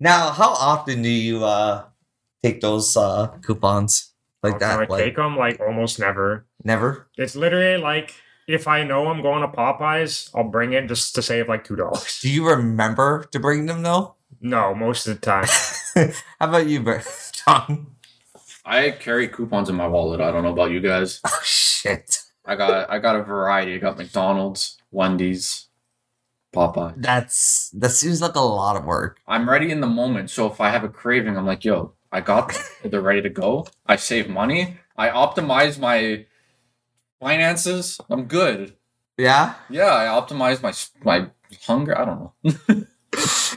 Now, how often do you uh take those uh coupons like How that? I Like take them? Like almost never. never. It's literally like if I know I'm going to Popeyes, I'll bring it just to save like two dollars. Do you remember to bring them though? No, most of the time. how about you, Bert? I carry coupons in my wallet. I don't know about you guys. Oh shit. I got I got a variety. I got McDonald's, Wendy's, Popeye. That's that seems like a lot of work. I'm ready in the moment. So if I have a craving, I'm like, yo, I got them. They're ready to go. I save money. I optimize my finances. I'm good. Yeah. Yeah, I optimize my my hunger. I don't know.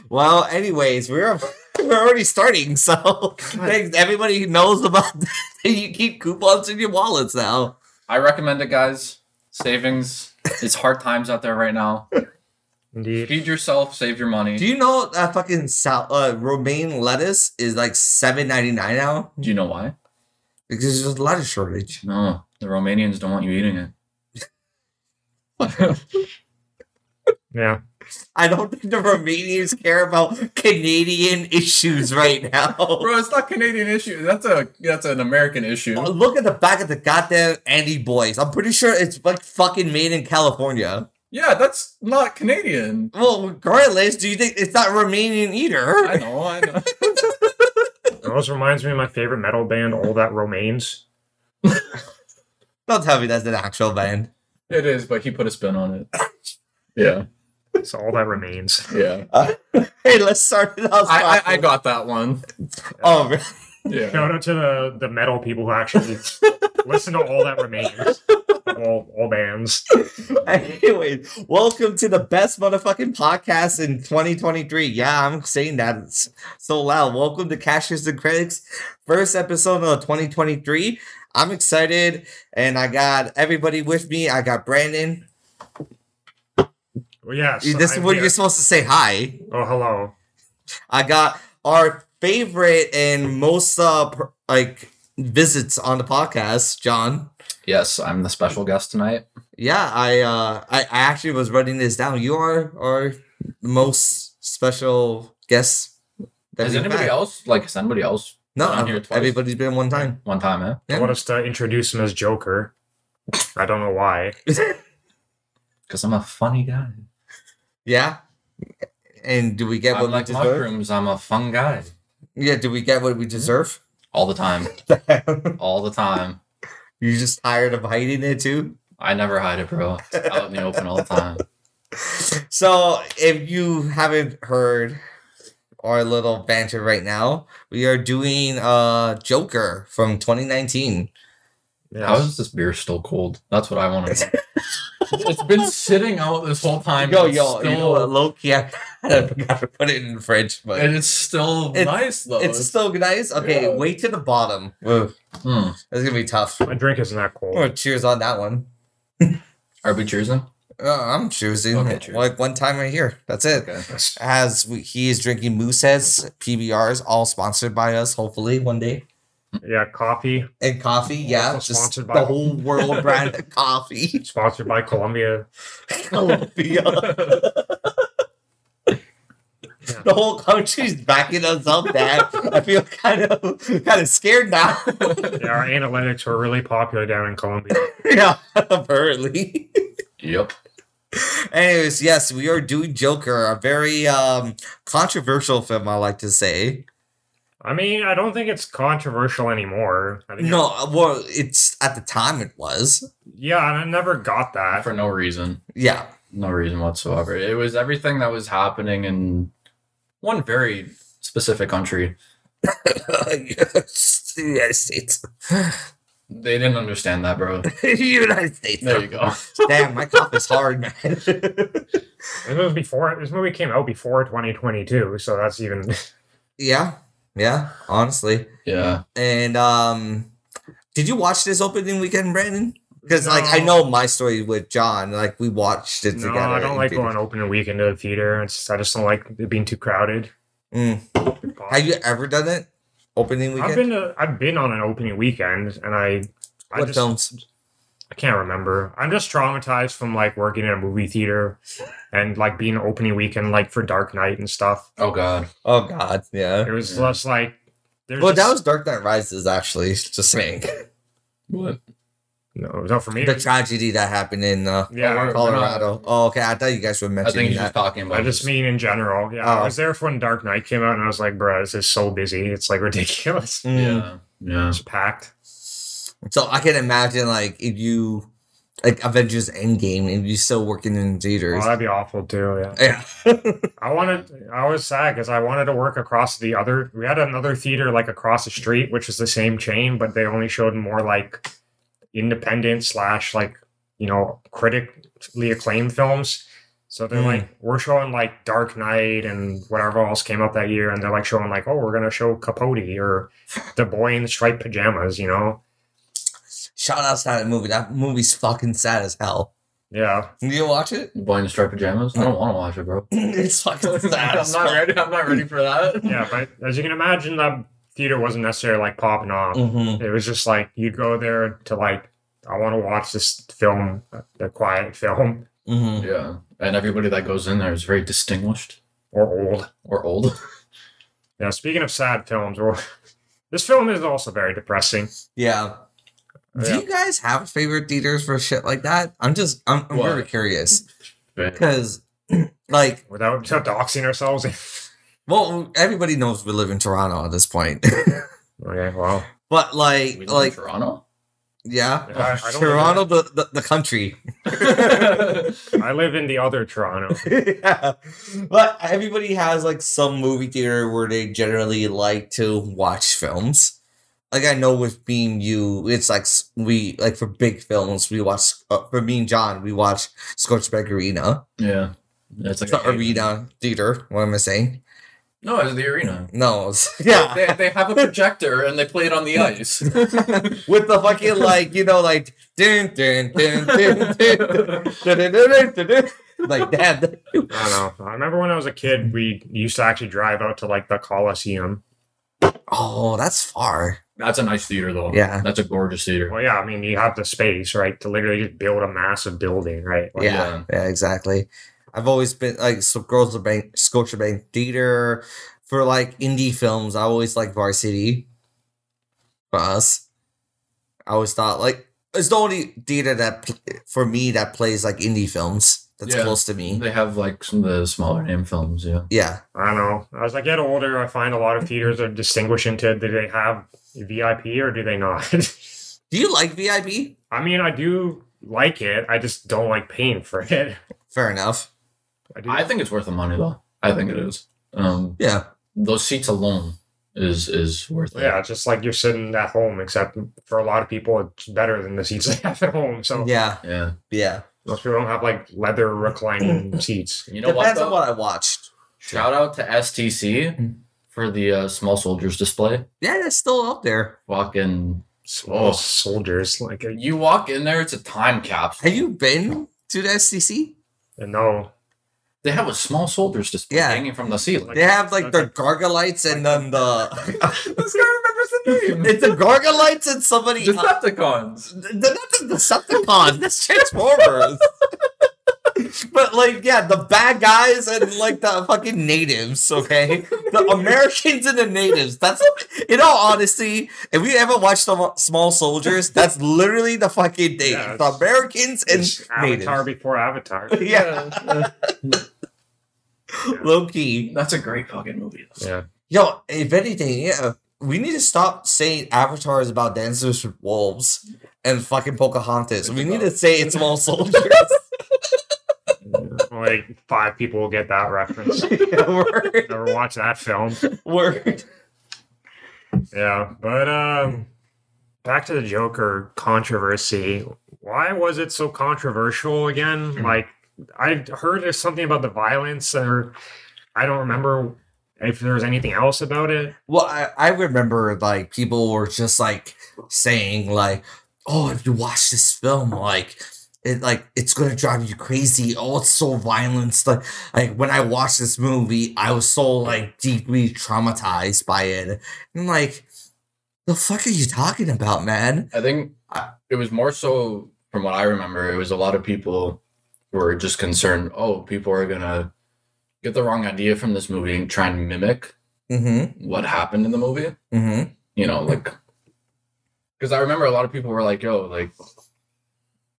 Well, anyways, we're we're already starting, so thanks. Everybody knows about you keep coupons in your wallets now. I recommend it, guys. Savings. It's hard times out there right now. Indeed. Feed yourself. Save your money. Do you know that fucking sal- uh, romaine lettuce is like seven ninety nine now Do you know why? because there's a lettuce shortage? No, the Romanians don't want you eating it. Yeah. I don't think the Romanians care about Canadian issues right now. Bro, it's not Canadian issue. That's a that's an American issue. Oh, Look at the back of the goddamn Andy Boys. I'm pretty sure it's like fucking made in California. Yeah, that's not Canadian. Well, regardless, do you think it's not Romanian either? I know, I know. It almost reminds me of my favorite metal band, All That Romaines. Don't tell me that's an actual band. it is, but he put a spin on it. Yeah, It's All That Remains. yeah. Uh, hey, let's start it off. I, I, I got that one. Oh, really? Yeah. Shout out to the, the metal people who actually listen to All That Remains. All, all bands. Anyways, welcome to the best motherfucking podcast in 2023. Yeah, I'm saying that so loud. Welcome to Cashers and Critics, first episode of 2023. I'm excited, and I got everybody with me. I got Brandon. Well, yes. this is I'm when here. you're supposed to say hi. Oh, hello. I got our favorite and most uh per- like visits on the podcast, John. Yes, I'm the special guest tonight. Yeah, I uh I, I actually was writing this down. You are our most special guest. that Is we've anybody had. else like? Is anybody else No, on here twice? everybody's been one time. one time? Eh? Yeah. I want us to introduce him as Joker. I don't know why. Because I'm a funny guy. Yeah. And do we get I'm what like we deserve? mushrooms. I'm a fun guy. Yeah, do we get what we deserve? All the time. All the time. You're just tired of hiding it too? I never hide it, bro. It's out in the open all the time. So, if you haven't heard our little banter right now, we are doing uh Joker from 2019. How is this beer still cold? That's what I want to know. it's been sitting out this whole time. Yo, and it's yo, you know what, low key, I forgot to put it in the fridge, but and it's still It's- nice though. it's still nice. Okay, Yeah. wait to the bottom. Ugh, Hmm. That's gonna be tough. My drink isn't that cold. Oh, cheers on that one. Are we choosing? Uh, I'm choosing Okay, cheers. like one time a year. That's it. Okay. As we, he is drinking Mooseheads, PBRs, all sponsored by us. Hopefully one day. Yeah, coffee. And coffee, yeah, just sponsored the by- whole world brand of coffee. Sponsored by Columbia. Colombia. The whole country's backing us up, Dad. I feel kind of kind of scared now. Yeah, our analytics were really popular down in Colombia. yeah, apparently. Yep. Anyways, yes, we are doing Joker, a very um controversial film, I like to say. I mean, I don't think it's controversial anymore. I think No, uh, well, it's at the time it was. Yeah, and I never got that. For no reason. Yeah. No reason whatsoever. It was everything that was happening in one very specific country. yes, the United States. They didn't understand that, bro. United States. There you go. Damn, my cough is hard, man. This was before this movie came out before 2022, so that's even yeah, yeah, honestly. Yeah. And um, did you watch this opening weekend, Brandon? Because like I know my story with John. Like we watched it no. together. I don't like theater. going opening weekend to the theater. It's I just don't like it being too crowded. Mm. Have you ever done it? Opening weekend. I've been to, I've been on an opening weekend, and I I what just films? I can't remember. I'm just traumatized from like working in a movie theater and like being opening weekend like for Dark Knight and stuff. Oh God. Oh God, yeah. It was Yeah. just like there's Well, that was Dark Knight Rises, actually. Just saying What? no, no for me. the tragedy that happened in uh, yeah, we're- Colorado. Oh, okay. I thought you guys were I think mentioning he's just that. talking about. I just mean in general. Yeah, Oh. I was there for when Dark Knight came out, and I was like, "Bro, this is so busy. It's like ridiculous. Mm. Yeah. Yeah. It's packed." So I can imagine like if you like Avengers Endgame and you still working in Oh, theaters. that'd be awful too. Yeah, yeah. I wanted. I was sad because I wanted to work across the other. We had another theater like across the street, which was the same chain, but they only showed more like independent slash like you know critically acclaimed films. So they're Mm. like, we're showing like Dark Knight and whatever else came out that year, and they're like showing like, oh, we're gonna show Capote or the boy in the striped pajamas, you know? Shout out to that movie. That movie's fucking sad as hell. Yeah, Did you watch it? Boy in the striped pajamas. I don't want to watch it, bro. it's fucking sad. I'm not fuck. ready. I'm not ready for that. yeah, but as you can imagine, that theater wasn't necessarily like popping off. Mhm. It was just like you'd go there to like, I want to watch this film, a quiet film, Mhm. Yeah. And everybody that goes in there is very distinguished or old. or old. Yeah, speaking of sad films, or this film is also very depressing. Yeah. Do Yeah. you guys have favorite theaters for shit like that? I'm just, I'm, I'm very curious because, like, Without, without doxing ourselves. well, everybody knows we live in Toronto at this point, okay, well, but like, we live like, in Toronto. yeah, I, I don't Toronto, the, the the country. I live in the other Toronto. yeah. But everybody has like some movie theater where they generally like to watch films like I know with being you, it's like we like for big films we watch uh, for me and John we watch Scorchberg Arena. Yeah, that's like it's the arena theater. What am I saying? No, it's the arena. No, yeah, they, they, have a projector and they play it on the ice with the fucking like you know like dun, dun, dun, dun, dun, dun, dun, like that. I don't know. I remember when I was a kid, we used to actually drive out to like the Coliseum. Oh, that's far. That's a nice theater, though. Yeah. That's a gorgeous theater. Well, yeah, I mean, you have the space, right, to literally just build a massive building, right? Like, yeah, yeah, exactly. I've always been like so Girls of Bank Scotiabank Theater for like indie films. I always like Varsity for us. I always thought like it's the only theater that for me that plays like indie films that's Yeah. close to me. They have like some of the smaller name films, yeah. Yeah, I don't know. As I get older, I find a lot of theaters are distinguished to do they have VIP or do they not? do you like VIP? I mean, I do like it. I just don't like paying for it. Fair enough. I do. I think it's worth the money, though. I think it is. Um, Yeah, those seats alone is is worth it. yeah, just like you're sitting at home, except for a lot of people, it's better than the seats they have at home. So yeah, Yeah. yeah. most people don't have like leather reclining seats. You know what? Depends on Though? what I watched. Shout out to STC for the uh, small soldiers display. Yeah, it's still up there. Fucking, Small Oh. soldiers, like uh, you walk in there, it's a time capsule. Have you been to the SCC? no, They have a small soldiers display Yeah. hanging from the ceiling. They have like the Gorgonites and then the. this guy remembers the name. it's the Gorgonites and somebody. Decepticons. They're not the Decepticons. That's Transformers. but like, yeah, the bad guys and like the fucking natives. Okay, the Americans and the natives. That's in all honesty. If we ever watched the Small Soldiers, that's literally the fucking thing. Yeah, the Americans and Avatar natives. before Avatar. Yeah, low key. That's a great fucking movie. though. Yeah, Yo, if anything, yeah, we need to stop saying Avatar is about dancers with wolves and fucking Pocahontas. We need to say it's small soldiers. like five people will get that reference. word, Never watched that film. word. Yeah, but um, back to the Joker controversy. Why was it so controversial again? Like, I heard there's something about the violence, or I don't remember if there was anything else about it. Well, I, I remember like people were just like saying like, "Oh, if you watch this film, like." It like it's gonna drive you crazy. Oh, it's so violent. Like, like when I watched this movie, I was so like deeply traumatized by it. And I'm like, the fuck are you talking about, man? I think it was more so from what I remember, it was a lot of people were just concerned. Oh, people are gonna get the wrong idea from this movie and try and mimic Mm-hmm. what happened in the movie. Mm-hmm. You know, like because I remember a lot of people were like, "Yo, like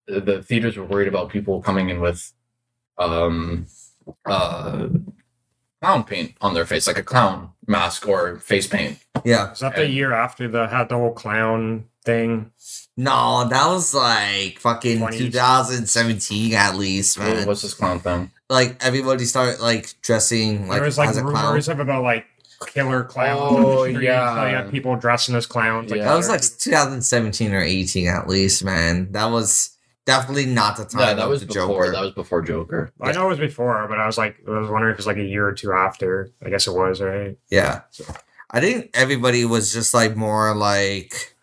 the- the theaters were worried about people coming in with um uh clown paint on their face, like a clown mask or face paint." Yeah. Is that the year after the had the whole clown thing? No, that was like fucking 20s. 2017 at least, What- man. What's this clown thing? like everybody started like dressing like there was like as a clown. rumors of about like killer clowns. Oh, on the streets, yeah. so you had people dressing as clowns. Like Yeah. That was like 2017 or 18 at least, man. That was definitely not the time. Yeah, that was the before. Joker. That was before Joker. I know it was before, but I was like, I was wondering if it was like a year or two after. I guess it was, right? Yeah. I think everybody was just like more like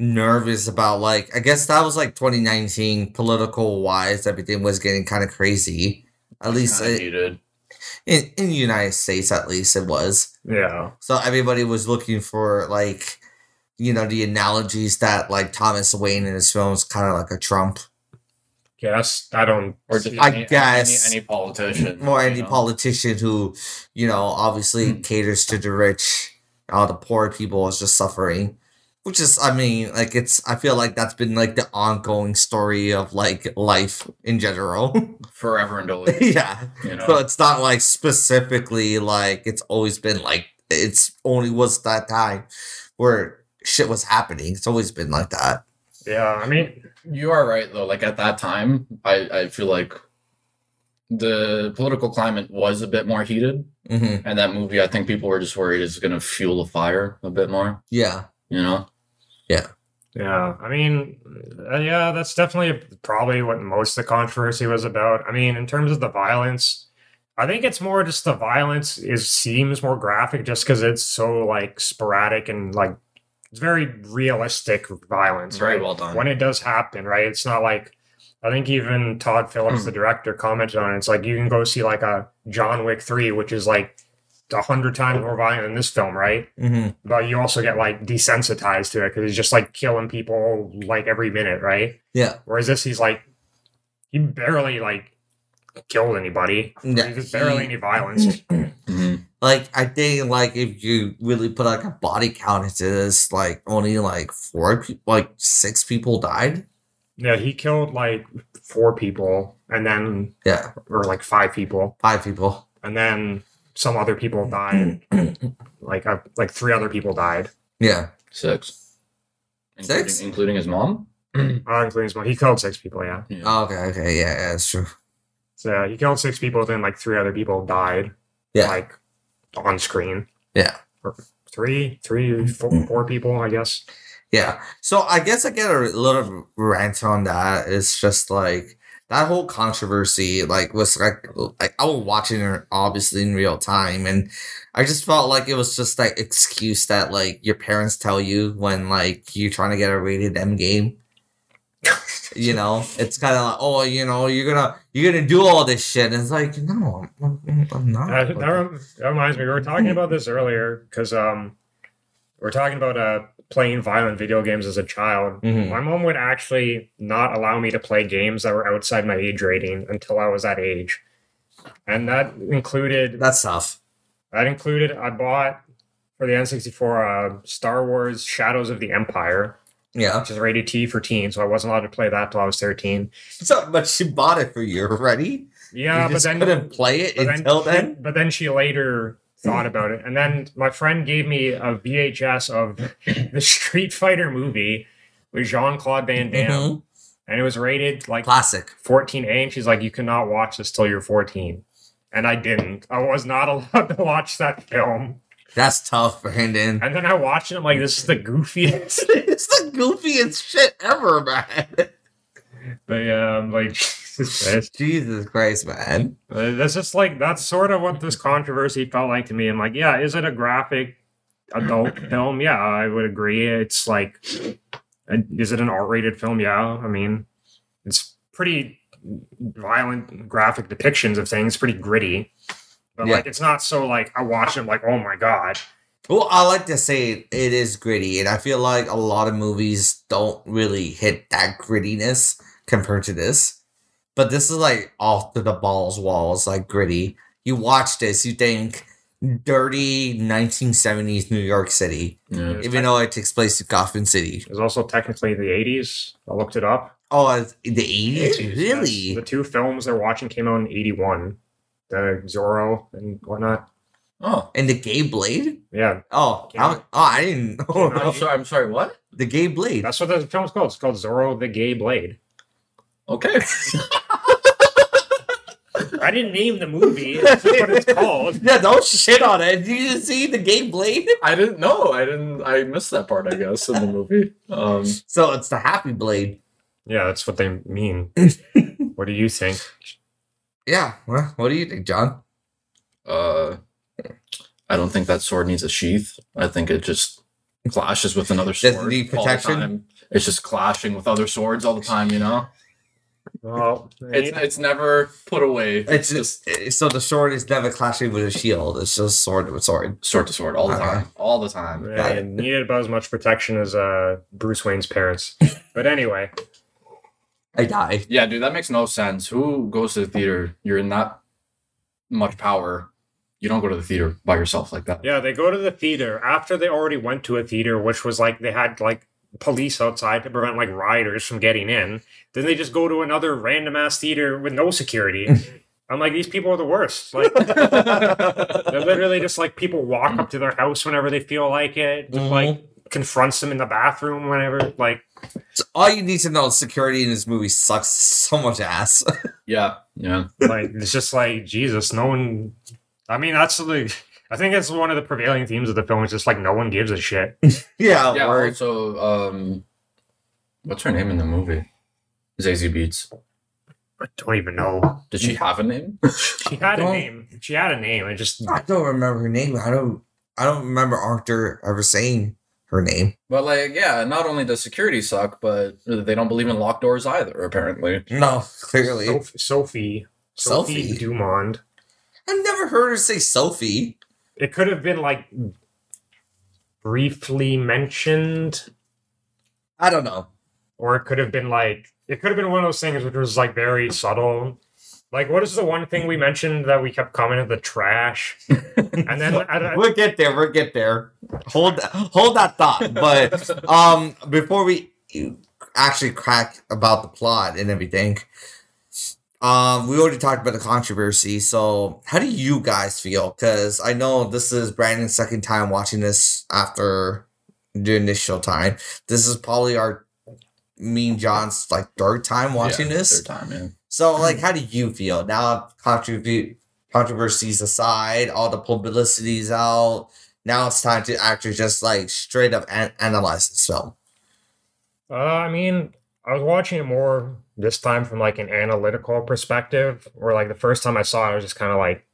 nervous about like I guess that was like 2019 political wise everything was getting kind of crazy. At least Kinda uh, in in the United States at least it was. Yeah. So everybody was looking for like you know the analogies that like Thomas Wayne in his films kind of like a Trump Yes, I don't. Or just I any, guess. any, any politician. more you any know? politician who you know obviously Hmm. caters to the rich all the poor people is just suffering which is i mean like it's i feel like that's been like the ongoing story of like life in general forever and always. yeah You know. so it's not like specifically like it's always been like it's only was that time where shit was happening it's always been like that Yeah, I mean, You are right though. Like at that time, I I feel like the political climate was a bit more heated, hmm and that movie, I think people were just worried is going to fuel the fire a bit more. yeah You know. yeah, Yeah, I mean, uh, yeah, that's definitely probably what most of the controversy was about. I mean, in terms of the violence, I think it's more just the violence is seems more graphic just because it's so like sporadic and like it's very realistic violence. Very right? well done. when it does happen, right? It's not like I think even Todd Phillips, Hmm. the director, commented on it. It's like you can go see like a John Wick three, which is like a hundred times more violent than this film, right? hmm But you also get like desensitized to it because he's just like killing people like every minute, right? yeah Whereas this, he's like he barely like killed anybody. Yeah, There's barely any violence. Mhm. Like I think like if you really put like a body count into this, like only like four people, like six people died. yeah, he killed like four people, and then Yeah, or like five people, five people. and then some other people died. like uh, like three other people died, Yeah, Six. Including, Six? including his mom. uh, including his mom. He killed six people. Yeah, Yeah. oh, okay, okay, yeah, yeah, that's true. so he killed six people. Then like three other people died. Yeah. like on screen. Yeah. Or three, three, four, mm-hmm. four people, I guess. Yeah. So I guess I get a little rant on that. It's just like that whole controversy, like was like like I was watching it obviously in real time, and I just felt like it was just that excuse that like your parents tell you when like you're trying to get a rated M game. You know, it's kind of like, oh, you know, you're gonna you're gonna do all this shit. And it's like, no, I'm, I'm not. Uh, that, rem- that reminds me, we were talking about this earlier because um, we are talking about uh playing violent video games as a child. Mhm. My mom would actually not allow me to play games that were outside my age rating until I was that age, and that included That's tough. that included I bought for the N64 uh, Star Wars Shadows of the Empire, Yeah. which is rated T for teen, so I wasn't allowed to play that till I was 13. So, but she bought it for you already. Yeah, you but then couldn't play it until then. But then she later thought about it, and then my friend gave me a VHS of the Street Fighter movie with Jean Claude Van Damme, Mhm. and it was rated like Classic. 14A, and she's like, "You cannot watch this till you're 14." And I didn't. I was not allowed to watch that film. That's tough, Brandon. And then I watched it. I'm like, "This is the goofiest." it's the goofiest shit ever, man. but yeah, I'm like, Jesus Christ. Jesus Christ, man. Uh, That's just like that's sort of what this controversy felt like to me. I'm like, yeah, is it a graphic adult film? Yeah, I would agree. It's like, is it an R-rated film? Yeah, I mean, it's pretty violent, graphic depictions of things, pretty gritty. But Yeah. like, it's not so like I watch it, like, oh my god. Well, I like to say it is gritty, and I feel like a lot of movies don't really hit that grittiness compared to this. But this is like off to the balls walls, like gritty. You watch this, you think dirty 1970s New York City, Yeah. Even though it takes place in Gotham City. It was also technically the 80s. I looked it up. Oh, uh, the 80s? Yes, Really? The two films they're watching came out in 81. The Zorro and whatnot. Oh. And the Gay Blade? Yeah, Oh, I, oh, I didn't know. I'm sorry. I'm sorry. What? the Gay Blade. that's what the film's called. It's called Zorro the Gay Blade. Okay. I didn't name the movie. That's what it's called. Yeah, don't shit on it. Did you see the Gay Blade? I didn't know. I didn't. I missed that part. I guess in the movie. Um. So it's the Happy Blade. Yeah, that's what they mean. what do you think? Yeah. Well, what do you think, John? Uh. I don't think that sword needs a sheath. I think it just clashes with another sword. Doesn't need all the protection? time. It's just clashing with other swords all the time. You know. Well, It's it's never put away. It's just so the sword is never clashing with a shield. It's just sword with sword. sword to sword all the Okay. time. All the time. Yeah, Got it it. needed about as much protection as uh, Bruce Wayne's parents. But anyway, I die. Yeah, dude, that makes no sense. Who goes to the theater? You're in that much power. You don't go to the theater by yourself like that. yeah, they go to the theater after they already went to a theater, which was like they had like police outside to prevent like rioters from getting in. Then they just go to another random ass theater with no security. I'm like, these people are the worst. Like, they're literally just like people walk up to their house whenever they feel like it. Just, like mm-hmm. confronts them in the bathroom whenever. Like, So all you need to know is security in this movie sucks so much ass. Yeah, yeah. like it's just like Jesus. No one. I mean, that's the. I think it's one of the prevailing themes of the film. It's just like no one gives a shit. yeah, yeah, word. also, um, what's her name in the movie? Zazie Beetz. I don't even know. Did she have a name? She had a name. She had a name. I just I don't remember her name. I don't. I don't remember Arthur ever saying her name. But like, yeah, not only does security suck, but they don't believe in locked doors either. Apparently, No, clearly. Sophie. Sophie. Sophie Sophie? Dumond. I've never heard her say Sophie. It could have been like briefly mentioned, I don't know. or it could have been like it could have been one of those things which was like very subtle. Like, what is the one thing we mentioned that we kept commenting? The trash, and then I, I, We'll get there. We'll get there. Hold hold that thought. But um, before we actually crack about the plot and everything, um, we already talked about the controversy. So, how do you guys feel? Because I know this is Brandon's second time watching this after the initial time. This is probably our me and John's like third time watching Yeah, this. Third time, yeah. So, like, how do you feel now? Contribute controversies aside, all the publicity's out. Now it's time to actually just like straight up an- analyze this film. Uh, I mean, I was watching it more this time from like an analytical perspective, where like the first time I saw it, I was just kind of like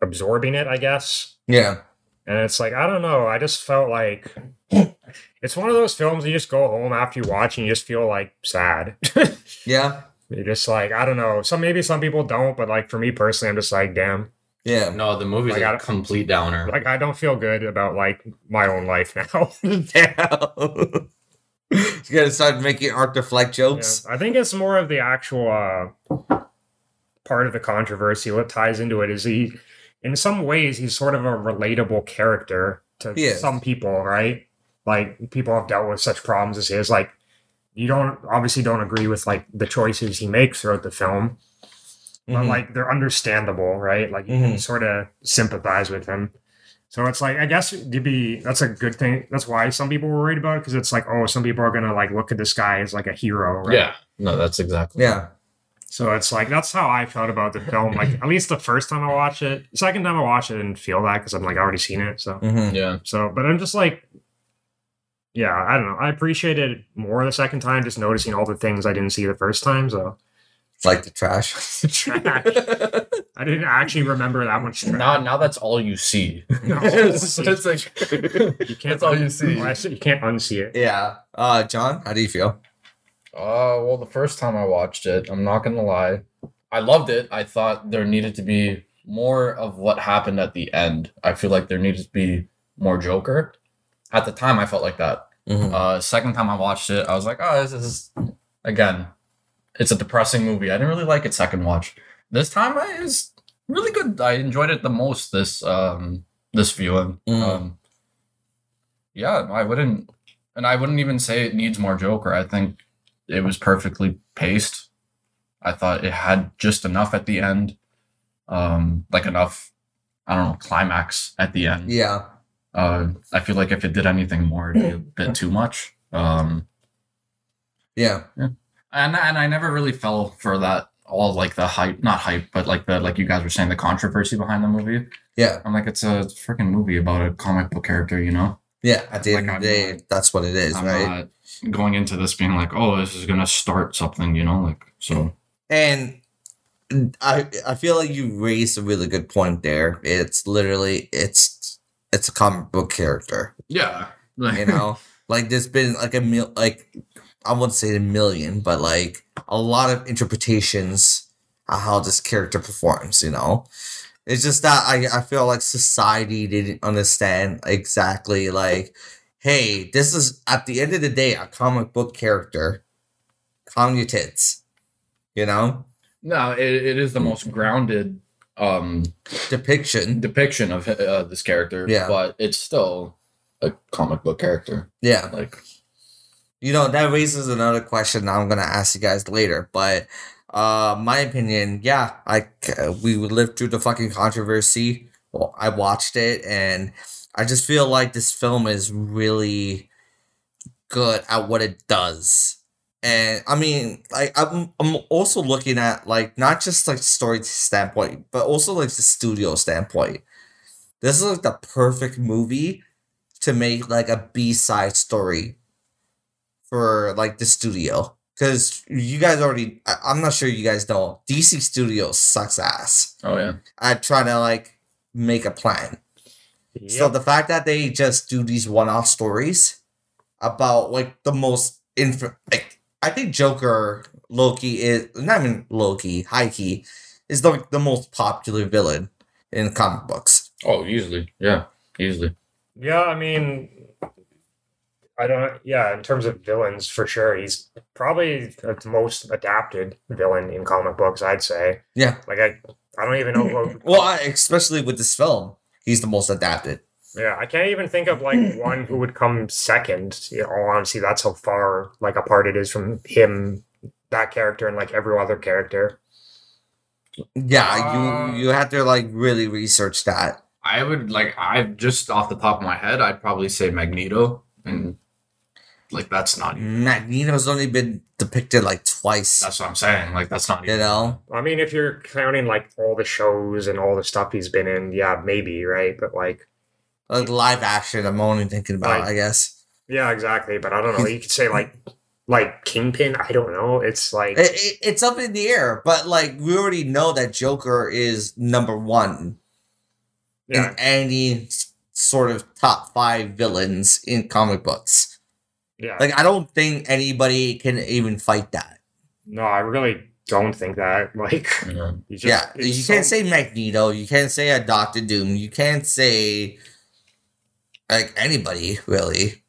absorbing it, I guess. Yeah, And it's like, I don't know, I just felt like it's one of those films you just go home after you watch and you just feel like sad. yeah, You're just like, I don't know. Some maybe some people don't, but like for me personally, I'm just like, damn, yeah. No, the movie's Like, a complete downer. like I don't feel good about like my own life now. Damn. you gotta start making Arthur Fleck Yeah, jokes. I think it's more of the actual uh, part of the controversy. What ties into it is he, in some ways, he's sort of a relatable character to some people, right? Like people have dealt with such problems as his. Like you don't obviously don't agree with like the choices he makes throughout the film, but Mhm. like they're understandable, right? Like you can sort of sympathize with him. So it's like I guess to be that's a good thing. That's why some people were worried about it because it's like oh some people are gonna like look at this guy as like a hero, right? Yeah, no, that's exactly. yeah, So it's like that's how I felt about the film. Like at least the first time I watched it, second time I watched it, I didn't feel that because I'm like I already seen it. So Mhm. Yeah, so, but I'm just like, yeah, I don't know. I appreciated it more the second time, just noticing all the things I didn't see the first time. So like the trash. trash. I didn't actually remember that much trash. now now that's all you see. No. it's, it's like you can't. that's all you see. Well, I said you can't unsee it. yeah. Uh, John, how do you feel? Uh, well, the first time I watched it, I'm not gonna lie, I loved it. I thought there needed to be more of what happened at the end. I feel like there needed to be more Joker. At the time, I felt like that. Mhm. Uh, second time I watched it, I was like, oh, this is again, it's a depressing movie. I didn't really like it second watch. This time, I, it was really good. I enjoyed it the most this um this viewing. Mm. Um, yeah, I wouldn't, and I wouldn't even say it needs more Joker. I think it was perfectly paced. I thought it had just enough at the end, um, like enough. I don't know climax at the end. Yeah. Uh, I feel like if it did anything more, it'd be a bit too much. Um, Yeah. and and I never really fell for that all like the hype, not hype, but like the like you guys were saying the controversy behind the movie. Yeah. I'm like, it's a freaking movie about a comic book character, you know. Yeah. At the Like, end of the day, not- that's what it is, I'm right? not going into this being like, oh, this is gonna start something, you know, like so. And I I feel like you raised a really good point there. It's literally it's it's a comic book character. Yeah, You know? like there's been like a mil like I wouldn't say a million, but like a lot of interpretations of how this character performs, you know? It's just that I, I feel like society didn't understand exactly like, hey, this is at the end of the day a comic book character. Calm your tits. You know? no, it, it is the most grounded um Depiction. depiction of uh, this character. Yeah. but it's still a comic book character. Yeah. Like, You know, that raises another question I'm gonna ask you guys later, but uh my opinion, yeah, I we lived through the fucking controversy. Well, I watched it and I just feel like this film is really good at what it does. And I mean, like I'm I'm also looking at like not just like story standpoint, but also like the studio standpoint. This is like the perfect movie to make like a B-side story for like the studio. Because you guys already I, i'm not sure you guys know dc studios sucks ass oh yeah, i try to like make a plan. So the fact that they just do these one-off stories about like the most inf like i think joker loki is not even loki Heike is the, the most popular villain in comic books oh easily, yeah, easily. Yeah, I mean, I don't. Yeah, in terms of villains, for sure, he's probably the most adapted villain in comic books. I'd say. yeah Like I, I don't even know. What, well I, especially with this film he's the most adapted yeah, I can't even think of like one who would come second. You know, all honesty, that's how far like apart it is from him, that character, and like every other character. yeah Uh, you you have to like really research that I would like I just off the top of my head, I'd probably say Magneto, and like that's not even, Magneto's only been depicted like twice. that's what I'm saying. Like that's not you even. know, I mean, if you're counting like all the shows and all the stuff he's been in, yeah, maybe right, but like. Like live action. I'm only thinking about. Right. I guess Yeah, exactly. But I don't know. You could say like like Kingpin. I don't know. It's like it, it, it's up in the air, but like we already know that Joker is number one yeah, in any sort of top five villains in comic books. yeah. Like I don't think anybody can even fight that. no, I really don't think that. Like, Yeah. you just, yeah, you so- can't say Magneto. You can't say a Doctor Doom. You can't say like anybody really.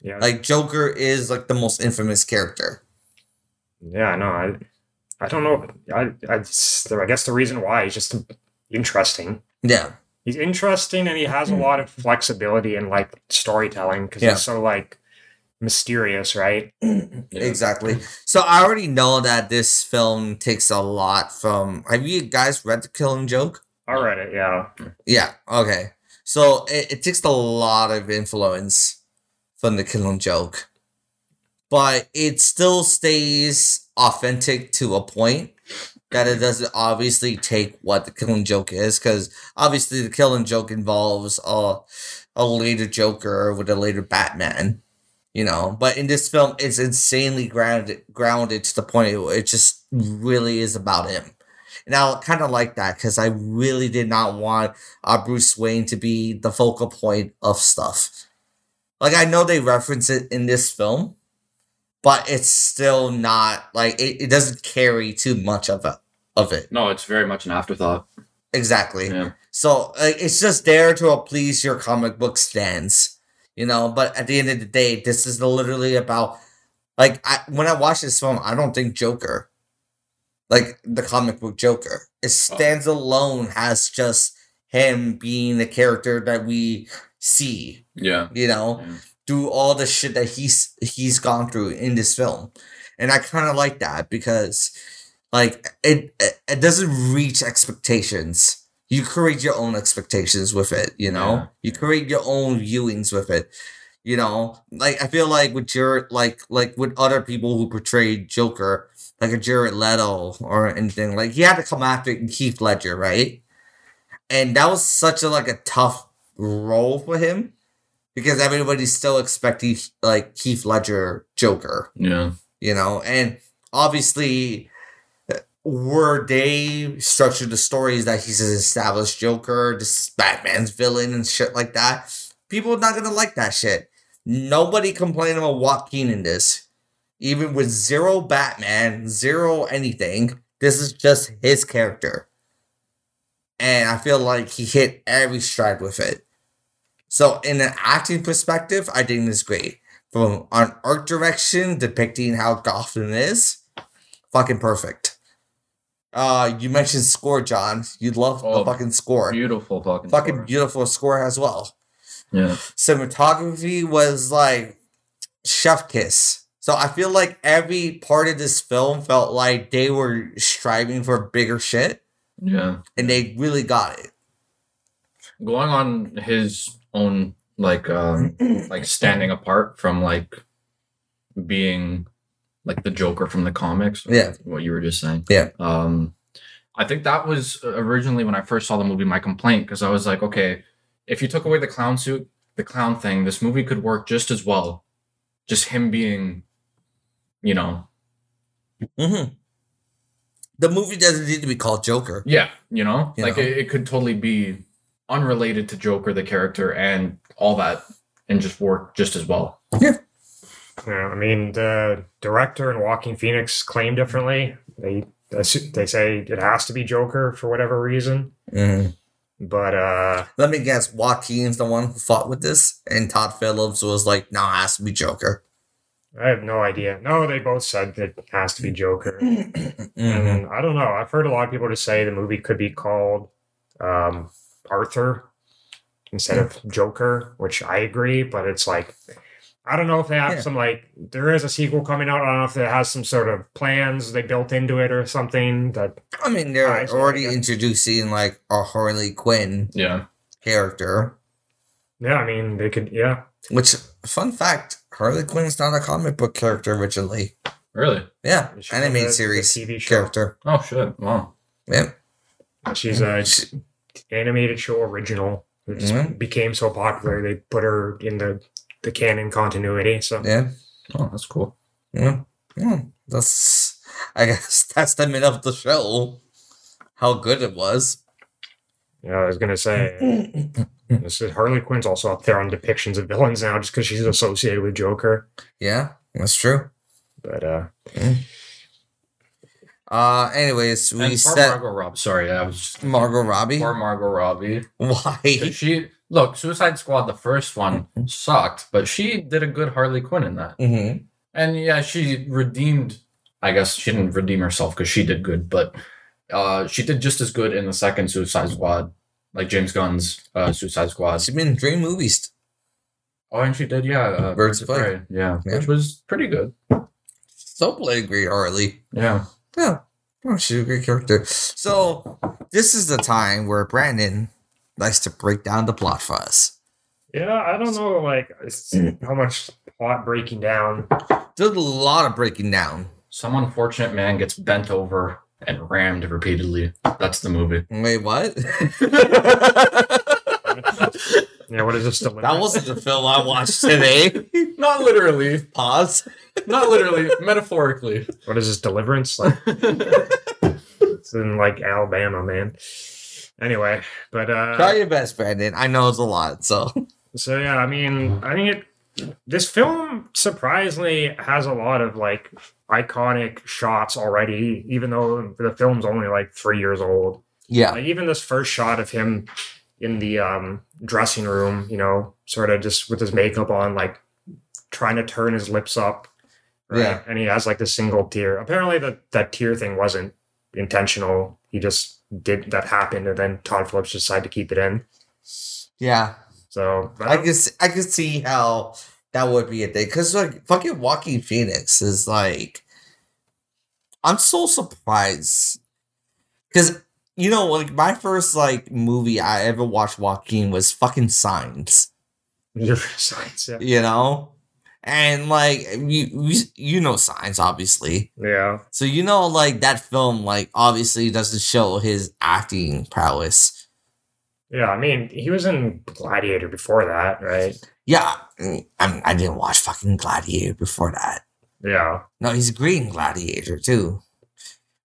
Yeah, Like Joker is like the most infamous character. yeah. No, I, I don't know. I, I, just- I guess the reason why is just interesting. Yeah. He's interesting and he has a lot of flexibility in like storytelling because Yeah. he's so like mysterious, right? Exactly. So I already know that this film takes a lot from. Have you guys read The Killing Joke? I read it. Yeah, Yeah. Okay. So it, it takes a lot of influence from The Killing Joke, but it still stays authentic to a point that it doesn't obviously take what The Killing Joke is, because obviously The Killing Joke involves a a later Joker with a later Batman. You know, but in this film, it's insanely grounded, grounded to the point it just really is about him. And I kind of like that because I really did not want uh, Bruce Wayne to be the focal point of stuff. Like I know they reference it in this film, but it's still not like it, it doesn't carry too much of it of it. No, it's very much an afterthought. exactly. Yeah. So like, it's just there to please your comic book stands, you know. But at the end of the day, this is literally about like I, when I watch this film, I don't think Joker, like the comic book Joker, it oh. stands alone as just him being the character that we see, Yeah. you know, Yeah. through all the shit that he's he's gone through in this film, and I kind of like that because like it, it it doesn't reach expectations you create your own expectations with it you know Yeah. you create your own viewings with it you know like i feel like with your like like with other people who portrayed joker like a jared leto or anything. Like he had to come after Heath Ledger right? And that was such a like a tough role for him because everybody's still expecting like Heath Ledger joker Yeah. you know? And obviously were they structured the stories that he's an established joker this is batman's villain and shit like that? People are not gonna like that shit. Nobody complained about joaquin in this even with zero batman zero anything this is just his character and i feel like he hit every stride with it so in an acting perspective i think it's great from an art direction depicting how Gotham is, fucking perfect. Uh, you mentioned score, John. You love Oh, the fucking score. Beautiful fucking. fucking story. beautiful score as well. Yeah. Cinematography was like chef kiss. So I feel like every part of this film felt like they were striving for bigger shit, Yeah. and they really got it. Going on his own like um like standing apart from like being like the Joker from the comics. Yeah. What you were just saying. Yeah. Um, I think that was originally when I first saw the movie my complaint because I was like, okay, if you took away the clown suit, the clown thing, this movie could work just as well. Just him being, you know, Mm-hmm. The movie doesn't need to be called Joker. yeah, you know, You like know? It, it could totally be unrelated to Joker the character and all that, and just work just as well. Yeah, Yeah, I mean, the director and Joaquin Phoenix claim differently. They they say it has to be Joker for whatever reason. Mm-hmm. But uh, Let me guess, Joaquin's the one who fought with this, and Todd Phillips was like, "No, it has to be Joker." I have no idea. No, they both said it has to be Joker. Mhm. And I don't know. I've heard a lot of people just say the movie could be called um, Arthur instead of Joker, which I agree. But it's like I don't know if they have Yeah. some like there is a sequel coming out. I don't know if it has some sort of plans they built into it or something. That I mean, they're I already yeah. introducing like a Harley Quinn Yeah. character. yeah, I mean they could yeah. Which, fun fact, Harley Quinn's not a comic book character originally. Really? Yeah, She's animated the- the series TV show. character. Oh shit! Wow. Yeah, She's a animated show original. It just Mhm. became so popular they put her in the the canon continuity. So yeah, Oh, that's cool. yeah. yeah. That's, I guess, testament of the show. How good it was. yeah, I was gonna say. This is Harley Quinn's also up there on depictions of villains now, just because she's associated with Joker. yeah, that's true. But uh, Uh, anyways, we and set Margot Robbie. Sorry, I was Margot Robbie. poor Margot Robbie. Why? She look Suicide Squad. The first one sucked, but she did a good Harley Quinn in that. Mm-hmm. And yeah, she redeemed. I guess she didn't redeem herself because she did good, but uh, she did just as good in the second Suicide Squad, like James Gunn's uh, Suicide Squad. She's been in three movies. Oh, and she did, yeah, uh, Birds of Prey. yeah, Yeah. which was pretty good. So played great Harley. Yeah, Yeah. Oh, she's a great character. So this is the time where Brandon likes to break down the plot for us. yeah, I don't know, like how much plot breaking down. There's a lot of breaking down. some unfortunate man gets bent over and rammed repeatedly. That's the movie. Wait, what? Yeah, what is this? that wasn't the film I watched today. Not literally, Pause. not literally, metaphorically. What is this? Deliverance? Like it's in like Alabama, man. Anyway, but uh, Try your best, Brandon. I know it's a lot, so So yeah, I mean, I think it. This film surprisingly has a lot of like iconic shots already, even though the film's only like three years old. Yeah. Like even this first shot of him in the um, dressing room, you know, sort of just with his makeup on, like trying to turn his lips up. Right? Yeah. And he has like the single tear. Apparently that that tear thing wasn't intentional. He just did that happened and then Todd Phillips decided to keep it in. Yeah. So but I guess I could see how that would be a thing because like fucking Joaquin Phoenix is like, I'm so surprised because you know like my first like movie I ever watched Joaquin was fucking Signs, science, yeah. you know, and like you you, you know Signs obviously, Yeah. so you know like that film like obviously doesn't show his acting prowess. Yeah, I mean, he was in Gladiator before that, right? Yeah, I mean, I didn't watch fucking Gladiator before that. Yeah. No, he's great in Gladiator too.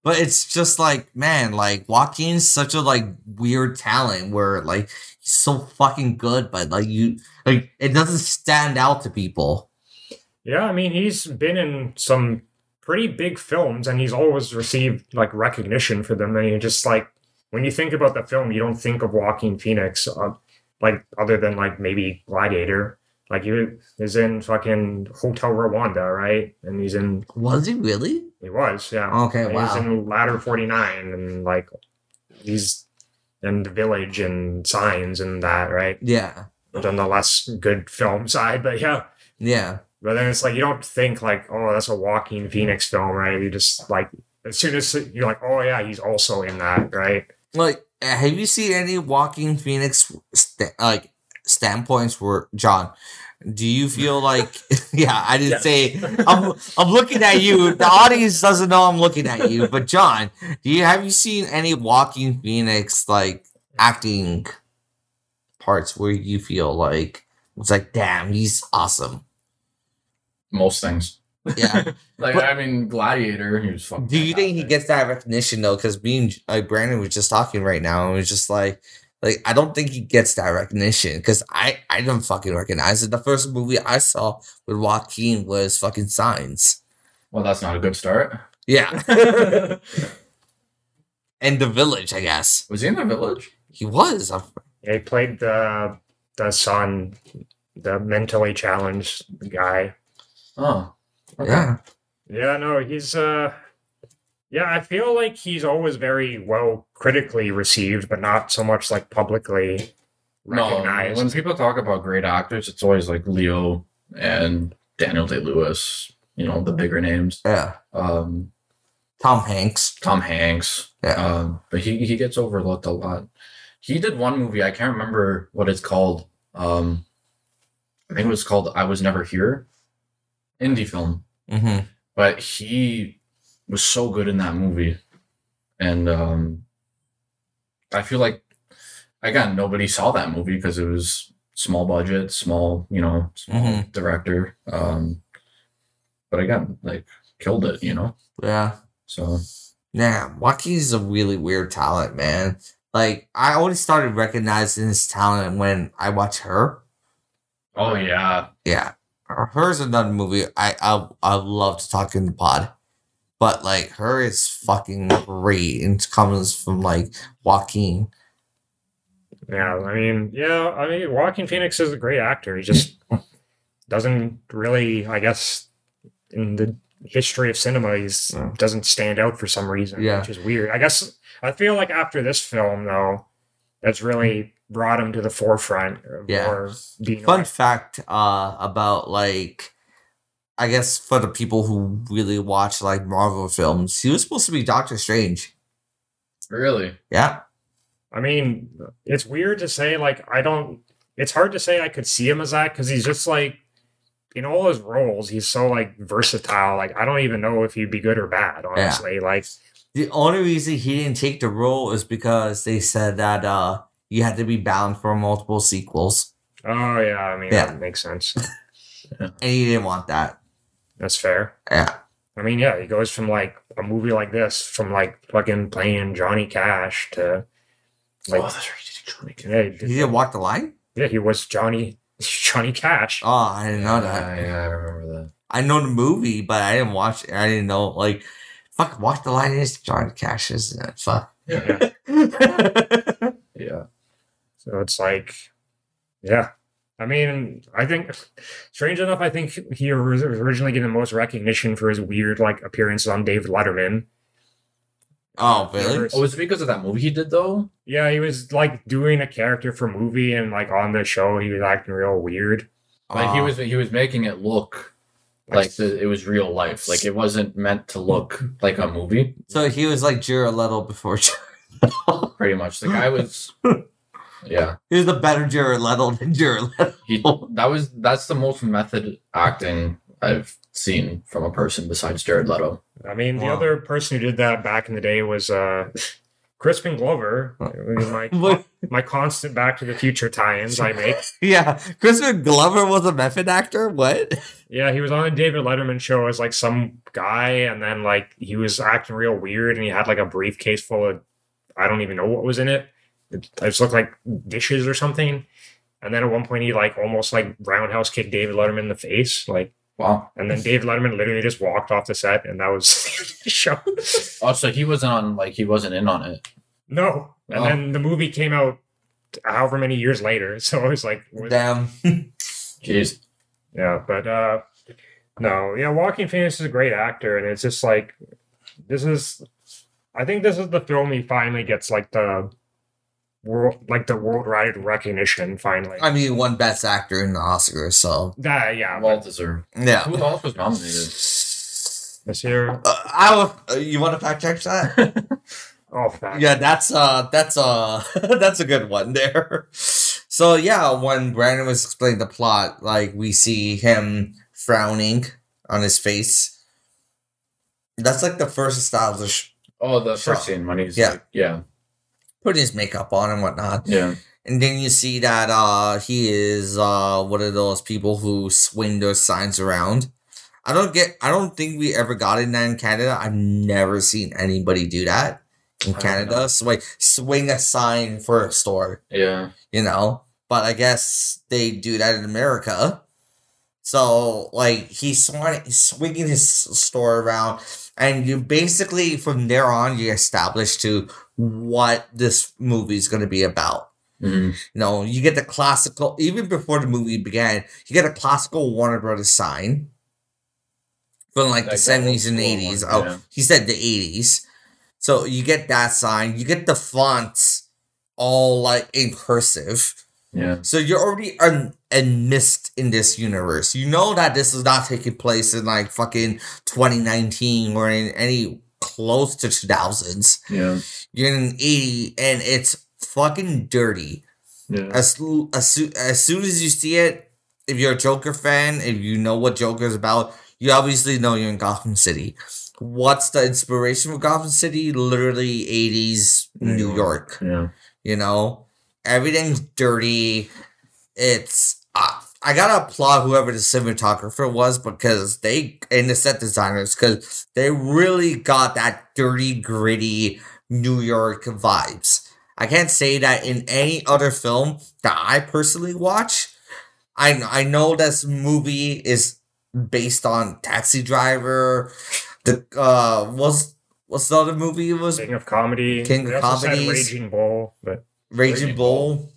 But it's just like, man, like Joaquin's such a like weird talent where like he's so fucking good, but like you like it doesn't stand out to people. Yeah, I mean, he's been in some pretty big films and he's always received like recognition for them. And you just like, when you think about the film, you don't think of Joaquin Phoenix, uh, like, other than like maybe Gladiator. Like, he is in fucking Hotel Rwanda, right? And he's in, Was he really? he was, yeah. Okay, And He's in Ladder 49 and like, he's in The Village and Signs and that, right? Yeah. On the less good film side, but yeah. Yeah. But then it's like you don't think like, oh, that's a Joaquin Phoenix film, right? You just like as soon as you're like, oh yeah, he's also in that, right? Like, have you seen any Joaquin Phoenix sta- like standpoints for John? Do you feel like yeah, I didn't Yeah. say I'm I'm looking at you. The audience doesn't know I'm looking at you, but John, do you have you seen any Joaquin Phoenix like acting parts where you feel like it's like damn, he's awesome. Most things. Yeah. Like But- I mean, Gladiator. He was fucking. Do you think he gets that recognition though? Because being like Brandon was just talking right now, and was just like, like I don't think he gets that recognition because I I don't fucking recognize it. The first movie I saw with Joaquin was fucking Signs. Well, that's not a good start. Yeah, and The Village, I guess Was he in the village? he was. I- Yeah, he played the the son, the mentally challenged guy. Oh. Okay. Yeah, Yeah, no, he's uh yeah, I feel like he's always very well critically received, but not so much like publicly recognized. No, when people talk about great actors, it's always like Leo and Daniel Day Lewis. You know, the bigger names. yeah. Um, Tom Hanks. Tom Hanks. Yeah. Um, but he he gets overlooked a lot. He did one movie. I can't remember what it's called. Um, I think it was called "I Was Never Here," indie film. Mm-hmm. But he was so good in that movie, and um, I feel like again nobody saw that movie because it was small budget, small you know, small Mhm. director. Um, but again, like killed it, you know. Yeah. So Yeah, Joaquin's a really weird talent, man. Like I only started recognizing his talent when I watched her. oh yeah, Yeah, her's another movie I I I love to talk in the pod, but like her is fucking great and it comes from like Joaquin. Yeah, I mean, yeah, I mean, Joaquin Phoenix is a great actor. He just doesn't really, I guess, in the history of cinema, he Yeah. doesn't stand out for some reason, Yeah. which is weird. I guess I feel like after this film, though, that's really brought him to the forefront of Yeah. being. Fun like- fact uh about like I guess for the people who really watch like Marvel films, he was supposed to be Doctor Strange. really. Yeah. I mean, it's weird to say. Like, I don't. It's hard to say I could see him as that because he's just like in all his roles. He's so like versatile. Like, I don't even know if he'd be good or bad. Honestly, like. The only reason he didn't take the role is because they said that uh you had to be bound for multiple sequels. Oh yeah, I mean Yeah. that makes sense. And he didn't want that. That's fair. Yeah. I mean, yeah, he goes from like a movie like this, from like fucking playing Johnny Cash to like, oh, that's right. he did Johnny Cash. yeah, he He did- didn't walk the line? yeah, he was Johnny Johnny Cash. Oh, I didn't know that. Yeah, yeah, I remember that. I know the movie, but I didn't watch it. I didn't know like fuck walk the line is Johnny Cash, isn't uh, it? Fuck. Yeah. Yeah. So it's like, yeah. I mean, I think, strange enough, I think he was originally getting the most recognition for his weird like appearances on David Letterman. oh, really? Oh, was it because of that movie he did though? Yeah, he was like doing a character for movie, and like on the show, he was acting real weird. Like he Oh. was he was making it look like the, it was real life. Like it wasn't meant to look like a movie. So he was like Jared Leto before. Jared Leto. Pretty much. The guy was. Yeah. he was a better Jared Leto than Jared Leto. He that was that's the most method acting I've seen from a person besides Jared Leto. I mean, the other person who did that back in the day was uh, Crispin Glover. My my constant Back to the Future tie-ins I make. Yeah, Crispin Glover was a method actor. What? Yeah, he was on a David Letterman show as like some guy, and then like he was acting real weird, and he had like a briefcase full of I don't even know what was in it. It looked like dishes or something. And then at one point he like almost like roundhouse kicked David Letterman in the face, like, Wow. and then David Letterman literally just walked off the set, and that was the show. Oh, so he wasn't on like he wasn't in on it. No, and Oh. then the movie came out however many years later, so it was like, Damn. Jeez. Yeah, but uh no, yeah, Joaquin Phoenix is a great actor, and it's just like this is I think this is the film he finally gets like the world like the worldwide recognition finally. I mean, one Best Actor in the Oscars, so That yeah, Well deserved. yeah. Who else was nominated? this year. Uh, I will, uh, you want to fact check that? Oh fact. yeah, that's uh, that's uh, that's a good one there. So yeah, when Brandon was explaining the plot, like we see him frowning on his face. That's like the first established Oh, the Sure. first scene when he's Yeah. like, yeah, putting his makeup on and whatnot. yeah. And then you see that uh he is uh one of those people who swing those signs around. I don't get I don't think we ever got in that in Canada. I've never seen anybody do that in Canada. So like swing a sign for a store, Yeah. you know. But I guess they do that in America. So like he's swinging, he's swinging his store around, and you basically from there on you establish to what this movie is going to be about. Mhm. You know, you get the classical, even before the movie began, you get a classical Warner Brothers sign from like the Like the 70s and 80s. one, Oh, yeah. he said the 80s. So you get that sign, you get the fonts all like in cursive. Yeah. So you're already un- enmissed in this universe. You know that this is not taking place in like fucking 2019 or in any close to 2000s. Yeah. You're in an 80 and it's fucking dirty. Yeah. As, as, as soon as you see it, if you're a Joker fan, if you know what Joker is about, you obviously know you're in Gotham City. What's the inspiration for Gotham City? Literally 80s New York. Yeah. You know, everything's dirty. It's I gotta applaud whoever the cinematographer was because they and the set designers because they really got that dirty, gritty New York vibes. I can't say that in any other film that I personally watch. I I know this movie is based on Taxi Driver. The uh, what's what's the other movie it was King of comedy. King of Comedy. Raging Bull, but Raging Raging Bull. Bull.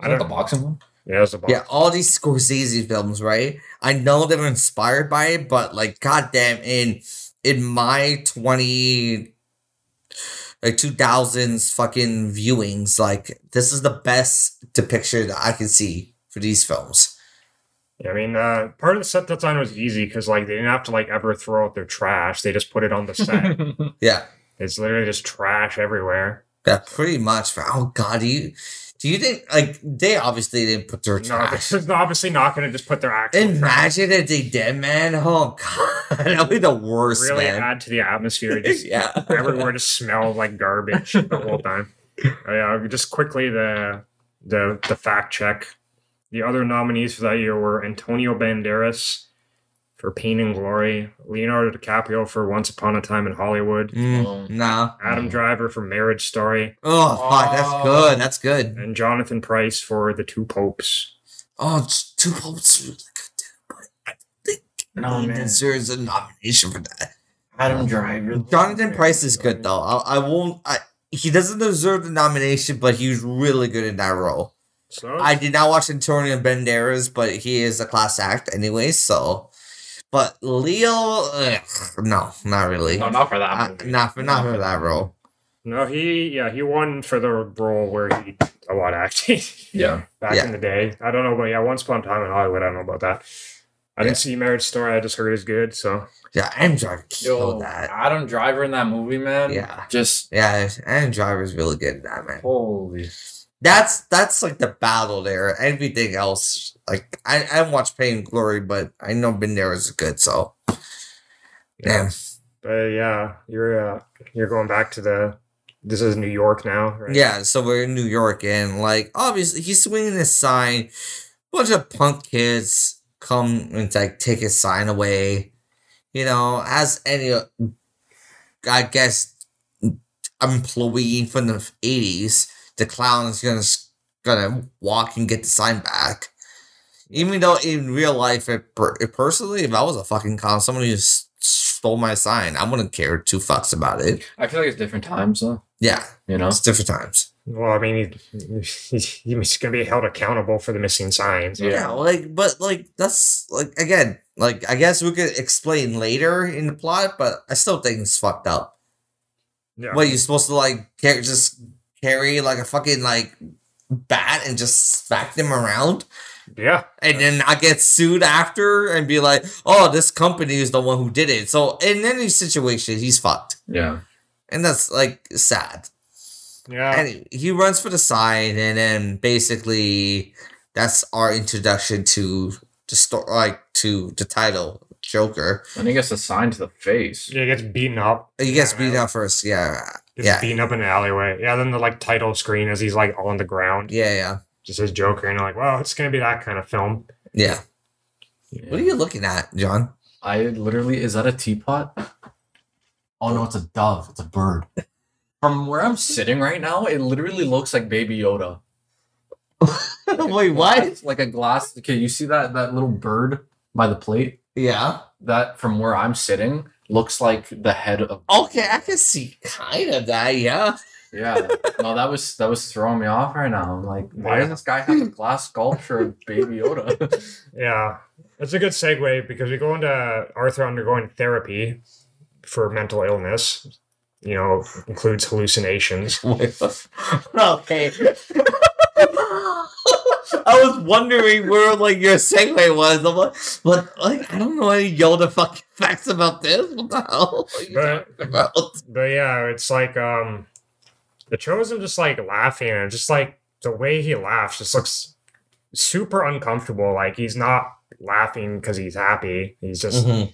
I Is that don't the boxing one? Yeah, it a box. Yeah, all these Scorsese films, right? I know they were inspired by it, but like, goddamn, in in my twenty like two thousands fucking viewings, like this is the best depiction that I can see for these films. I mean, uh, part of the set design was easy because like they didn't have to like ever throw out their trash. They just put it on the set. Yeah, it's literally just trash everywhere. yeah, pretty much. For oh god, do you do you think like they obviously didn't put their No, trash? they're obviously not going to just put their actual trash. Imagine if they did, man. Oh god, that'd be the worst, really man. add to the atmosphere. Just yeah, everywhere just smelled like garbage the whole time. Uh, yeah, just quickly the the the fact check. The other nominees for that year were Antonio Banderas for Pain and Glory, Leonardo DiCaprio for Once Upon a Time in Hollywood, Mm, Oh. nah. Adam Driver for Marriage Story, Oh, fuck, that's Oh. good. That's good. and Jonathan Pryce for The Two Popes. Oh, it's two popes really good too, but I think No, he man. deserves a nomination for that. Adam Driver. Jonathan Pryce is good though. I, I won't. I he doesn't deserve the nomination, but he was really good in that role. So I did not watch Antonio Banderas, but he is a class act anyway. So, but Leo, ugh, no, not really. No, not for that Uh, not for not for that role. no, he yeah he won for the role where he a lot acting Yeah. back Yeah. in the day. I don't know, but yeah, Once Upon a Time in Hollywood. I don't know about that. I didn't see Marriage Story. I just heard it's good. So Yeah, Adam Driver killed Yo, that. Adam Driver in that movie, man. Yeah. Just Yeah, Adam Driver is really good in that man. holy. That's that's like the battle there. Everything else, like I I haven't watched Pain and Glory, but I know Banderas is good. So, yeah. damn. But yeah, you're uh, you're going back to the. This is New York now, right? Yeah, so we're in New York, and like obviously he's swinging his sign. Bunch of punk kids come and like take his sign away. You know, as any, I guess, employee from the eighties, the clown is gonna gonna walk and get the sign back. Even though in real life, it, per- it personally, if I was a fucking clown, somebody just stole my sign, I wouldn't care two fucks about it. I feel like it's different times, though. Yeah, You know. it's different times. Well, I mean, he, he's, he's going to be held accountable for the missing signs. Yeah. Yeah. like but like that's like again, like I guess we could explain later in the plot, but I still think it's fucked up. Yeah. What you supposed to like carry, just carry like a fucking like bat and just smack them around, yeah. and then I get sued after and be like, oh, this company is the one who did it. So in any situation, he's fucked, Yeah. and that's like sad. Yeah. And he runs for the side, and then basically that's our introduction to the story, like to the title Joker. And he gets assigned to the face. Yeah, he gets beaten up. He gets beaten up first, yeah, Gets Yeah. beaten up in an alleyway. Yeah, then the like title screen as he's like on the ground. yeah, yeah, Just says Joker, and you're like, well, it's gonna be that kind of film. yeah. What are you looking at, John? I literally is that a teapot? Oh no, it's a dove. It's a bird. From where I'm sitting right now, it literally looks like Baby Yoda. Wait, what? It's like a glass. Okay, you see that that little bird by the plate? Yeah. That from where I'm sitting looks like the head of. Okay, I can see kind of that. Yeah. Yeah. No, that was that was throwing me off right now. I'm like, why Yeah. does this guy have a glass sculpture of Baby Yoda? Yeah, it's a good segue because we go into Arthur undergoing therapy for mental illness. You know, includes hallucinations. okay. I was wondering where like your segue was. I'm like, but like I don't know any Yoda fucking facts about this. What the hell are you But- talking about? But yeah, it's like um, it shows him just like laughing and just like the way he laughs just looks super uncomfortable. Like he's not laughing because he's happy. He's just Mhm,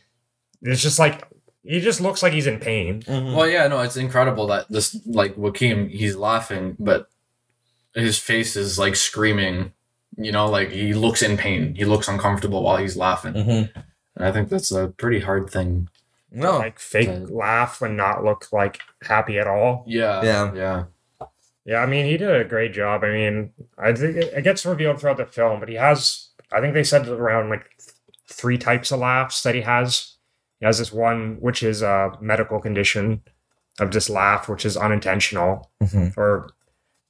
it's just like he just looks like he's in pain. mhm. well, yeah, no, it's incredible that this like Joaquin, he's laughing, but his face is like screaming. You know, like he looks in pain. He looks uncomfortable while he's laughing. Mhm. And I think that's a pretty hard thing. No. Like fake Okay. laugh and not look like happy at all. Yeah. Yeah. Yeah. Yeah, I mean, he did a great job. I mean, I think it it gets revealed throughout the film, but he has, I think they said around like three types of laughs that he has. He has this one, which is a medical condition of this laugh, which is unintentional, Mhm. or,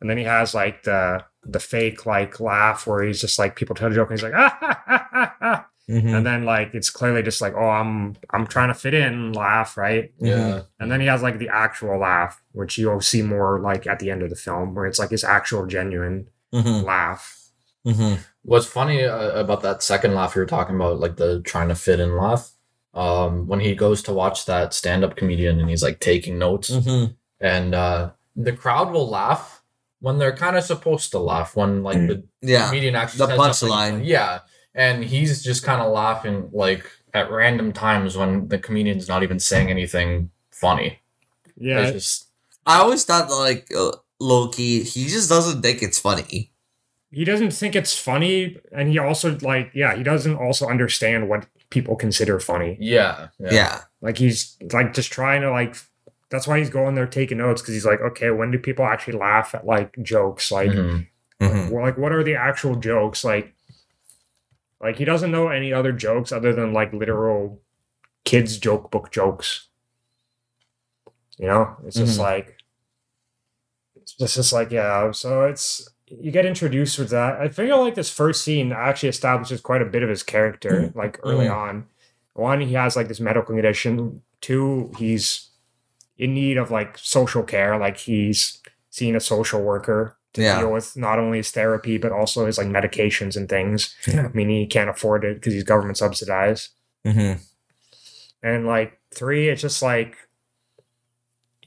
and then he has like the the fake like laugh where he's just like people tell a joke and he's like ah ha ha ha, ha. Mhm. and then like it's clearly just like oh I'm I'm trying to fit in laugh right Yeah. and then he has like the actual laugh, which you'll see more like at the end of the film, where it's like his actual genuine Mhm. laugh. Mhm. What's funny uh, about that second laugh you were talking about, like the trying to fit in laugh, um, when he goes to watch that stand up comedian and he's like taking notes, Mhm. and uh, the crowd will laugh when they're kind of supposed to laugh when like the Yeah. comedian actually The says something punchline. funny. Yeah, and he's just kind of laughing like at random times when the comedian's not even saying anything funny. Yeah, It's just I always thought like uh, Loki, he just doesn't think it's funny. he doesn't think it's funny, and he also like yeah, he doesn't also understand what people consider funny. yeah, Yeah. Like he's like just trying to like. That's why he's going there taking notes because he's like, okay, when do people actually laugh at like jokes? Like, Mhm. Mhm. like what are the actual jokes? Like, like he doesn't know any other jokes other than like literal kids joke book jokes. You know, it's just Mhm. like it's just like yeah. So it's you get introduced with that. I feel like this first scene actually establishes quite a bit of his character, like early Mm. on. One, he has like this medical condition. Two, he's in need of like social care. Like he's seeing a social worker to Yeah. deal with not only his therapy but also his like medications and things. Yeah. I mean, he can't afford it because he's government subsidized. Mm-hmm. And like three, it's just like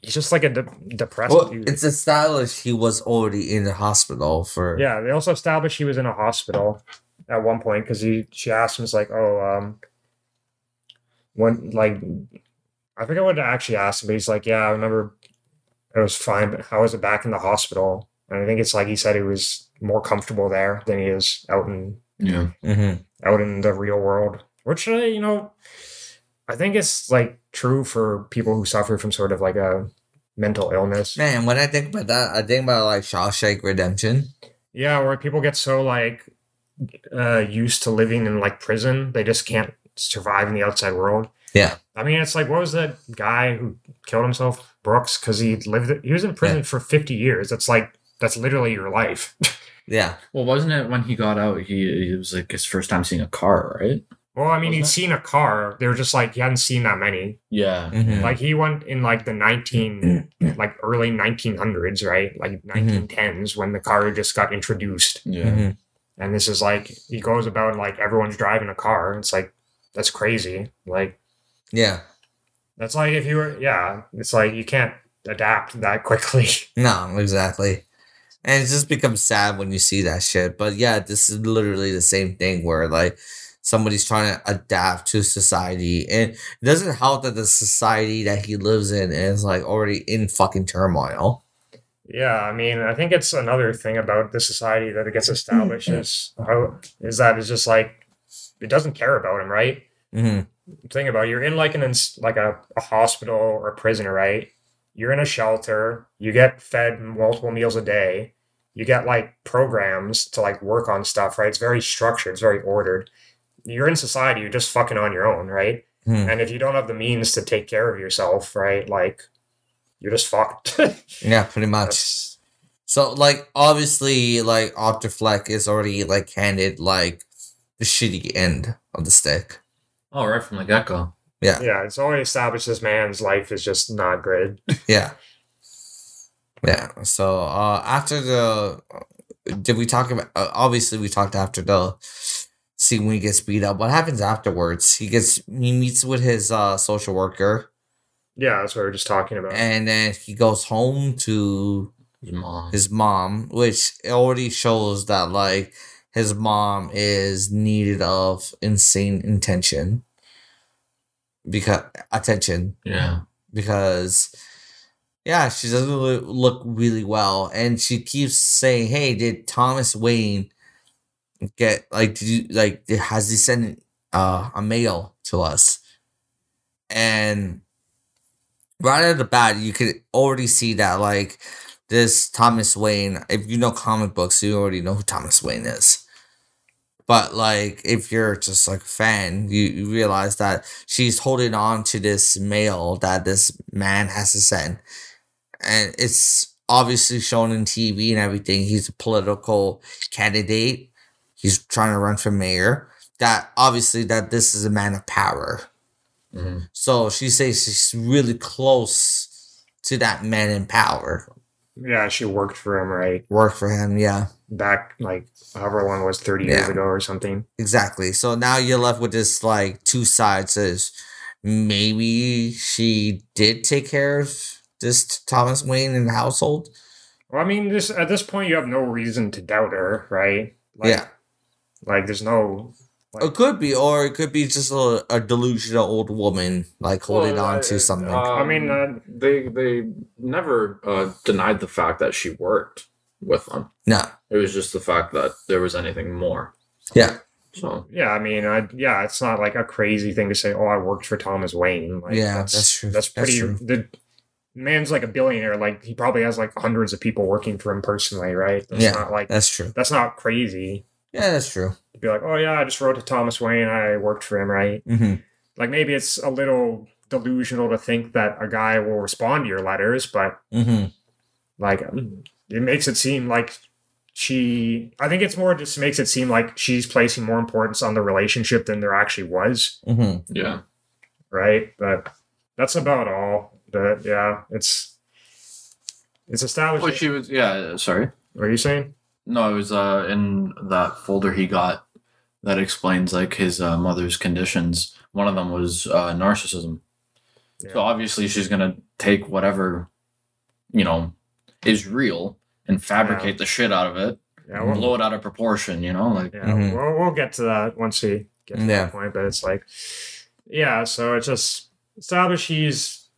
he's just like a de- depressed Well, dude. it's established he was already in the hospital for. Yeah, they also established he was in a hospital at one point because he she asked him, "It's like, oh, um, when like I forget what to actually asked him, but he's like, yeah, I remember it was fine, but how was it back in the hospital? And I think it's like he said he was more comfortable there than he is out in Yeah. Mm-hmm. out in the real world, which uh, you know, I think it's like true for people who suffer from sort of like a mental illness. Man, when I think about that, I think about like Shawshank Redemption. Yeah, where people get so like uh used to living in like prison, they just can't survive in the outside world. Yeah. I mean, it's like what was that guy who killed himself, Brooks, because he lived he was in prison for fifty years. That's like that's literally your life. Yeah. Well, wasn't it when he got out? He it was like his first time seeing a car, right? well, I mean, he'd Wasn't seen a car. They were just like he hadn't seen that many. Yeah. Mhm. Like he went in like the nineteen, like early nineteen hundreds, right? Like nineteen tens when the car just got introduced. Yeah. Mhm. And this is like he goes about like everyone's driving a car. It's like that's crazy. Like Yeah. that's like if you were yeah, it's like you can't adapt that quickly. No, exactly. And it just becomes sad when you see that shit. But yeah, this is literally the same thing where like somebody's trying to adapt to society. And it doesn't help that the society that he lives in is like already in fucking turmoil. yeah, I mean, I think it's another thing about the society that it gets established is how is that it's just like it doesn't care about him, right? hmm Think about it, you're in like an like a, a hospital or a prison, right? You're in a shelter. You get fed multiple meals a day. You get like programs to like work on stuff, right? It's very structured. It's very ordered. You're in society. You're just fucking on your own, right? Hmm. And if you don't have the means to take care of yourself, right, like you're just fucked. Yeah, pretty much. That's- So like obviously like Arthur Fleck is already like handed like the shitty end of the stick. Oh, right from the get go. Yeah. yeah, it's already established this man's life is just not good. Yeah. Yeah. So uh after the did we talk about uh, obviously we talked after the scene when he gets beat up. What happens afterwards? He gets he meets with his uh social worker Yeah, that's what we were just talking about. and then he goes home to His mom. his mom, which already shows that like his mom is needed of insane intention because attention. Yeah. because yeah she doesn't loo- look really well. And she keeps saying hey did thomas wayne get like did you like has he sent uh, a mail to us? And right at the bat you could already see that like this thomas wayne if you know comic books you already know who thomas wayne is but like if you're just like a fan you, you realize that she's holding on to this mail that this man has to send. And it's obviously shown in tv and everything. He's a political candidate. He's trying to run for mayor. That obviously that this is a man of power. Hmm so she says she's really close to that man in power. Yeah, she worked for him, right? Worked for him yeah Back like however long it was 30 years ago or something. Exactly. So now you're left with this like two sides. Is maybe she did take care of this Thomas Wayne in the household? Well, I mean, this at this point you have no reason to doubt her, right? Like, Yeah. Like there's no It could be, or it could be just a, a delusional old woman like holding Well, on I- to something. I mean, um, uh, they they never uh, denied the fact that she worked with them. no. It was just the fact that there was anything more. Yeah. So yeah, I mean, I, yeah, it's not like a crazy thing to say. Oh, I worked for Thomas Wayne. Like, Yeah, that's true. That's That's pretty. true. The man's like a billionaire. Like he probably has like hundreds of people working for him personally, right? That's Yeah. not like That's true. that's not crazy. Yeah, that's true. To be like, oh yeah, I just wrote to Thomas Wayne. I worked for him, right? hmm Like maybe it's a little delusional to think that a guy will respond to your letters, but hmm Like it makes it seem like she. I think it's more just makes it seem like she's placing more importance on the relationship than there actually was, hmm Yeah. right? But that's about all. But yeah, it's it's established. Well, she was. Yeah. Sorry. what are you saying? No, it was uh in that folder he got that explains like his uh, mother's conditions. One of them was uh, narcissism. Yeah. So obviously she's gonna take whatever, you know, is real and fabricate the shit out of it, yeah, well, blow it out of proportion. You know, like Yeah, Mhm. we'll, we'll get to that once we get to Yeah. that point. But it's like, yeah, so it's just established he's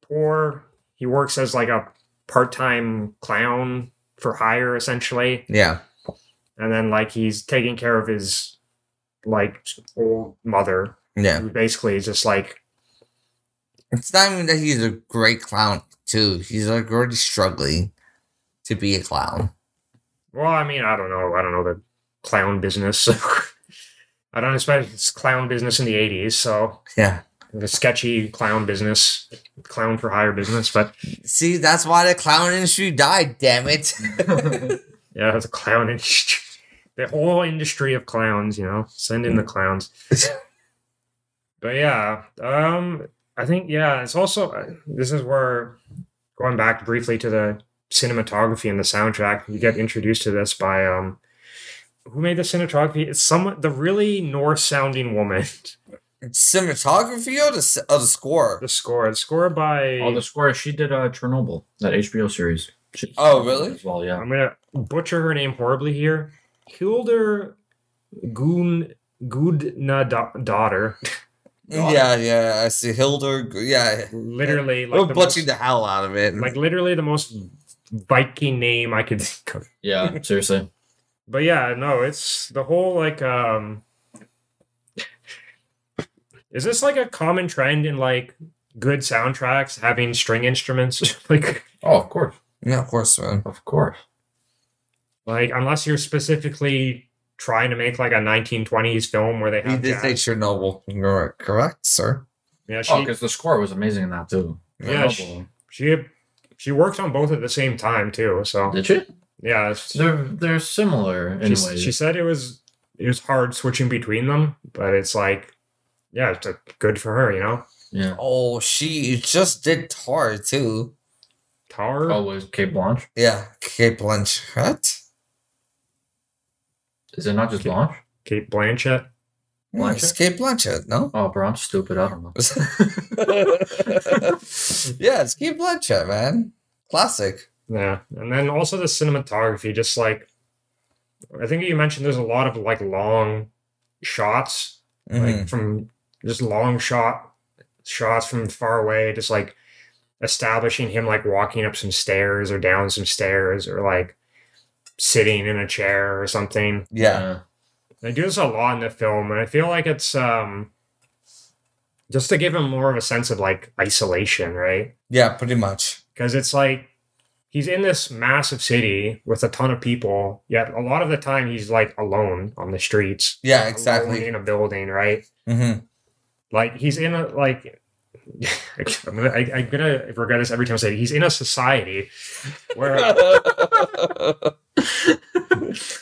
poor. He works as like a part time clown for hire, essentially. Yeah. And then like he's taking care of his like old mother, Yeah. who basically is just like, It's not even that he's a great clown, too. He's like already struggling to be a clown. well, I mean, I don't know. I don't know the clown business. I don't expect it's clown business in the 80s. So Yeah. the sketchy clown business, clown for hire business. But See, that's why the clown industry died, damn it. yeah, it's a clown industry. The whole industry of clowns, you know, send in the clowns. but yeah, um, I think yeah, it's also uh, this is where going back briefly to the cinematography and the soundtrack, you get introduced to this by um, who made the cinematography? It's some the really Norse sounding woman. Cinematography or the, or the score? the score, the score by Oh, the score she did uh Chernobyl that HBO series. She- Oh, really? As well, yeah. I'm gonna butcher her name horribly here. Hildur Gun Gudna da- daughter. Yeah, yeah. I see Hildur. Yeah. Literally, We're like the, butchering most, the hell out of it. like literally the most Viking name I could think of. Yeah, seriously. But yeah, no, it's the whole like um. Is this like a common trend in like good soundtracks having string instruments? like, Oh, of course, yeah, of course, man. of course. like unless you're specifically trying to make like a 1920s film where they He have did say jazz. Chernobyl. You're correct, sir. Yeah, she, Oh, because the score was amazing in that too. Yeah, Chernobyl. she she worked on both at the same time too. So Did she? yeah, They're they're similar in she, ways. she said it was it was hard switching between them, but it's like yeah, it's good for her, you know. yeah. Oh, she just did Tar, too. Tar. Oh, was Kate Blanche? Yeah, Kate Blanchett. Is it not just Blanche? Kate Blanchett. Yeah, it's Kate Blanchett, no? Oh, bro, I'm stupid. I don't know. yeah, it's Kate Blanchett, man. Classic. Yeah, and then also the cinematography, just like I think you mentioned, there's a lot of like long shots, Mhm. like from just long shot shots from far away, just like establishing him like walking up some stairs or down some stairs or like sitting in a chair or something. Yeah. They do this a lot in the film, and I feel like it's um just to give him more of a sense of like isolation, right? Yeah, pretty much. Because it's like he's in this massive city with a ton of people, yet a lot of the time he's like alone on the streets. Yeah, exactly. in a building, right? hmm Like he's in a like. I'm gonna, I, I'm gonna forget this every time I say it. He's in a society where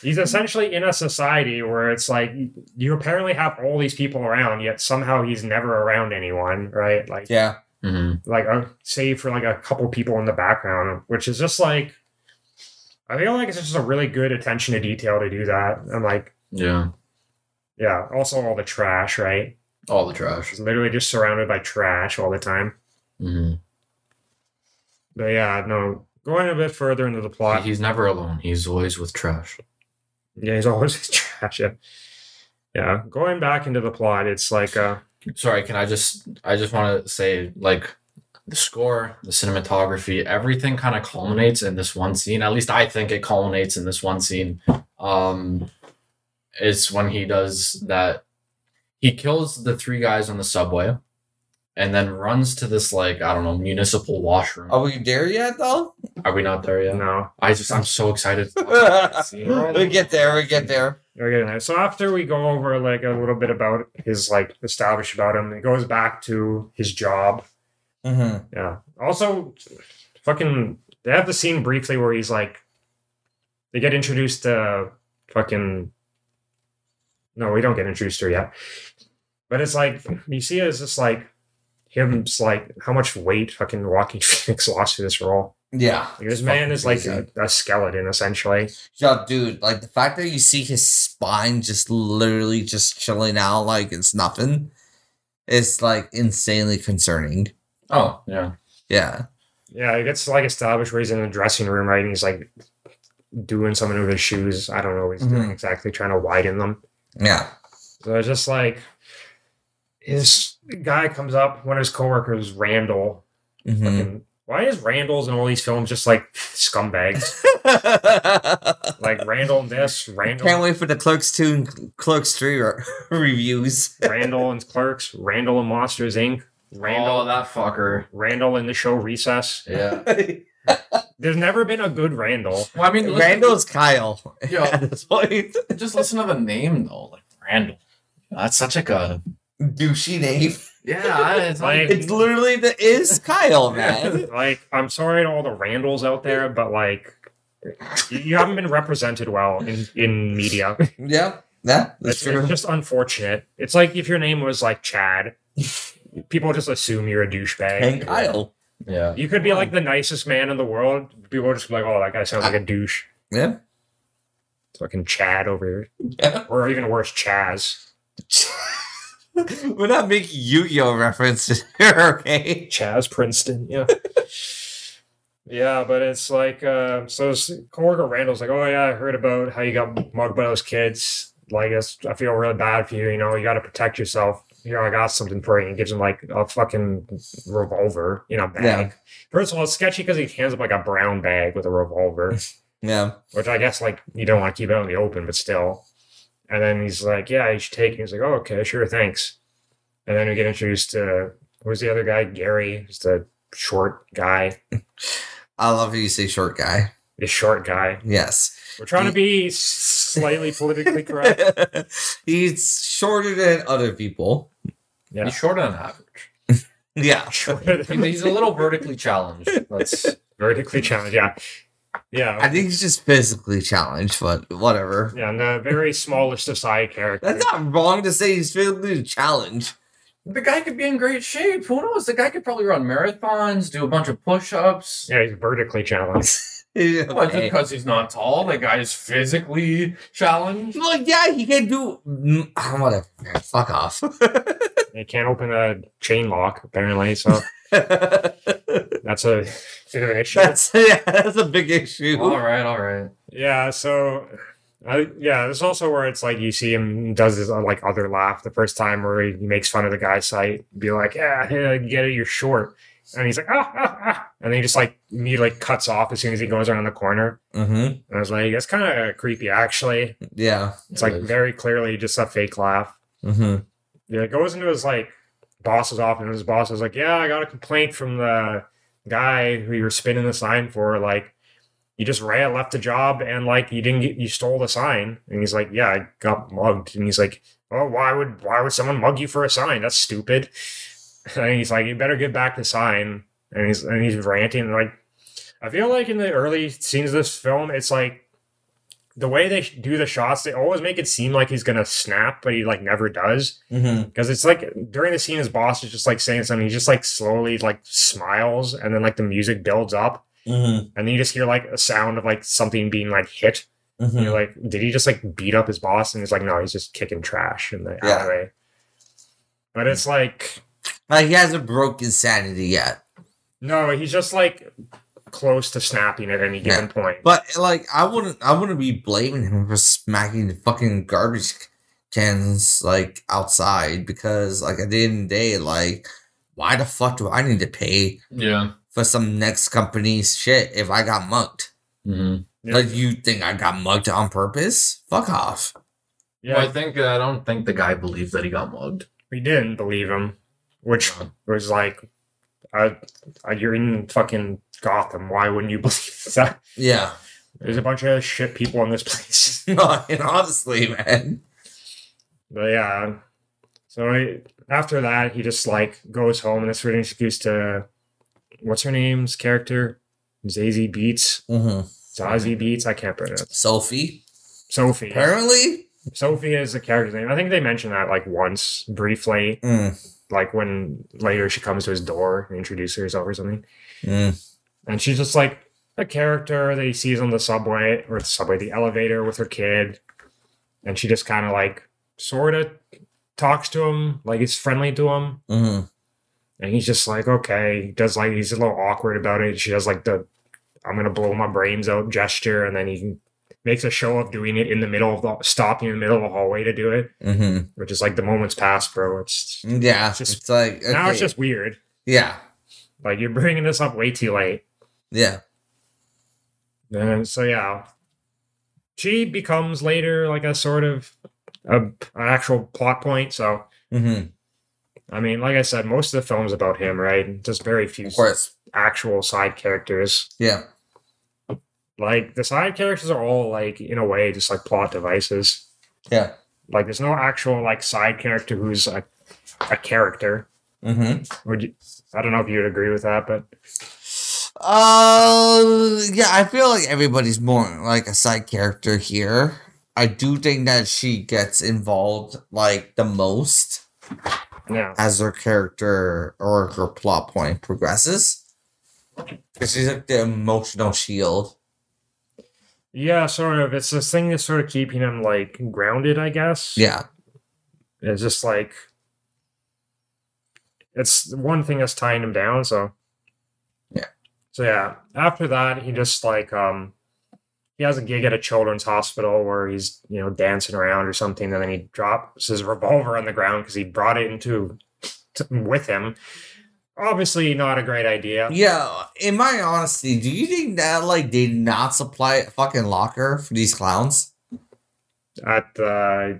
he's essentially in a society where it's like you apparently have all these people around, yet somehow he's never around anyone, right? Like, yeah. Mm-hmm. like uh, save for like a couple people in the background, which is just like I feel like it's just a really good attention to detail to do that. I'm like, Yeah. yeah, also all the trash, right? All the trash. He's literally just surrounded by trash all the time. Mm-hmm. But yeah, no, going a bit further into the plot. He's never alone. He's always with trash. Yeah, he's always with trash. Yeah. yeah, going back into the plot, it's like uh Sorry, can I just I just want to say like the score, the cinematography, everything kind of culminates in this one scene. At least I think it culminates in this one scene. Um it's when he does that he kills the three guys on the subway and then runs to this like I don't know municipal washroom. Are we there yet, though? Are we not there yet? no. I just I'm so excited. we get there. We get there. We're getting there. So after we go over like a little bit about his like establish about him, it goes back to his job. hmm Yeah. Also, fucking they have the scene briefly where he's like, they get introduced to fucking. No, we don't get introduced to her yet. But it's like you see it as just like him, just like how much weight fucking Joaquin Phoenix lost to this role. Yeah. Like, this man is like a, a skeleton essentially. Yo, dude, like the fact that you see his spine just literally just chilling out like it's nothing, it's like insanely concerning. Oh, yeah. Yeah. Yeah, it gets like established where he's in the dressing room, right? And he's like doing something with his shoes. I don't know what he's doing Mhm. exactly, trying to widen them. Yeah. So it's just like his guy comes up, one of his coworkers, is Randall. hmm Fucking, why is Randall's in all these films just like scumbags? like Randall in this, Randall, Can't wait for the Clerks 2 and Clerks 3 re- reviews. Randall and Clerks, Randall and Monsters Inc., Randall, Oh, that fucker. Randall in the show Recess. Yeah. There's never been a good Randall. Well, I mean, listen- Randall's Kyle Yo. at this point. just listen to the name though, like Randall. That's such like a Douchey name. yeah. It's Like- like It's literally the is Kyle, man. Like, I'm sorry to all the Randalls out there, but like, you- you haven't been represented well in in media. yeah. Yeah, that's It's, true. it's just unfortunate. It's like if your name was like Chad, people just assume you're a douchebag. And Kyle. yeah. You could be like the nicest man in the world. People would just be like, "Oh, that guy sounds like a douche." Yeah. Fucking Chad over here, Yeah. or even worse, Chaz. We're not making Yu-Gi-Oh references here, okay? Chazz Princeton. Yeah. yeah, but it's like uh, so. his Coworker Randall's like, "Oh yeah, I heard about how you got mugged by those kids. Like, it's, I feel really bad for you. You know, you got to protect yourself. Here, I got something for you." And gives him like a fucking revolver in a bag. Yeah. First of all, it's sketchy because he hands up like a brown bag with a revolver, Yeah. which I guess like you don't want to keep out in the open, but still. And then he's like, "Yeah, you should take it." He's like, "Oh, okay, sure, thanks." And then we get introduced to who's the other guy? Gary, just a short guy. I love how you say short guy. The short guy. Yes. We're trying to be slightly politically correct. He's shorter than other people. Yeah. He's shorter than average. Yeah. Shorter than he's a little vertically challenged. That's vertically challenged. Yeah. Yeah. I think he's just physically challenged, but whatever. yeah, and a very small list of side characters. That's not wrong to say he's physically challenged. the guy could be in great shape. Who knows? The guy could probably run marathons, do a bunch of push-ups. Yeah, he's vertically challenged. Well, just Okay. because he's not tall, the guy is physically challenged. Well, yeah, he can do mm, whatever. man, Fuck off. He can't open a chain lock, apparently, so that's a bit an issue. that's yeah, that's a big issue. All right, all right. Yeah, so I yeah, there's also where it's like you see him does this uh, like other laugh the first time where he makes fun of the guy's site, be like, yeah, yeah, get it, you're short, and he's like, ah, ah, ah, and then he just like immediately cuts off as soon as he goes around the corner. Mm-hmm. And I was like, that's kind of creepy, actually. Yeah. It's like It is. very clearly just a fake laugh. Mm-hmm. Yeah, it goes into his like boss's office, and his boss is like, "Yeah, I got a complaint from the guy who you're spinning the sign for. Like, you just ran, left the job, and like you didn't get, you stole the sign." And he's like, "Yeah, I got mugged." And he's like, "Oh, why would why would someone mug you for a sign? That's stupid." And he's like, "You better get back the sign." And he's and he's ranting and like, I feel like in the early scenes of this film, it's like the way they do the shots, they always make it seem like he's gonna snap, but he like never does. Mm-hmm. Because it's like during the scene, his boss is just like saying something. He just like slowly like smiles, and then like the music builds up, Mm-hmm. and then you just hear like a sound of like something being like hit. Mm-hmm. you're like, did he just like beat up his boss? And he's like, no, he's just kicking trash in the Yeah. alleyway. But it's like, Like he hasn't broken sanity yet. no, he's just like close to snapping at any given point. But like I wouldn't I wouldn't be blaming him for smacking the fucking garbage cans like outside because like at the end of the day, like why the fuck do I need to pay Yeah. for some next company's shit if I got mugged? Mm-hmm. Yeah. Like you think I got mugged on purpose? Fuck off. Yeah, Well, I think uh, I don't think the guy believed that he got mugged. we didn't believe him, which was like, uh, uh, you're in fucking Gotham. Why wouldn't you believe that? Yeah. There's a bunch of shit people in this place. No, and honestly, man. But yeah, so he, after that, he just like goes home, and that's really an excuse to what's her name's character, Zazie Beetz, Mm-hmm. Zazie Beetz. I can't pronounce. it. Sophie. Sophie. Apparently. Sophie is the character's name. I think they mentioned that like once briefly, Mm. Like when later she comes to his door and introduces herself or something. Mm. And she's just like a character that he sees on the subway or the subway, the elevator with her kid. And she just kind of like sort of talks to him, like he's friendly to him. Mm-hmm. And he's just like, okay, he does like, he's a little awkward about it. She does like the, I'm going to blow my brains out gesture. And then he makes a show of doing it in the middle of the, stopping in the middle of the hallway to do it, Mm-hmm. which is like the moment's past, bro. It's, Yeah. It's just- it's like now it's just weird. yeah. Like you're bringing this up way too late. Yeah. And so yeah, she becomes later like a sort of a, an actual plot point. So Mm-hmm. I mean, like I said, most of the film's about him, right? Just very few Of course. actual side characters. Yeah. Like the side characters are all like in a way just like plot devices. Yeah. Like there's no actual like side character who's a, a character. Mm-hmm. Would you? I don't know if you would agree with that, but Uh, yeah, I feel like everybody's more like a side character here. I do think that she gets involved like the most yeah, as her character or her plot point progresses. Because she's like the emotional shield. Yeah, sort of. It's this thing that's sort of keeping him like grounded, I guess. Yeah. It's just like it's one thing that's tying him down. So Yeah. So yeah, after that, he just like um he has a gig at a children's hospital where he's you know dancing around or something, and then he drops his revolver on the ground because he brought it into with him. Obviously, not a great idea. Yeah, in my honesty, do you think that like they did not supply a fucking locker for these clowns? At uh,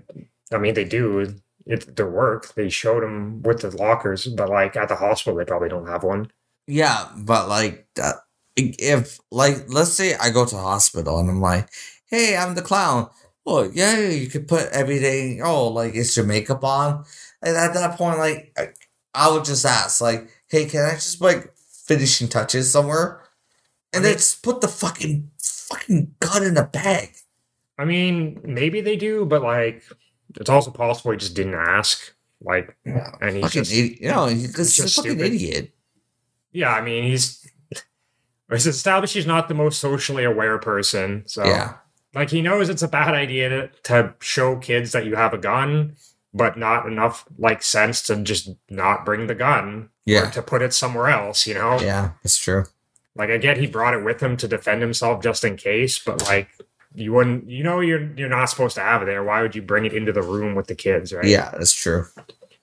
I mean, they do. It's their work. They showed them with the lockers, but like at the hospital, they probably don't have one. Yeah, but like if like let's say I go to the hospital and I'm like, hey, I'm the clown. Well, yeah, you could put everything. Oh, like is your makeup on? And at that point, like I, I would just ask, like, hey, can I just like finishing touches somewhere? And I mean- just put the fucking fucking gun in a bag. I mean, maybe they do, but like, it's also possible he just didn't ask. Like, Yeah, and he's fucking just. You know, he's he's just just a fucking stupid. idiot. yeah. I mean, he's it's established he's not the most socially aware person. So, Yeah, like, he knows it's a bad idea to, to show kids that you have a gun, but not enough like sense to just not bring the gun or yeah, to put it somewhere else. You know, yeah. That's true. like I get he brought it with him to defend himself just in case, but like. You wouldn't, you know, you're you're not supposed to have it there. Why would you bring it into the room with the kids, right? Yeah, that's true.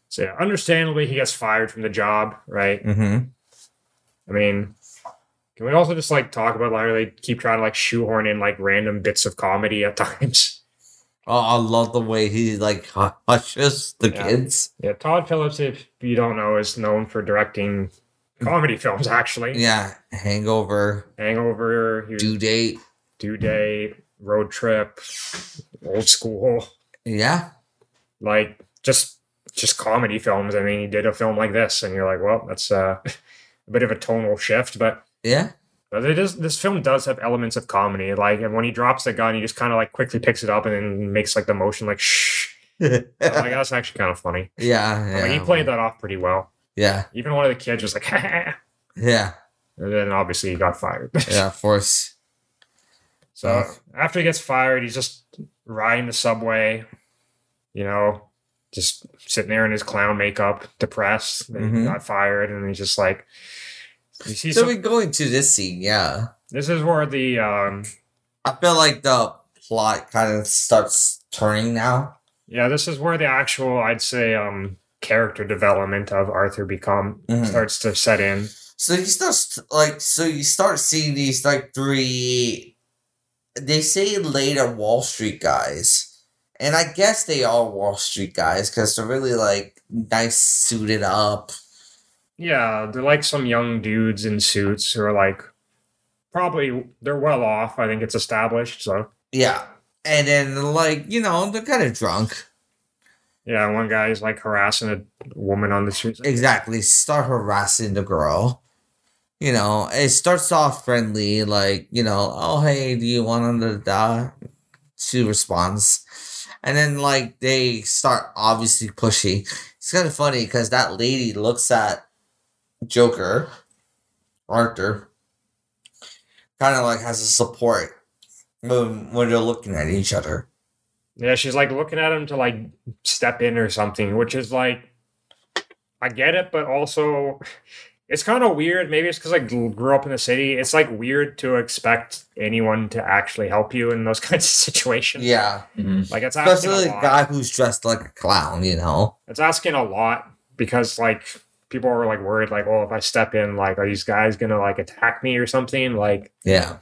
So yeah, understandably, he gets fired from the job, right? Mm-hmm. I mean, can we also just like talk about how they keep trying to like shoehorn in like random bits of comedy at times? Oh, I love the way he like hushes the Yeah. kids. Yeah, Todd Phillips, if you don't know, is known for directing comedy films. Actually, Yeah, Hangover, Hangover, he was Due Date. Due Date, Road Trip, Old School, Yeah, like just just comedy films. I mean, he did a film like this, and you're like, well, that's uh, a bit of a tonal shift, but yeah, But it is this film does have elements of comedy. Like and when he drops the gun, he just kind of like quickly picks it up and then makes like the motion like shh. yeah, like that's actually kind of funny. yeah. I mean, he played that off pretty well. Yeah, Even one of the kids was like, yeah. and then obviously he got fired. yeah. Of course. so after he gets fired, he's just riding the subway, you know, just sitting there in his clown makeup, depressed. That Mhm. he got fired, and he's just like, see, So some, we go into this scene. Yeah, this is where the um, I feel like the plot kind of starts turning now. Yeah, this is where the actual, I'd say, um, character development of Arthur become Mhm. starts to set in. So you start like so you start seeing these like three. They say later Wall Street guys, and I guess they are Wall Street guys because they're really like nice suited up. Yeah, they're like some young dudes in suits who are like probably they're well off. I think it's established. So Yeah, and then like you know they're kind of drunk. yeah, one guy's like harassing a woman on the street. Exactly, start harassing the girl, you know, it starts off friendly, like, you know, oh, hey, do you want to da? She responds. And then, like, they start obviously pushy. It's kind of funny because that lady looks at Joker, Arthur, kind of like has a support when, when they're looking at each other. Yeah, she's like looking at him to like step in or something, which is like, I get it, but also it's kind of weird. Maybe it's because I grew up in the city. It's like weird to expect anyone to actually help you in those kinds of situations. Yeah. Mhm. Like it's asking Especially a a lot. guy who's dressed like a clown, you know? It's asking a lot because like people are like worried, like, oh, if I step in, like, are these guys gonna like attack me or something? Like, Yeah.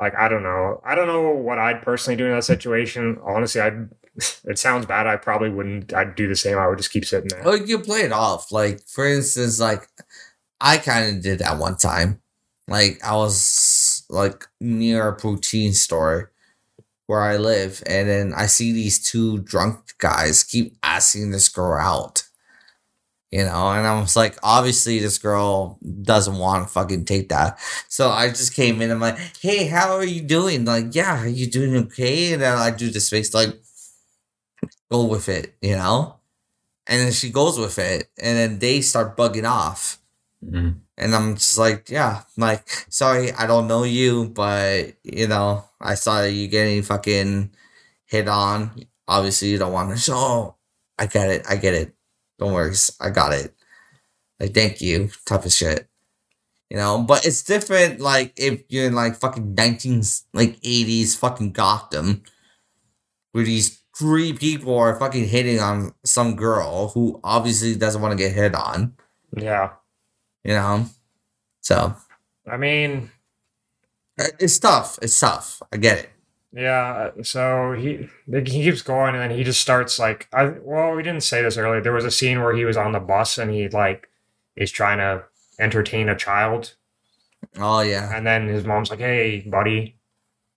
like I don't know. I don't know what I'd personally do in that situation. Honestly, I'd. It sounds bad. I probably wouldn't. I'd do the same. I would just keep sitting there. Well, you play it off. Like, for instance, like, I kind of did that one time. Like, I was, like, near a poutine store where I live, and then I see these two drunk guys keep asking this girl out. You know, and I was like, obviously, this girl doesn't want to fucking take that. So I just came in. And I'm like, hey, how are you doing? Like, yeah, are you doing okay? And then I do this face, like, go with it, you know? And then she goes with it, and then they start bugging off. Mhm. And I'm just like, yeah, I'm like, sorry, I don't know you, but you know, I saw that you getting fucking hit on. Obviously, you don't want to show. I get it. I get it. Don't worry. I got it. Like, thank you. Tough as shit. You know, but it's different. Like, if you're in like fucking 19, like 80s fucking Gotham, where these three people are fucking hitting on some girl who obviously doesn't want to get hit on, Yeah. you know? So, I mean, Uh, It's tough. It's tough. I get it. Yeah, so he he keeps going and then he just starts like I well we didn't say this earlier. There was a scene where he was on the bus and he like is trying to entertain a child Oh yeah, and then his mom's like, "Hey, buddy,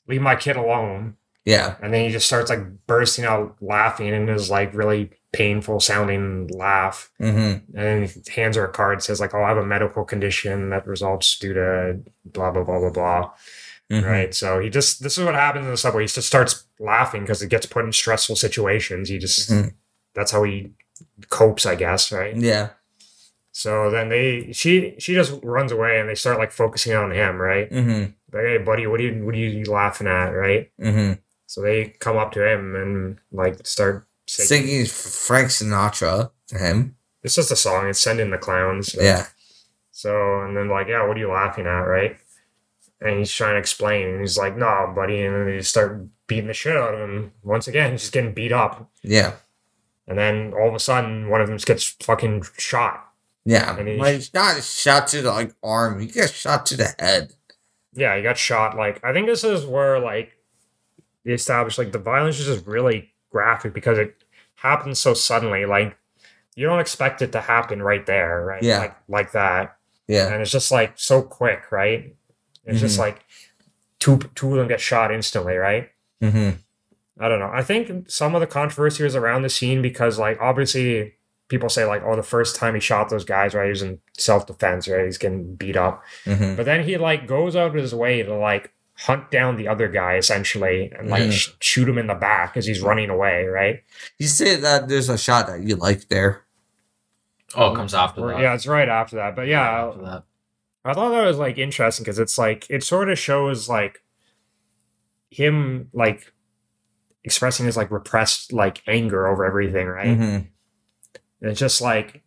leave my kid alone." yeah, And then he just starts like bursting out laughing in his like really painful sounding laugh. mm-hmm. And then he hands her a card says like, "Oh, I have a medical condition that results due to blah blah blah blah blah." Mm-hmm. right? So he just this is what happens in the subway. He just starts laughing because it gets put in stressful situations. He just Mhm. that's how he copes, I guess, right? Yeah, So then they she she just runs away and they start like focusing on him, right? mm-hmm. Like, hey, buddy, what are you what are you laughing at, right? Mm-hmm. So they come up to him and like start singing. Singing Frank Sinatra to him. It's just a song. It's Send in the Clowns. Yeah, So and then like, yeah, what are you laughing at, right? And he's trying to explain, and he's like, "No, buddy," and then they just start beating the shit out of him. Once again, he's just getting beat up. yeah, And then all of a sudden, one of them gets fucking shot. yeah. And he- Like it's not shot to the like arm. He gets shot to the head. Yeah, he got shot. Like I think this is where like they established like the violence is just really graphic because it happens so suddenly. Like you don't expect it to happen right there, right? Yeah. Like like that, Yeah, and it's just like so quick, right? It's just Mhm. like two two of them get shot instantly, right? mm-hmm. I don't know. I think some of the controversy was around the scene because, like, obviously people say, like, oh, the first time he shot those guys, right, he was in self defense, right? He's getting beat up. Mm-hmm. But then he, like, goes out of his way to, like, hunt down the other guy, essentially, and, like, Mhm. sh- shoot him in the back as he's running away, right? You said that there's a shot that you like there. Oh, it comes after Or- that. yeah, it's right after that. But yeah, After that. I thought that was, like, interesting because it's, like, it sort of shows, like, him, like, expressing his, like, repressed, like, anger over everything, right? Mm-hmm. And it's just like,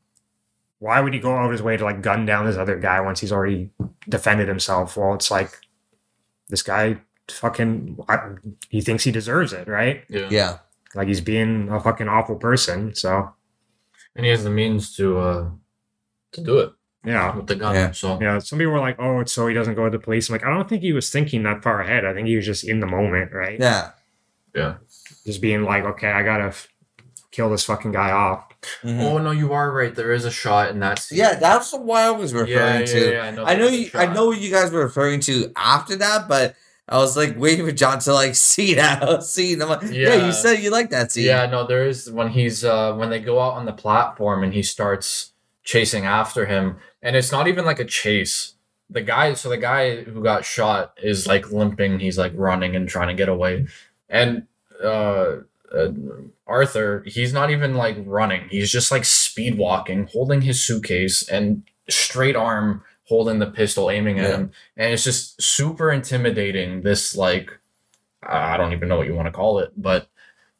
why would he go out of his way to like gun down this other guy once he's already defended himself? Well, it's like this guy fucking I, he thinks he deserves it, right? Yeah. Yeah, Like he's being a fucking awful person. So And he has the means to uh to do it yeah, with the gun. Yeah. So yeah. Some people were like, "Oh, it's so he doesn't go to the police." I'm like, I don't think he was thinking that far ahead. I think he was just in the moment, right? yeah. yeah. Just being like, "Okay, I gotta f- kill this fucking guy off." Mhm. Oh no, you are right. There is a shot in that scene. Yeah, that's what I was referring yeah, yeah, to. yeah, I know. I know you. I know what you guys were referring to after that, but I was like waiting for John to like see that scene. I'm like, yeah. Yeah. you said you like that scene. Yeah, no, there is when he's uh when they go out on the platform and he starts chasing after him, and it's not even like a chase. the guy so the guy who got shot is like limping he's like running and trying to get away and uh, uh arthur he's not even like running he's just like speed walking holding his suitcase and straight arm holding the pistol aiming at Yeah. him and it's just super intimidating this like i don't even know what you want to call it but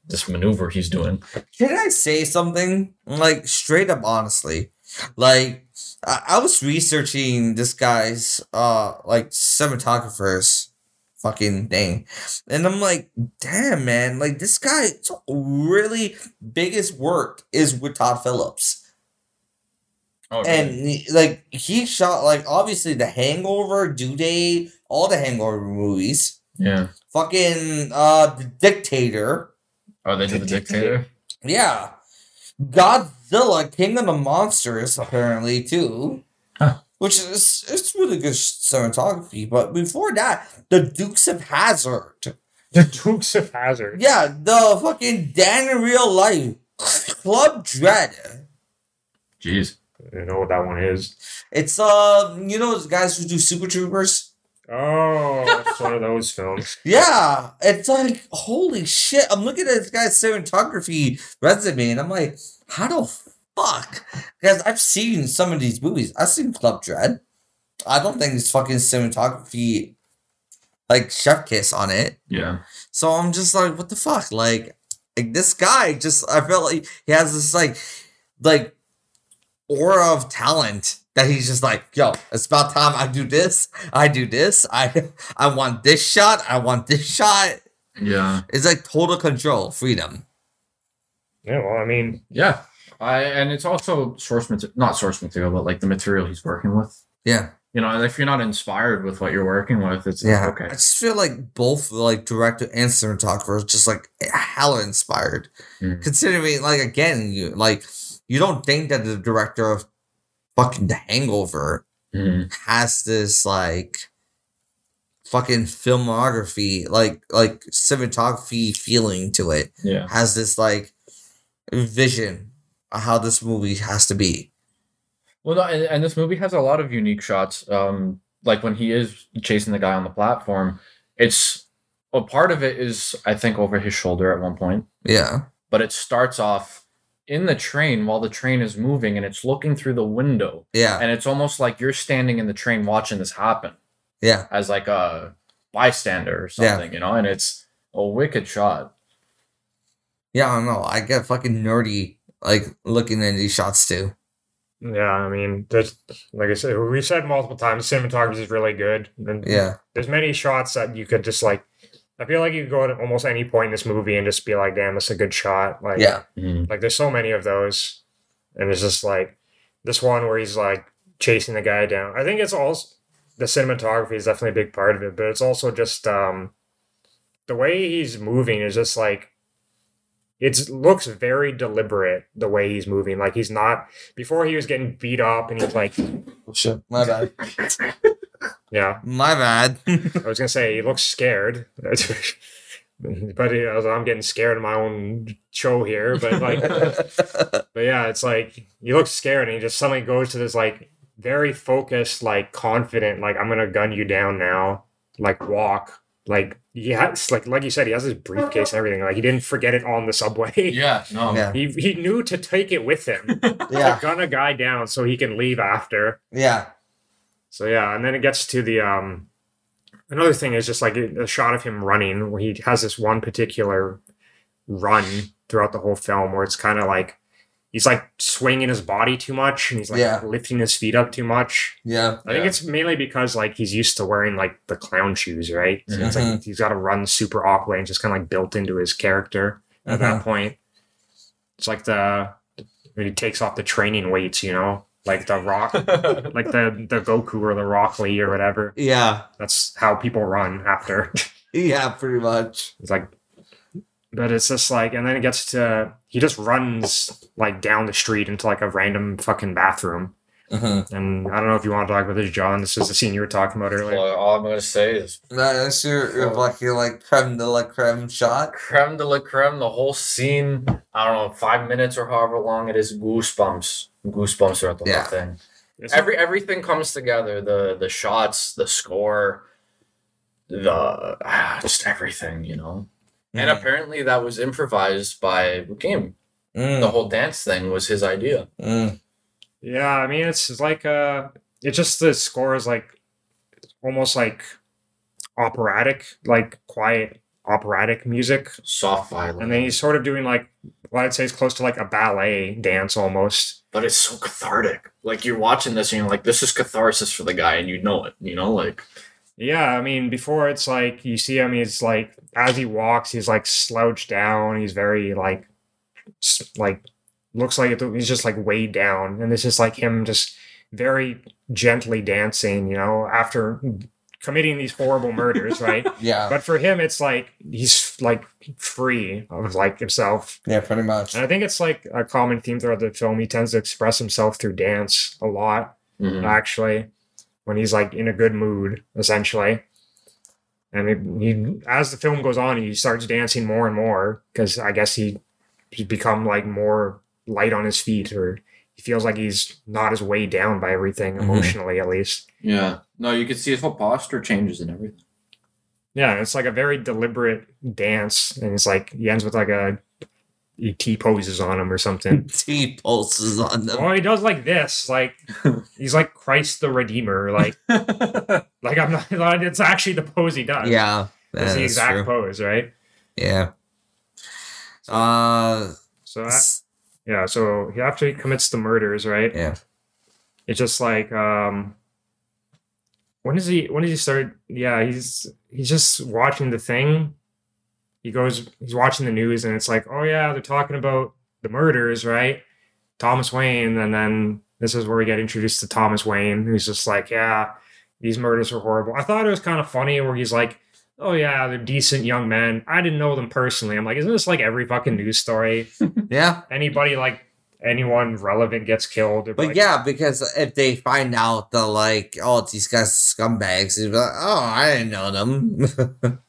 this maneuver he's doing Can I say something? Like straight up honestly. Like I, I was researching this guy's uh like cinematographer's fucking thing. And I'm like, damn man, like this guy's really biggest work is with Todd Phillips. oh And he- like he shot like obviously the hangover, due date, all the hangover movies. yeah Fucking uh the dictator. oh they did the dictator Yeah. Godzilla, Kingdom of Monsters, apparently too. Huh. Which is it's really good cinematography. But before that, the Dukes of Hazzard. The Dukes of Hazzard. Yeah, the fucking Dan in real life. Club Dread. jeez You know what that one is. It's uh you know those guys who do Super Troopers? Oh, it's one of those films. Yeah. It's like holy shit. I'm looking at this guy's cinematography resume and I'm like, how the fuck? Because I've seen some of these movies. I've seen Club Dread. I don't think it's fucking cinematography like chef kiss on it. yeah So I'm just like, what the fuck? Like, like this guy just I felt like he has this like like aura of talent that he's just like, yo, it's about time I do this, I do this, I I want this shot, I want this shot. yeah It's like total control, freedom. Yeah, well, I mean, Yeah, I and it's also source material, not source material, but like the material he's working with. Yeah. You know, if you're not inspired with what you're working with, it's Yeah. okay. I just feel like both like director and cinematographer is just like hella inspired. Mm. Considering like again, you like you don't think that the director of fucking Hangover Mhm. has this like fucking filmography, like like cinematography feeling to it. Yeah, Has this like vision of how this movie has to be. well, no, and, and this movie has a lot of unique shots. Um, like when he is chasing the guy on the platform, it's a part of it is I think over his shoulder at one point, Yeah. but it starts off in the train while the train is moving and it's looking through the window Yeah. and it's almost like you're standing in the train watching this happen Yeah. as like a bystander or Yeah. something, you know, and it's a wicked shot. Yeah, I don't know. I get fucking nerdy like looking at these shots too. yeah, I mean, there's like I said, we've said multiple times, cinematography is really good. And Yeah. there's many shots that you could just like. I feel like you could go at almost any point in this movie and just be like, "Damn, that's a good shot." Like, Yeah. like there's so many of those, and it's just like this one where he's like chasing the guy down. I think it's also the cinematography is definitely a big part of it, but it's also just um the way he's moving is just like it looks very deliberate the way he's moving. Like he's not before he was getting beat up and he's like, oh, Shit. My bad. yeah. My bad. I was gonna say he looks scared, but I was, I'm getting scared of my own show here. But like, but yeah, it's like he looks scared and he just suddenly goes to this like very focused, like confident, like I'm gonna gun you down now, like walk. Like he has, like like you said, he has his briefcase and everything. Like he didn't forget it on the subway. Yeah, no. yeah. He he knew to take it with him Yeah. to gun a guy down so he can leave after. Yeah. So yeah, and then it gets to the um another thing is just like a shot of him running where he has this one particular run throughout the whole film where it's kind of like he's like swinging his body too much and he's like Yeah. lifting his feet up too much. Yeah. I think it's mainly because like he's used to wearing like the clown shoes, right? So it's Mhm. like he's got to run super awkward and just kind of like built into his character at that point. It's like the when he takes off the training weights, you know, like the rock like the the Goku or the Rock Lee or whatever. Yeah. That's how people run after. Yeah, pretty much. it's like, but it's just like, and then it gets to he just runs like down the street into like a random fucking bathroom. Mm-hmm. And I don't know if you want to talk about this, John. This is the scene you were talking about earlier. Well, all I'm gonna say is That's your, your like your like creme de la creme shot. creme de la creme. The whole scene. I don't know, five minutes or however long it is. Goosebumps. Goosebumps throughout the Yeah. whole thing. It's- Every everything comes together. The the shots, the score, the ah, just everything, you know. And Mm, apparently that was improvised by Joaquin. mm, The whole dance thing was his idea. mm. Yeah, I mean it's it's like uh it's just the score is like almost like operatic, like quiet operatic music. Soft violin. And then he's sort of doing like what I'd say is close to like a ballet dance almost. but it's so cathartic. Like you're watching this and you're like, this is catharsis for the guy, and you know it. You know, like Yeah, I mean before it's like you see him he's like as he walks he's like slouched down, he's very like like looks like it- he's just like weighed down and it's just like him just very gently dancing, you know, after committing these horrible murders, right? Yeah. But for him, it's like he's like free of like himself. Yeah, pretty much. And I think it's like a common theme throughout the film. He tends to express himself through dance a lot, mhm. actually, when he's like in a good mood, essentially. And it, he, as the film goes on, he starts dancing more and more because I guess he he's become like more light on his feet, or he feels like he's not as weighed down by everything Mhm. emotionally, at least. yeah. No, you can see his whole posture changes and everything. Yeah, it's like a very deliberate dance, and it's like he ends with like a he T poses on him or something. T pulses on them. well, he does like this, like he's like Christ the Redeemer, like like I'm not. It's actually the pose he does. Yeah. it's that the exact true. pose, right? Yeah. Uh, So that, yeah, so he after he commits the murders, right? yeah. It's just like um, when does he when does he start? Yeah, he's he's just watching the thing. He goes, he's watching the news, and it's like, oh yeah, they're talking about the murders, right? Thomas Wayne, and then this is where we get introduced to Thomas Wayne, who's just like, yeah, these murders were horrible. I thought it was kind of funny where he's like, oh yeah, they're decent young men. I didn't know them personally. I'm like, isn't this like every fucking news story? Yeah. Anybody like anyone relevant gets killed. But like, yeah, because if they find out the like, oh, these guys scumbags, like, oh, I didn't know them.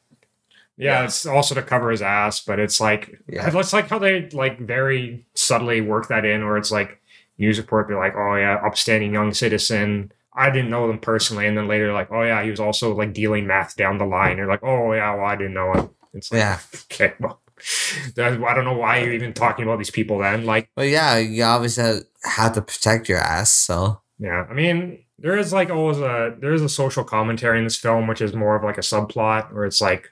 Yeah, Yeah. it's also to cover his ass, but it's like Yeah. it's like how they like very subtly work that in, where it's like news report be like, oh yeah, upstanding young citizen. I didn't know them personally, and then later like, oh yeah, he was also like dealing meth down the line. You're like, oh yeah, well I didn't know him. It's like, yeah. okay, well, I don't know why you're even talking about these people then. Like, But yeah, you obviously have, have to protect your ass. So yeah, I mean, there is like always a there is a social commentary in this film, which is more of like a subplot, where it's like,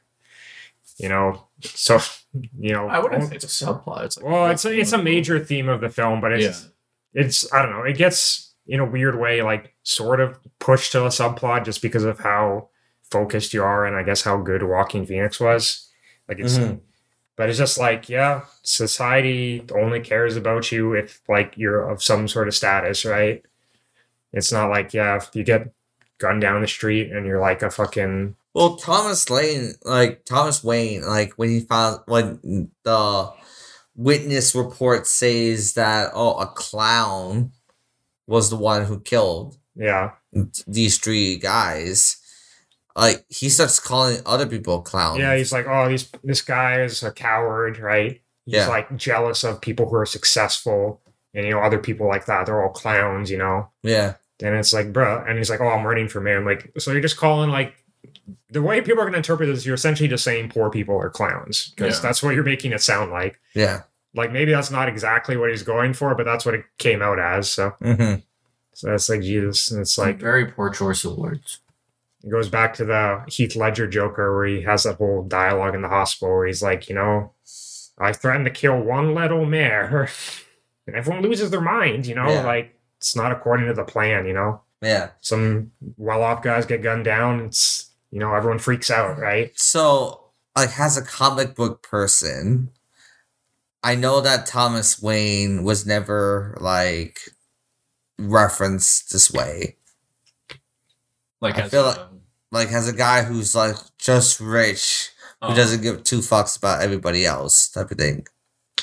you know, so you know, I wouldn't say it's a subplot. It's like Well, it's a, it's a major theme of the film, but it's Yeah. it's I don't know. It gets in a weird way like sort of pushed to a subplot just because of how focused you are, and I guess how good Joaquin Phoenix was. Like it's, Mhm. but it's just like yeah, society only cares about you if like you're of some sort of status, right? It's not like yeah, if you get gunned down the street and you're like a fucking Well, Thomas Lane, like Thomas Wayne, like when he found when the witness report says that oh a clown was the one who killed yeah these three guys, like he starts calling other people clowns. Yeah, he's like, oh, he's this guy is a coward, right? He's Yeah. like jealous of people who are successful, and you know, other people like that. They're all clowns, you know. yeah, And it's like, bruh, and he's like, oh, I'm running for mayor. I'm like, so you're just calling like the way people are going to interpret this, you're essentially just saying poor people are clowns because Yeah. that's what you're making it sound like. yeah. Like maybe that's not exactly what he's going for, but that's what it came out as. So, hmm so that's like Jesus, and it's like very poor choice of words. It goes back to the Heath Ledger Joker where he has that whole dialogue in the hospital where he's like, you know, I threatened to kill one little mayor. and everyone loses their mind, you know? Yeah. Like, it's not according to the plan, you know? Yeah. Some well off guys get gunned down. It's, you know, everyone freaks out, right? So, like, as a comic book person, I know that Thomas Wayne was never like referenced this way. Like I as feel a- like- Like, as a guy who's like just rich, who oh, doesn't give two fucks about everybody else, type of thing.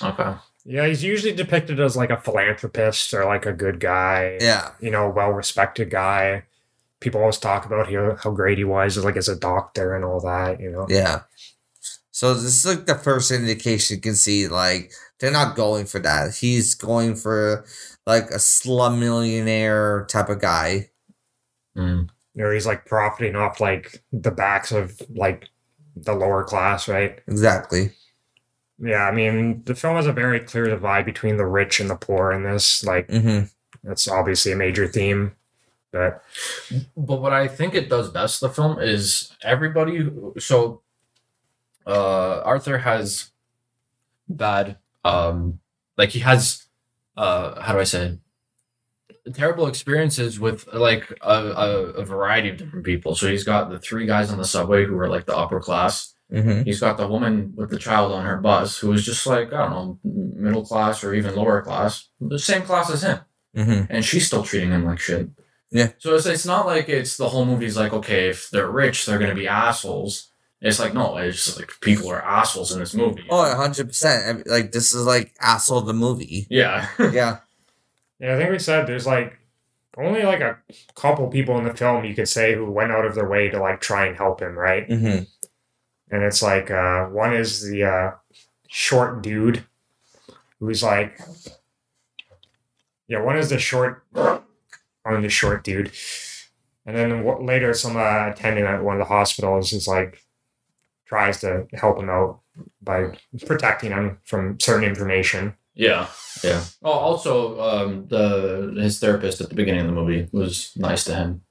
okay. Yeah, he's usually depicted as like a philanthropist or like a good guy, Yeah. you know, well respected guy. People always talk about how, how great he was, like as a doctor and all that, you know? Yeah. So this is like the first indication you can see like They're not going for that. He's going for like a slum millionaire type of guy. Mm. Or he's like profiting off like the backs of like the lower class, right? Exactly. Yeah, I mean, the film has a very clear divide between the rich and the poor in this. Like, Mm-hmm. that's obviously a major theme. But But what I think it does best, the film, is everybody. who- So, uh, Arthur has bad, um, like he has, uh, how do I say, it? terrible experiences with like a, a, a variety of different people. So he's got the three guys on the subway who are like the upper class. Mm-hmm. He's got the woman with the child on her bus who is just like I don't know, middle class or even lower class, the same class as him Mm-hmm. and she's still treating him like shit. Yeah. So it's it's not like it's the whole movie's like okay if they're rich they're gonna be assholes. It's like no, it's just like people are assholes in this movie. Oh, 100%. Like, this is like Asshole the movie. yeah. Yeah. yeah, I think we said there's like only like a couple people in the film you could say who went out of their way to like try and help him, right? Mm-hmm. and it's like uh, one is the uh, short dude who's like yeah one is the short on the short dude and then w- later some uh, attendant at one of the hospitals is like tries to help him out by protecting him from certain information Yeah. Yeah. Oh, also, um, the his therapist at the beginning of the movie was nice to him.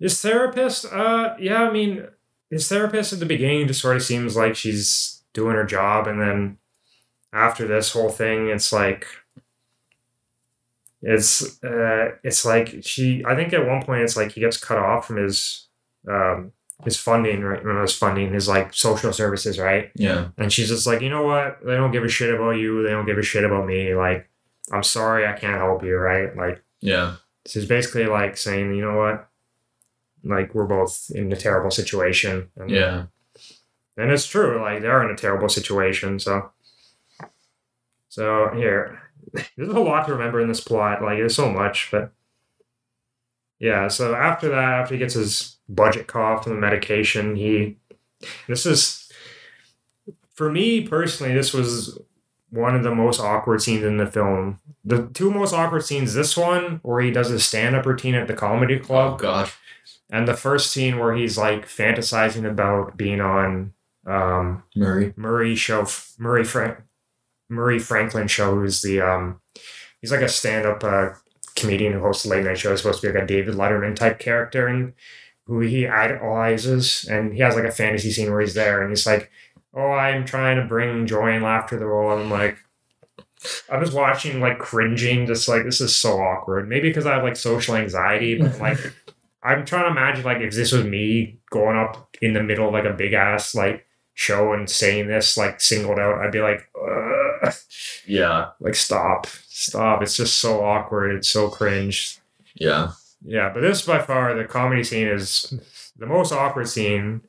his therapist uh yeah i mean his therapist at the beginning just sort of seems like she's doing her job and then after this whole thing it's like it's uh it's like she i think at one point it's like he gets cut off from his um his funding right not his funding his like social services right Yeah. and she's just like you know what they don't give a shit about you they don't give a shit about me like i'm sorry i can't help you right like Yeah. She's basically like saying, you know what? Like we're both in a terrible situation. And, Yeah. And it's true, like they're in a terrible situation, so so here. There's a lot to remember in this plot. Like there's so much, but yeah, so after that, after he gets his budget off from the medication, he this is for me personally, this was one of the most awkward scenes in the film. The two most awkward scenes, this one where he does his stand-up routine at the comedy club. Oh club, God. and the first scene where he's like fantasizing about being on um, Murray. Murray show, Murray Frank, Murray Franklin show, who's the um, he's like a stand-up uh, comedian who hosts a late night show. He's supposed to be like a David Letterman type character, and who he idolizes, and he has like a fantasy scene where he's there, and he's like, "Oh, I'm trying to bring joy and laughter to the world." And I'm like. I'm just watching, like cringing, just like this is so awkward. Maybe because I have like social anxiety, but like I'm trying to imagine like if this was me going up in the middle of like a big ass like show and saying this like singled out, I'd be like, Ugh. Yeah. like stop, stop. It's just so awkward. It's so cringe. Yeah. Yeah, but this by far the comedy scene is the most awkward scene.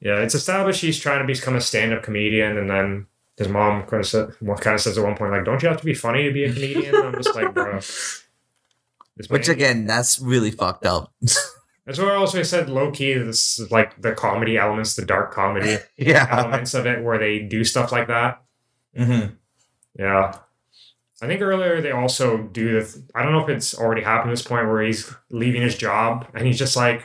Yeah, it's established he's trying to become a stand-up comedian, and then his mom kind of said, well, kind of says at one point like, "Don't you have to be funny to be a comedian?" I'm just like, bro. Which again, that's really fucked up. That's why I also said low key. This is like the comedy elements, the dark comedy yeah. elements of it, where they do stuff like that. Mm-hmm. Yeah, I think earlier they also do the. th- I don't know if it's already happened at this point where he's leaving his job and he's just like,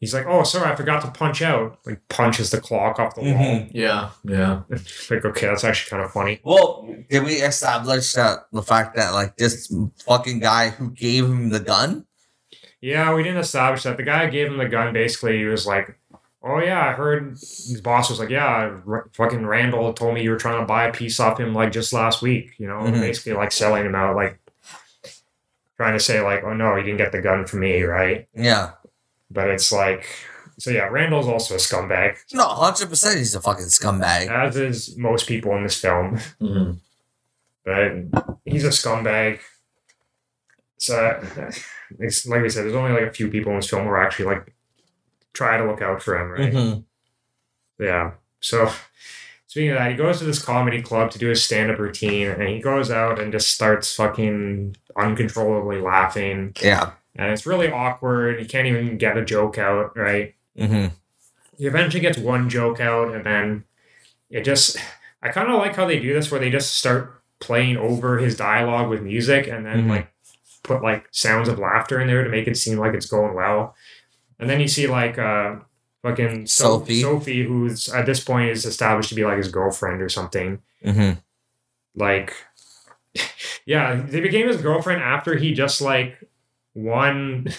he's like, "Oh, sorry, I forgot to punch out." Like punches the clock off the wall. Mhm. Yeah. Yeah. like, okay, that's actually kind of funny. Well, did we establish that the fact that like this fucking guy who gave him the gun? Yeah, we didn't establish that. The guy who gave him the gun basically he was like, "Oh yeah, I heard." His boss was like, "Yeah, R- fucking Randall told me you were trying to buy a piece off him like just last week." You know, Mhm. basically like selling him out, like trying to say like, "Oh no, you didn't get the gun from me, right?" Yeah. But it's like, so yeah, Randall's also a scumbag, No, hundred percent. He's a fucking scumbag. as is most people in this film. Mhm. But he's a scumbag. So, it's, like we said, there's only like a few people in this film who are actually like try to look out for him, right? Mhm. Yeah. So speaking of that, he goes to this comedy club to do his stand-up routine, and he goes out and just starts fucking uncontrollably laughing, Yeah. and it's really awkward. He can't even get a joke out, right? Mm-hmm. He eventually gets one joke out, and then it just. I kind of like how they do this, where they just start playing over his dialogue with music, and then Mhm. like put like sounds of laughter in there to make it seem like it's going well. And then you see like uh fucking Sophie. Sophie, who's at this point is established to be like his girlfriend or something. Mm-hmm. Like, yeah, they became his girlfriend after he just like one.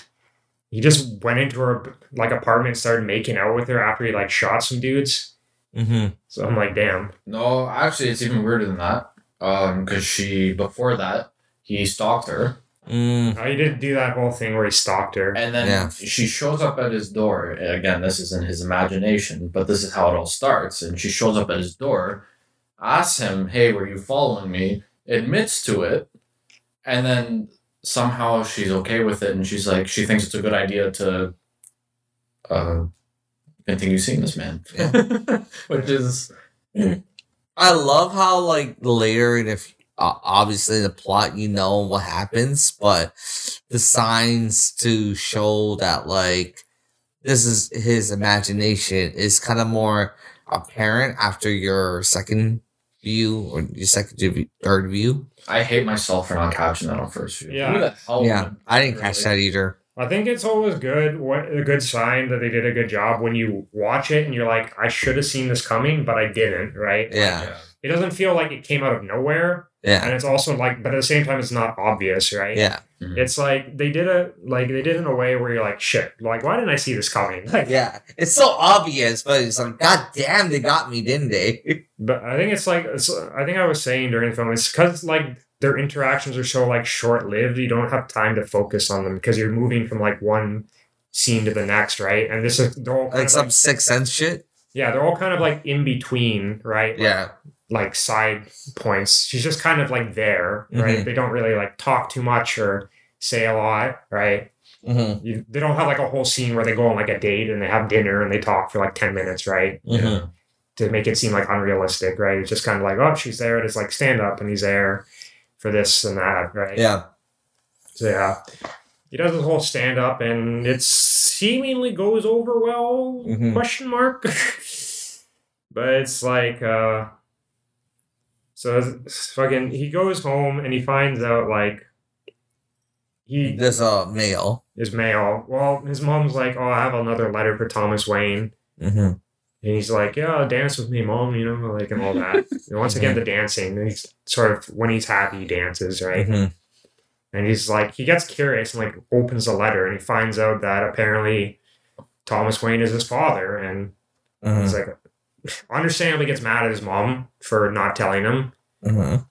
He just went into her like apartment, and started making out with her after he like shot some dudes. Mm-hmm. So I'm like, damn. No, actually, it's even weirder than that. Um, because she before that he stalked her, Mm. Oh, he did do that whole thing where he stalked her. and then Yeah. she shows up at his door. And Again, this is in his imagination, but this is how it all starts. And she shows up at his door, asks him, "Hey, were you following me?" Admits to it, and then somehow she's okay with it, and she's like, she thinks it's a good idea to uh, continue seeing this man, which is I love how like later in if uh, obviously the plot you know what happens, but the signs to show that like this is his imagination is kind of more apparent after your second view or your second view, third view. I hate myself for not catching that on first view. Yeah. Who the hell yeah, I didn't catch that either. I think it's always good, what a good sign that they did a good job when you watch it and you're like, I should have seen this coming, but I didn't, right? Yeah, It doesn't feel like it came out of nowhere. Yeah, And it's also like, but at the same time, it's not obvious, right? yeah, mm-hmm. It's like they did a like they did it in a way where you're like, shit, like why didn't I see this coming? Like, yeah. It's so obvious, but it's like, god damn, they got me, didn't they? But I think it's like it's, I think I was saying during the film, it's because like their interactions are so like short lived. You don't have time to focus on them because you're moving from like one scene to the next, right? And this is they're all kind like of, some like, sixth sense shit. yeah, they're all kind of like in between, right? Like, Yeah, like side points. She's just kind of like there, right? Mhm. They don't really like talk too much or say a lot, right? mm-hmm. You, they don't have like a whole scene where they go on like a date and they have dinner and they talk for like 10 minutes, right? Mm-hmm. To make it seem like unrealistic, right? It's just kind of like, oh, she's there. And it's like stand up and he's there for this and that, right? yeah. So yeah. He does his whole stand up and it seemingly goes over well, Mhm. question mark. but it's like uh so fucking he goes home and he finds out like he There's a male. is mail. Well, his mom's like, "Oh, I have another letter for Thomas Wayne," Mm-hmm. and he's like, "Yeah, dance with me, mom," you know, like and all that. and once again, the dancing. And he's sort of when he's happy, he dances, right? Mm-hmm. And he's like, he gets curious and like opens the letter, and he finds out that apparently Thomas Wayne is his father, and Mm-hmm. he's like, understandably gets mad at his mom for not telling him, Mm-hmm.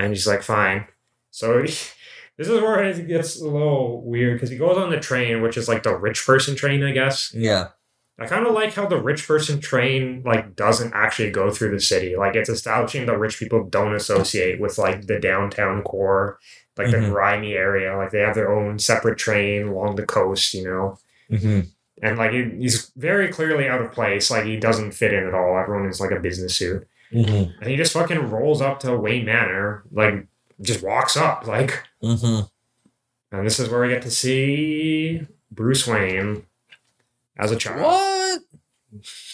and he's like, fine. So this is where it gets a little weird because he goes on the train, which is like the rich person train, I guess. Yeah. I kind of like how the rich person train like doesn't actually go through the city. Like it's establishing that rich people don't associate with like the downtown core, like the Mhm. grimy area. Like they have their own separate train along the coast, you know. Mm-hmm. And like he, he's very clearly out of place. Like he doesn't fit in at all. Everyone is like a business suit, Mm-hmm. and he just fucking rolls up to Wayne Manor, like just walks up, like. Mm-hmm. And this is where we get to see Bruce Wayne as a child. What?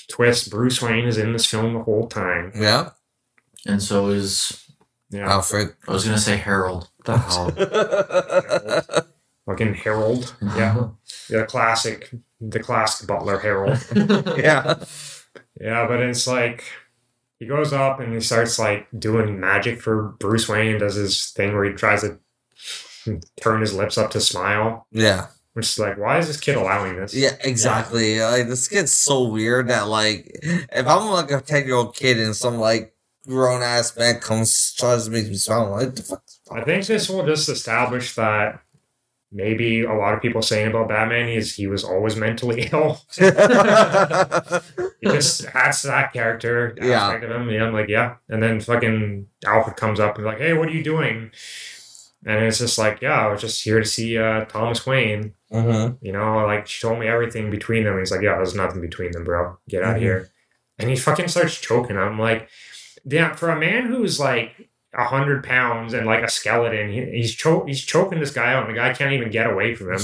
Twist: Bruce Wayne is in this film the whole time. Yeah. and so is Yeah, Alfred. I was gonna say Harold. The hell. fucking Harold. Yeah, the classic, the classic Butler Harold. yeah. Yeah, but it's like he goes up and he starts like doing magic for Bruce Wayne. Does his thing where he tries to turn his lips up to smile, Yeah. which is like, why is this kid allowing this? Yeah, exactly. Like this kid's so weird that like if I'm like a ten year old kid and some like grown ass man comes tries to make me smile, I'm like what the fuck? I think this will just establish that maybe a lot of people saying about Batman is he was always mentally ill. He just adds to that character Yeah. aspect of him. Yeah, I'm like, yeah. And then fucking Alfred comes up and like, hey, what are you doing? And it's just like, yeah, I was just here to see uh, Thomas Wayne. mm-hmm. You know, like she told me everything between them. He's like, yeah, there's nothing between them, bro. Get out Mhm. of here. And he fucking starts choking. I'm like, yeah, for a man who's like a hundred pounds and like a skeleton, he, he's cho- he's choking this guy out, and the guy can't even get away from him.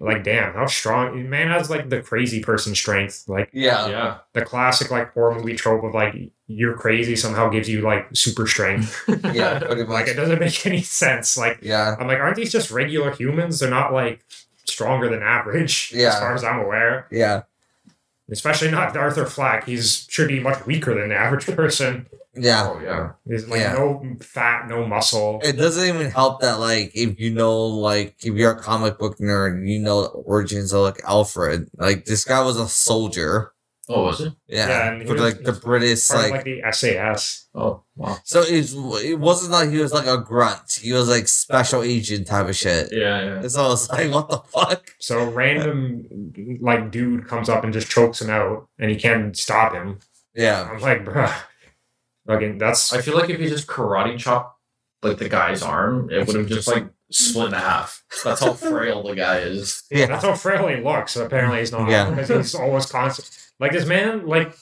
Like, damn, how strong man has like the crazy person strength, like Yeah. yeah. the classic like horror movie trope of like you're crazy somehow gives you like super strength. Yeah, like it doesn't make any sense. Like Yeah. I'm like, aren't these just regular humans? They're not like stronger than average, Yeah, as far as I'm aware. Yeah. Especially not Arthur Fleck. He's should be much weaker than the average person. Yeah. Oh yeah. He's like Yeah. no fat, no muscle. It doesn't even help that like if you know like if you're a comic book nerd, you know the origins of like Alfred. Like this guy was a soldier. Oh, was it? Yeah. Yeah, and for was- like the British Part of, like, like the SAS. Oh wow. so it's it wasn't like he was like a grunt. He was like special agent type of shit. Yeah, yeah. And so it's like what the fuck? So random like dude comes up and just chokes him out, and he can't stop him. Yeah. I'm like, bruh, fucking that's I feel like if you just karate chop like the guy's arm, it would have just like split in half. That's how frail the guy is. Yeah. that's how frail he looks. Apparently, he's not Yeah. because he's always constant. Like this man, like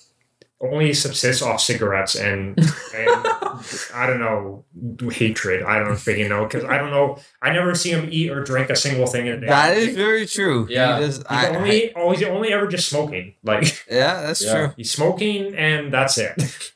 only subsists off cigarettes and and I don't know hatred. I don't freaking know because I don't know. I never see him eat or drink a single thing in a day. That is very true. He Yeah. does- He's I- I- only, oh, he's only ever just smoking. Like yeah, that's Yeah. true. he's smoking and that's it.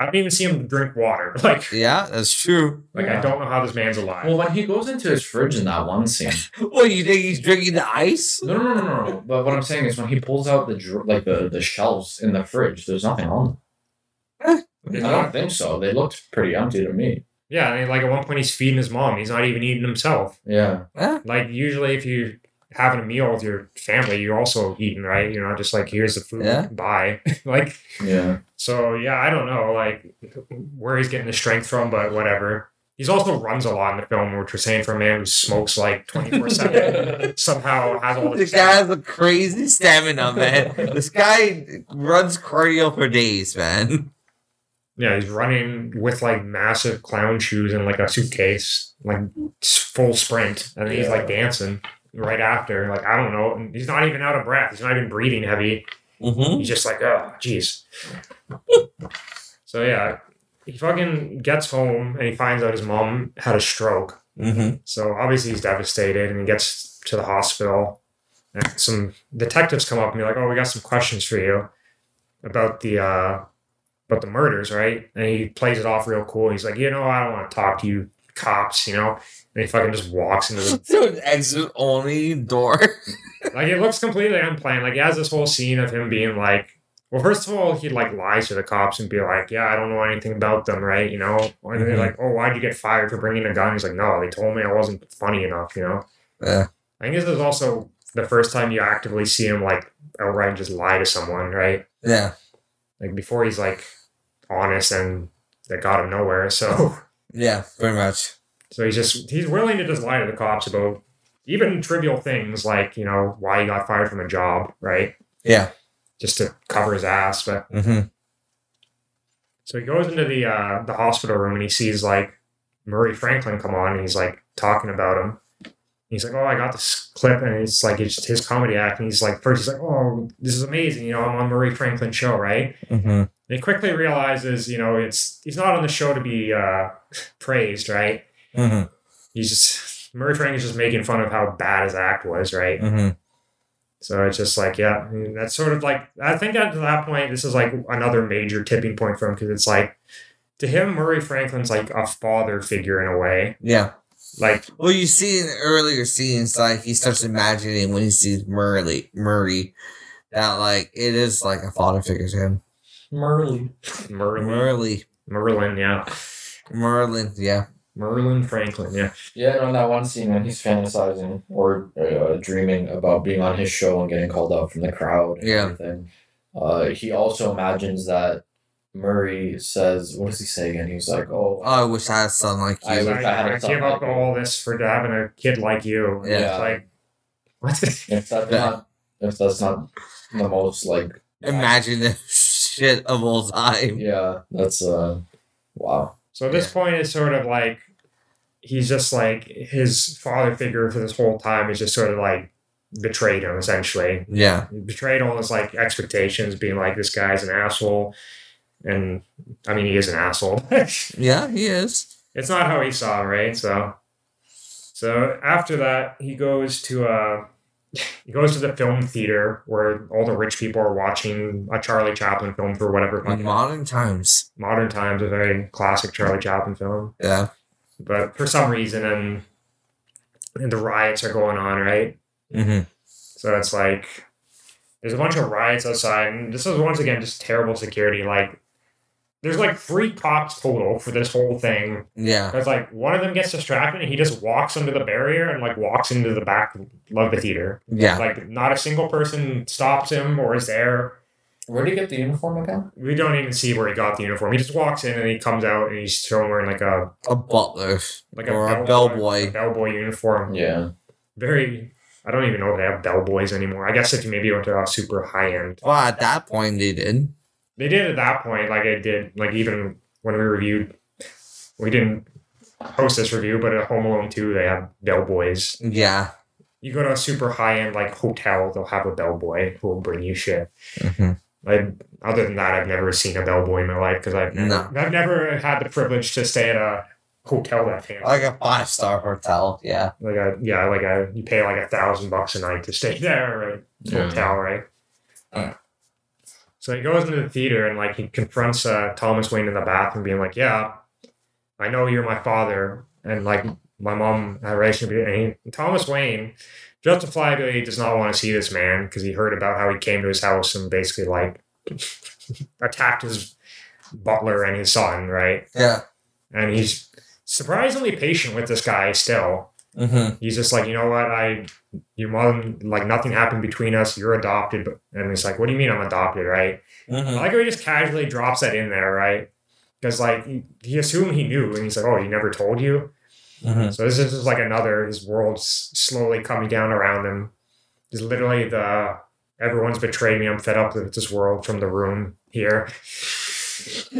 I don't even see him drink water. Like, Yeah, that's true. like I don't know how this man's alive. Well, when he goes into his fridge in that one scene, What you think he's drinking the ice? no, no, no, no, no. But what I'm saying is, when he pulls out the like the the shelves in the fridge, there's nothing on them. Eh. I don't think so. They looked pretty empty to me. yeah, I mean, like at one point he's feeding his mom. He's not even eating himself. Yeah. Yeah. Like usually, if you having a meal with your family, you're also eating, right? You're not just like here's the food, Yeah. bye. like Yeah. so, yeah. I don't know, like where he's getting the strength from, but whatever. He's also runs a lot in the film, which we're saying for a man who smokes like twenty four seven. Somehow has all This the guy has a crazy stamina, man. this guy runs cardio for days, man. Yeah, he's running with like massive clown shoes and like a suitcase, like full sprint, and then he's like dancing right after. Like I don't know, and he's not even out of breath. He's not even breathing heavy. Mm-hmm. He's just like, oh, jeez. so yeah, he fucking gets home and he finds out his mom had a stroke. Mm-hmm. So obviously he's devastated, and he gets to the hospital. And some detectives come up and be like, "Oh, we got some questions for you about the uh, about the murders, right?" And he plays it off real cool. He's like, "You know, I don't want to talk to you cops," you know. And he fucking just walks into the So exit only door. like it looks completely unplanned. Like he has this whole scene of him being like, well, first of all, he like lies to the cops and be like, yeah, I don't know anything about them, right? You know, and they're Mhm. like, oh, why'd you get fired for bringing a gun? He's like, no, they told me I wasn't funny enough, you know. Yeah. I think this is also the first time you actively see him like outright just lie to someone, right? Yeah. Like before he's like honest and that got him nowhere. So Yeah, pretty much. So he's just he's willing to just lie to the cops about even trivial things like, you know, why he got fired from a job, right? Yeah. Just to cover his ass. But Mm-hmm. so he goes into the uh the hospital room and he sees like Murray Franklin come on and he's like talking about him. He's like, Oh, I got this clip and it's like it's his comedy act and he's like first he's like, Oh, this is amazing, you know, I'm on Murray Franklin show, right? Mm-hmm. And he quickly realizes, you know, it's he's not on the show to be uh praised, right? Mm-hmm. He's just Murray is just making fun of how bad his act was, right? Mm-hmm. So it's just like, yeah, I mean, that's sort of like, I think at that point, this is like another major tipping point for him because it's like, to him, Murray Franklin's like a father figure in a way. Yeah. Like, Well, you see in earlier scenes, like he starts imagining when he sees Murray, Murray, that like it is like a father figure to him. Merly. Merlin. Murray, Merlin, yeah. Merlin, yeah. Merlin Franklin, yeah. Yeah, and on that one scene when he's fantasizing or uh, dreaming about being on his show and getting called out from the crowd and Yeah. everything, uh, he also imagines that Murray says, "What does he say again?" He's like, "Oh, Oh, I wish I had a son like I you. wish Like, I had a I son give up like you. all this for having a kid like you. And Yeah. Like, what? if that's Yeah. not if that's not the most like Imagine the shit of all time. yeah, that's uh, wow, So at this point, it's sort of like he's just like his father figure for this whole time is just sort of like betrayed him essentially. Yeah. He betrayed all his like expectations, being like this guy's an asshole, and I mean he is an asshole. Yeah, he is. it's not how he saw, right? So, so after that, he goes to uh he goes to the film theater where all the rich people are watching a Charlie Chaplin film for whatever modern times. modern times, a very classic Charlie Chaplin film. Yeah. But for some reason, and, and the riots are going on, right? Mm-hmm. So it's like there's a bunch of riots outside, and this is once again just terrible security. Like there's like three cops total for this whole thing. Yeah. It's like one of them gets distracted and he just walks under the barrier and like walks into the back of the theater. Yeah. Like not a single person stops him or is there. Where did he get the uniform again? We don't even see where he got the uniform. He just walks in and he comes out and he's still wearing like a A butler. like Or a a bellboy. a bellboy uniform. Yeah. Very. I don't even know if they have bellboys anymore. I guess if you maybe went to a super high end. Well, at that point, they did. They did at that point, like I did, like even when we reviewed, we didn't post this review, but at Home Alone 2, they have bellboys. Yeah. You go to a super high end like hotel, they'll have a bellboy who will bring you shit. hmm Like other than that, I've never seen a bellboy in my life because I've never, I've never had the privilege to stay at a hotel that fancy. Like a five star hotel. Yeah. Like a yeah, like a you pay like a thousand bucks a night to stay there, right? Yeah. Hotel, right? Yeah. So he goes into the theater and like he confronts uh, Thomas Wayne in the bathroom, being like, "Yeah, I know you're my father, and like my mom had a relationship." you." And he, Thomas Wayne justifiably does not want to see this man because he heard about how he came to his house and basically like attacked his butler and his son, right? Yeah. And he's surprisingly patient with this guy still Mm-hmm. he's just like, you know what, I, your mom, like nothing happened between us. You're adopted, but and it's like, what do you mean I'm adopted, right? Mm-hmm. like how he just casually drops that in there, right? Because like he assumed he knew, and he's like, oh, he never told you. Mm-hmm. So this is just like another his world's slowly coming down around him. Is literally the everyone's betrayed me. I'm fed up with this world from the room here.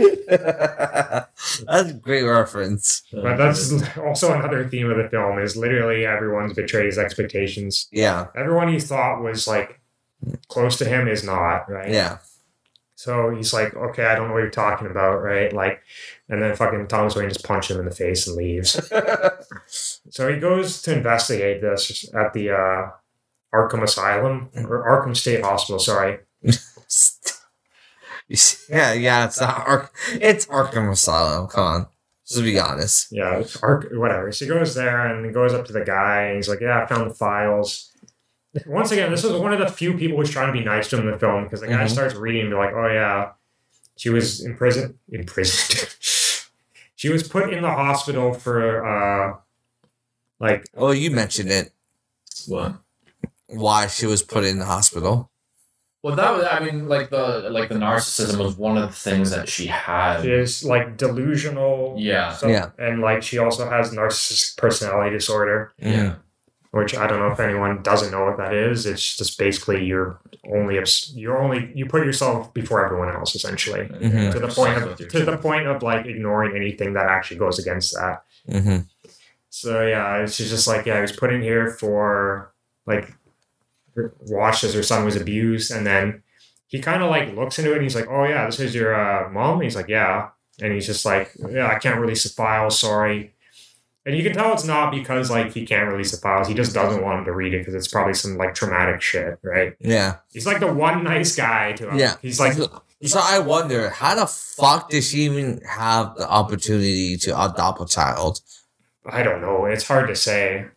That's a great reference. But that's also another theme of the film is literally everyone's betrayed his expectations. Yeah. Everyone he thought was like close to him is not, right? Yeah. So he's like, okay, I don't know what you're talking about, right? Like, and then fucking Thomas Wayne just punches him in the face and leaves. So he goes to investigate this at the uh, Arkham Asylum or Arkham State Hospital. Sorry. yeah, yeah, it's not Ark it's Arkham Asylum. Come on. Let's be honest. Yeah, Ark, whatever. So he goes there and he goes up to the guy and he's like, yeah, I found the files. Once again, this was one of the few people who's trying to be nice to him in the film because the guy Mhm. starts reading and be like, oh yeah, she was in prison. Imprisoned. She was put in the hospital for uh, like Oh, you mentioned it. What? Why she was put in the hospital. Well, that was. I mean, like the like the narcissism was one of the things that she had. she is like delusional. Yeah. So, Yeah. And like she also has narcissistic personality disorder, Yeah. Which I don't know if anyone doesn't know what that is. It's just basically you're only you're only you put yourself before everyone else essentially Mhm. to the point of to the point of like ignoring anything that actually goes against that. Mm-hmm. So yeah, it's just like yeah, he was put in here for like watched as her son was abused, and then he kind of like looks into it and he's like, oh yeah, this is your uh, mom. And he's like, yeah, and he's just like, yeah, I can't release the file. sorry. And you can tell it's not because like he can't release the files. He just doesn't want him to read it because it's probably some like traumatic shit, right? Yeah. He's like the one nice guy to him. Yeah. He's like, So I wonder, how the fuck did she even have the opportunity to adopt a child? I don't know. It's hard to say.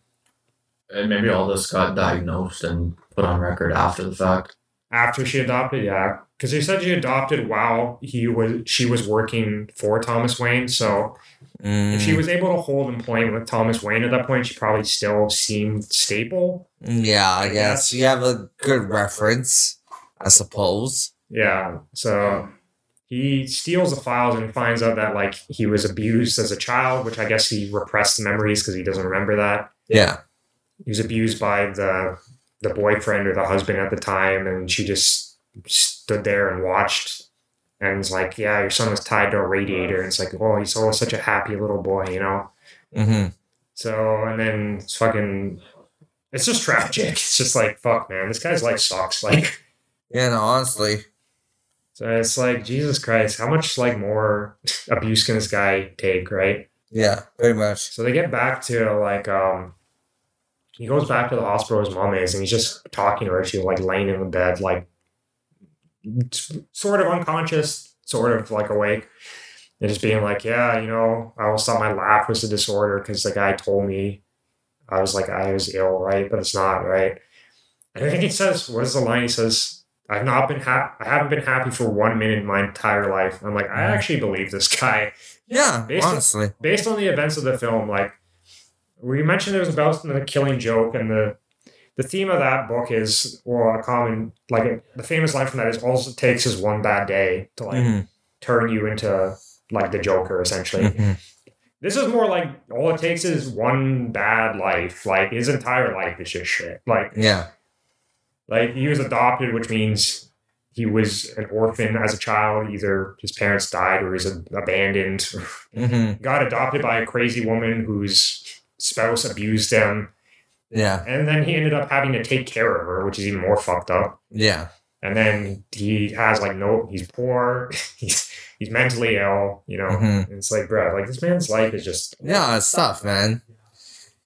And maybe all this got diagnosed and put on record after the fact. After she adopted yeah. because they said she adopted while he was she was working for thomas wayne so Mm, if she was able to hold employment with thomas wayne at that point she probably still seemed stable. Yeah, I guess. You have a good reference, I suppose. yeah so he steals the files and finds out that like he was abused as a child which i guess he repressed the memories because he doesn't remember that. Yeah. he was abused by the the boyfriend or the husband at the time and she just stood there and watched and it's like yeah your son was tied to a radiator and it's like oh he's always such a happy little boy you know Mm-hmm. so and then it's fucking it's just tragic it's just like fuck man this guy's life sucks like Yeah, no, honestly. so it's like jesus christ how much like more abuse can this guy take right Yeah, pretty much. So they get back to like um he goes back to the hospital his mom is, and he's just talking to her. She's like laying in the bed, like sort of unconscious, sort of like awake, and just being like, "Yeah, you know, I always thought my laugh was a disorder because the guy told me I was like I was ill, right? But it's not, right?" And I think he says, "What is the line?" He says, "I've not been ha- I haven't been happy for one minute in my entire life." I'm like, I mm. actually believe this guy Yeah, Based on- honestly. based on the events of the film, like we mentioned, it was about the killing joke, and the the theme of that book is or a common like the famous line from that is all it takes is one bad day to like Mhm, turn you into like the Joker, essentially. mhm. This is more like all it takes is one bad life. Like his entire life is just shit. Like Yeah. like he was adopted, which means he was an orphan as a child. Either his parents died or he's abandoned. hmm Got adopted by a crazy woman whose spouse abused him, Yeah. and then he ended up having to take care of her, which is even more fucked up. Yeah. And then he has like no, he's poor, he's he's mentally ill, you know. Mhm. And it's like, bro, like this man's life is just Yeah, it's tough, man.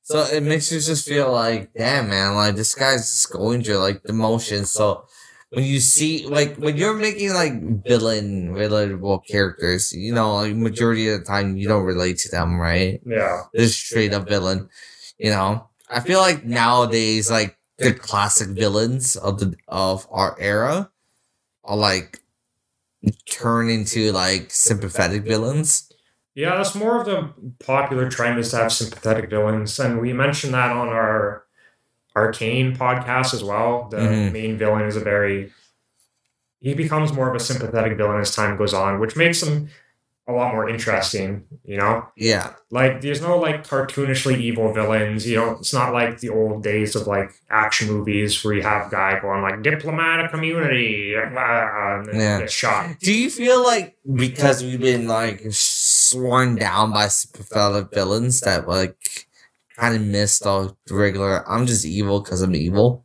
So it makes you just feel like, damn, man, like this guy's just going through like the motions. So when you see, like, when you're making like villain relatable characters, you know, like majority of the time you don't relate to them, right? yeah. This straight up villain, you know. I feel like nowadays, like the classic villains of the of our era are like turn into like sympathetic villains. Yeah, that's more of the popular trend is to have sympathetic villains, and we mentioned that on our Arcane podcast as well. The Mhm. main villain is a very he becomes more of a sympathetic villain as time goes on, which makes him a lot more interesting. You know, Yeah. like there's no like cartoonishly evil villains. You know, it's not like the old days of like action movies where you have guy going like diplomatic community and then Yeah. get shot. Do you feel like because we've been like sworn down by sympathetic villains that like kind of missed the regular I'm just evil because I'm evil?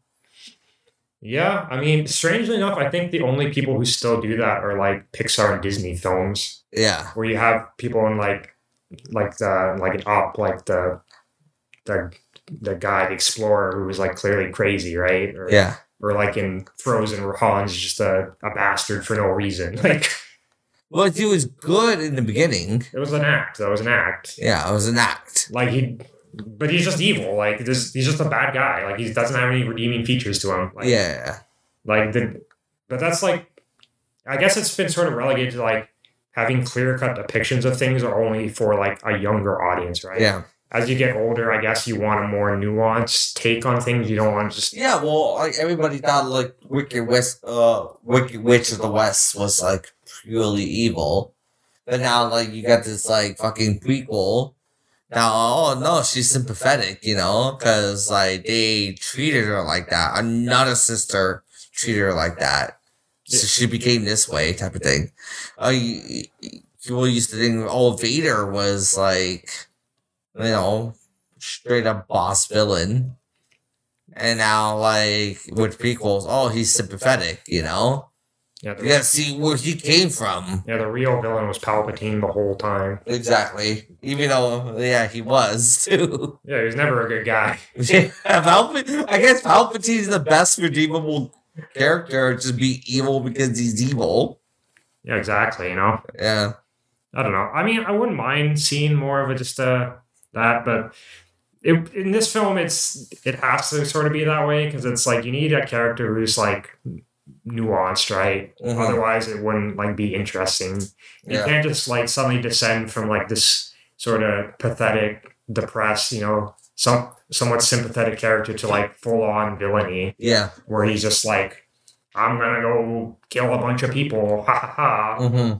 Yeah, I mean, strangely enough, I think the only people who still do that are like Pixar and Disney films, Yeah. where you have people in like, like the like an op, like the, the the guy, the explorer, who was like clearly crazy, right? Or, Yeah. Or like in Frozen, where Hans just a, a bastard for no reason. Like Well, he was good in the beginning. it was an act. That was an act. Yeah, it was an act. Like he, but he's just evil. Like this, he's just a bad guy. Like he doesn't have any redeeming features to him. Like, Yeah. Like the, but that's like, I guess it's been sort of relegated to like having clear cut depictions of things are only for like a younger audience, right? Yeah. As you get older, I guess you want a more nuanced take on things. You don't want to just Yeah, well, like everybody thought like Wicked West uh Wicked Witch of the West was like purely evil. But now like you got this like fucking prequel. Now, oh no, she's sympathetic, you know, because like they treated her like that. Another sister treated her like that. So she became this way, type of thing. Uh, you, people used to think, oh, Vader was like, you know, straight up boss villain. And now, like, with prequels, oh, he's sympathetic, you know? Yeah. The, You gotta see where he came from. yeah, the real villain was Palpatine the whole time. Exactly. Even though, yeah, he was, too. Yeah, he was never a good guy. Yeah, Palpatine, I guess Palpatine's the best redeemable character, just be evil because he's evil. Yeah, exactly. You know, Yeah. I don't know. I mean, I wouldn't mind seeing more of a just uh that, but it, in this film, it's it has to sort of be that way because it's like you need a character who's like nuanced, right? Mhm. Otherwise, it wouldn't like be interesting. You Yeah. can't just like suddenly descend from like this sort of pathetic, depressed, you know, some somewhat sympathetic character to like full on villainy, Yeah. where he's just like, I'm gonna go kill a bunch of people, ha ha ha. Mm-hmm.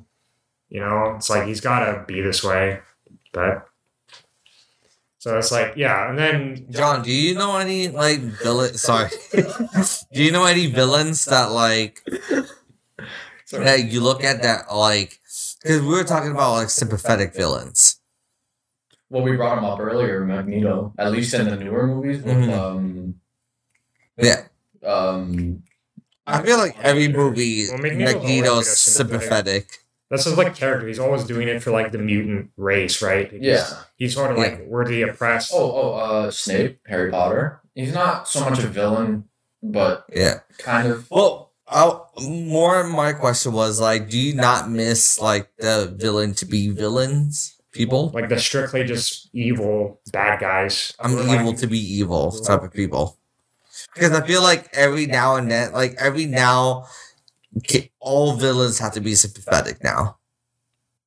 You know, it's like he's got to be this way, but so it's like yeah, and then John, do you know any like villain? Sorry, do you know any villains that like that you look at that like? Because we were talking about like sympathetic villains. Well, we brought him up earlier, Magneto. At least in the newer movies, with, Mhm. um, Yeah, um, I feel like every movie Well, Magneto's always been a Magneto's sympathetic- sympathetic. That's his like character. He's always doing it for like the mutant race, right? He's- Yeah. He's sort of like we're the oppressed. Oh, oh, uh, Snape, Harry Potter. He's not so much a villain, but Yeah. kind of. Well, I, more my question was like, do you not miss like the villain to be villains people? Like the strictly just evil bad guys. I'm like, evil to be evil type of people. Because I feel like every now and then, like every now, ki- all villains have to be sympathetic now.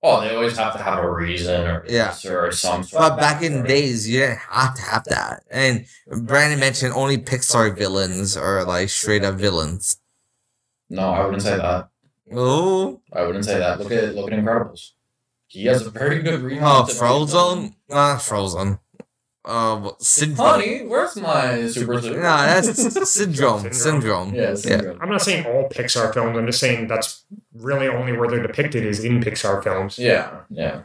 Oh, they always have to have a reason or Yeah. or some. Sort But back in the days, you didn't have to have that. And Brandon mentioned only Pixar villains are like straight up villains. No, I wouldn't say that. Oh, I wouldn't say that. Look at look at Incredibles. He has a very good reason. oh, to be a Frozen, not ah, Frozen. Uh, what- syndrome. Honey, where's my super suit? No, that's syndrome. Syndrome. Syndrome. Yeah, Yeah. syndrome. I'm not saying all Pixar films. I'm just saying that's really only where they're depicted is in Pixar films. Yeah, yeah.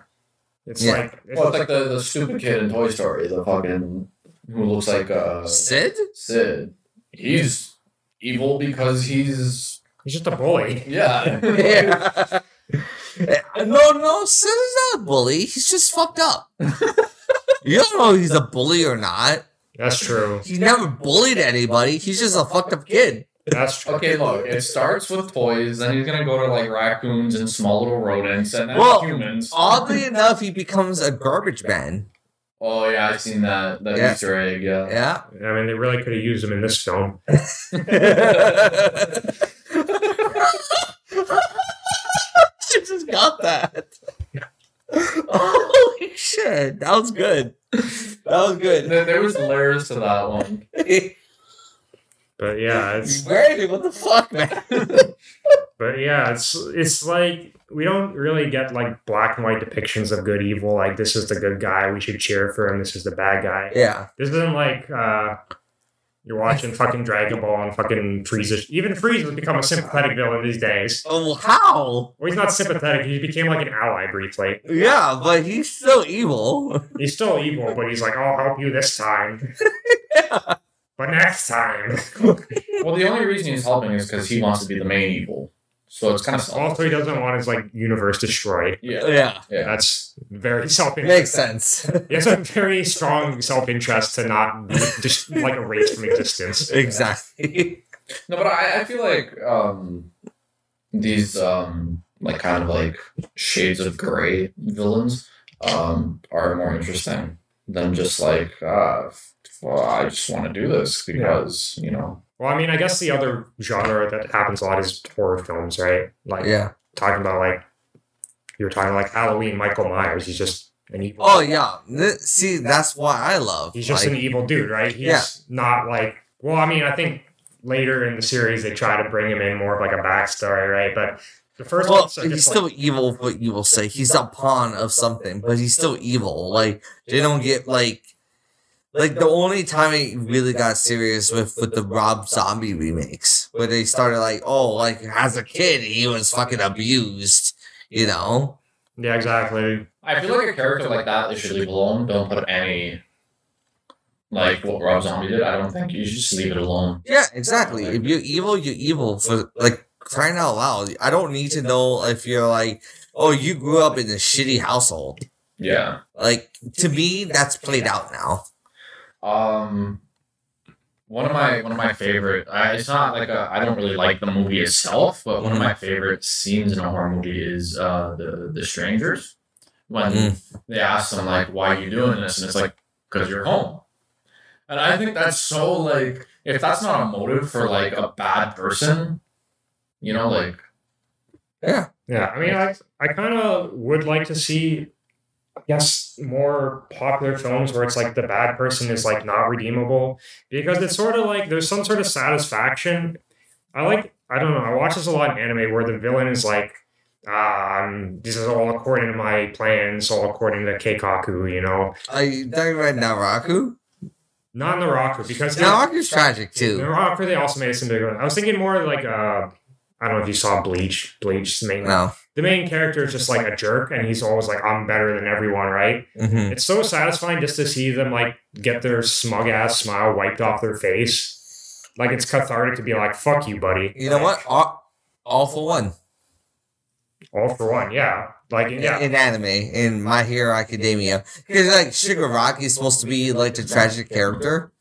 It's Yeah. like it's Well, it's like the, the stupid kid in Toy Story, the fucking who looks like uh Sid? Sid. He's evil because he's he's just a bully. yeah. Yeah. no, no, Sid is not a bully. He's just fucked up. You don't know if he's a bully or not. That's true. He never bullied anybody. He's just a fucked up kid. That's true. Okay, look, it starts with toys, then he's gonna go to like raccoons and small little rodents and then Well, humans. Oddly enough, he becomes a garbage man. Oh yeah, I've seen that that Yeah. Easter egg. Yeah. Yeah. I mean, they really could have used him in this film. she just got that. Holy shit. That was good. That was good. There, there was layers to that one. But yeah, it's Brandon, what the fuck, man? but yeah, it's it's like we don't really get like black and white depictions of good evil. Like this is the good guy, we should cheer for him. This is the bad guy. yeah. This isn't like uh you're watching fucking Dragon Ball and fucking Frieza. Even Frieza's become a sympathetic villain these days. Oh, how? Well, he's not sympathetic. He became like an ally briefly. Yeah, but he's still evil. He's still evil, but he's like, I'll help you this time. But next time. Well, the only reason he's helping is because he wants to be the main evil. So it's kind of Also, he doesn't want his like universe destroyed. Yeah. Yeah. Yeah. That's very self Makes sense. He has a very strong self interest to not just like erase from existence. exactly. No, but I, I feel like um, these um, like kind of like shades of gray villains um, are more interesting than just like uh, well, I just want to do this because you know. Well, I mean, I guess the other genre that happens a lot is horror films, right? Like Yeah. talking about like you were talking like Halloween, Michael Myers. He's just an evil. Oh, yeah. Th- See, that's why I love. He's just like, an evil dude, right? He's Yeah. not like. Well, I mean, I think later in the series they try to bring him in more of like a backstory, right? But the first Well, one's he's still like, evil, what you will say. He's a pawn of something, but he's still evil. Like, they don't get, like, like the only time it really got serious with with the Rob Zombie remakes, where they started like, oh, like as a kid he was fucking abused, you know? yeah, exactly. I feel like a character like that they should leave alone. Don't put any like what Rob Zombie did. I don't think you should just leave it alone. Yeah, exactly. If you're evil, you're evil for like crying out loud. I don't need to know if you're like, oh, you grew up in a shitty household. Yeah. Like to me, that's played out now. Um, one of my one of my favorite. I, it's not like a. I don't really like the movie itself, but one of my favorite scenes in a horror movie is uh the the strangers when Mm. they ask them like, "Why are you doing this?" and it's like, "Cause you're home." And I think that's so like, if that's not a motive for like a bad person, you know, like Yeah. Yeah, I mean, I I kind of would like to see, Guess, more popular films where it's like the bad person is like not redeemable because it's sort of like there's some sort of satisfaction. I like I don't know. I watch this a lot in anime where the villain is like, um, this is all according to my plans, all according to Keikaku, you know, Are you talking about Naraku? not Naraku because Naraku's tragic too. Naraku they also made some big one. I was thinking more like uh. I don't know if you saw Bleach. Bleach, the main No. The main character is just like a jerk and he's always like i'm better than everyone right hmm it's so satisfying just to see them like get their smug ass smile wiped off their face like it's cathartic to be like fuck you buddy You know what? All, all for one. All for one, yeah. Like yeah, in anime in My Hero Academia because like Shigaraki is supposed to be like the tragic character,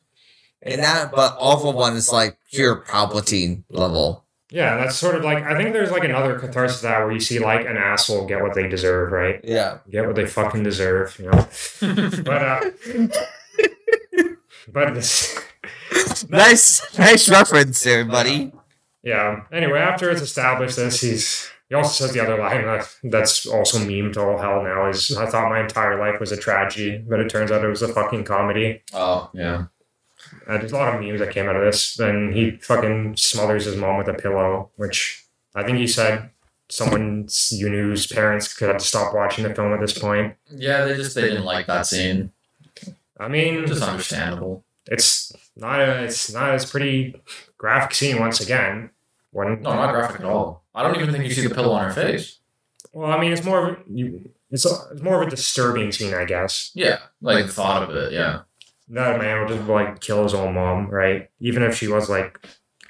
and that but All for One is like pure Palpatine level. Yeah. That's sort of like I think there's like another catharsis to that where you see like an asshole get what they deserve, right? Yeah, Get what they fucking deserve, you know. But uh, but this, nice nice reference there, buddy. yeah. Anyway, after it's established this, he's he also says the other line that, that's also meme to all hell now is I thought my entire life was a tragedy, but it turns out it was a fucking comedy. Oh yeah. Uh, there's a lot of memes that came out of this. Then he fucking smothers his mom with a pillow, which I think he said someone you knew's parents could have to stop watching the film at this point. Yeah, they just they didn't like that scene. I mean, Just understandable. it's not a, it's not as pretty graphic scene once again. When No, not graphic at all. I don't even think you see the pillow on her face. well, I mean, it's more of a, you, it's, a, it's more of a disturbing scene, I guess. Yeah, like the thought of it. Yeah. That man would just like kill his own mom, right? Even if she was like,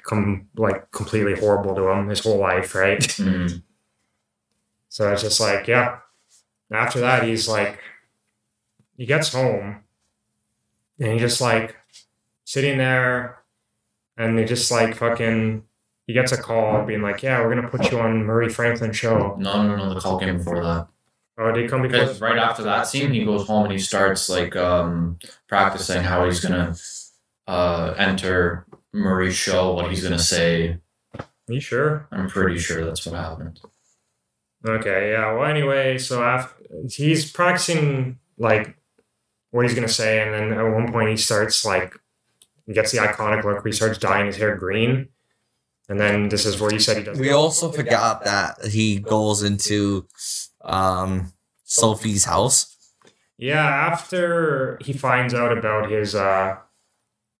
com- like completely horrible to him his whole life, right? Mm. So it's just like, yeah. After that, he's like, he gets home and he just like sitting there and he just like fucking, he gets a call being like, yeah, we're going to put you on Murray Franklin show. No, no, no. The call came before that. Oh, did he come Because because, right after that scene, he goes home and he starts like um practicing how he's gonna uh enter Murray's show, what he's gonna say. Are you sure? I'm pretty sure that's what happened. Okay, yeah. Well, anyway, so after, he's practicing like what he's gonna say, and then at one point he starts like he gets the iconic look where he starts dyeing his hair green, and then this is where you said he does. We also forgot that he goes into um Sophie's house. Yeah, after he finds out about his uh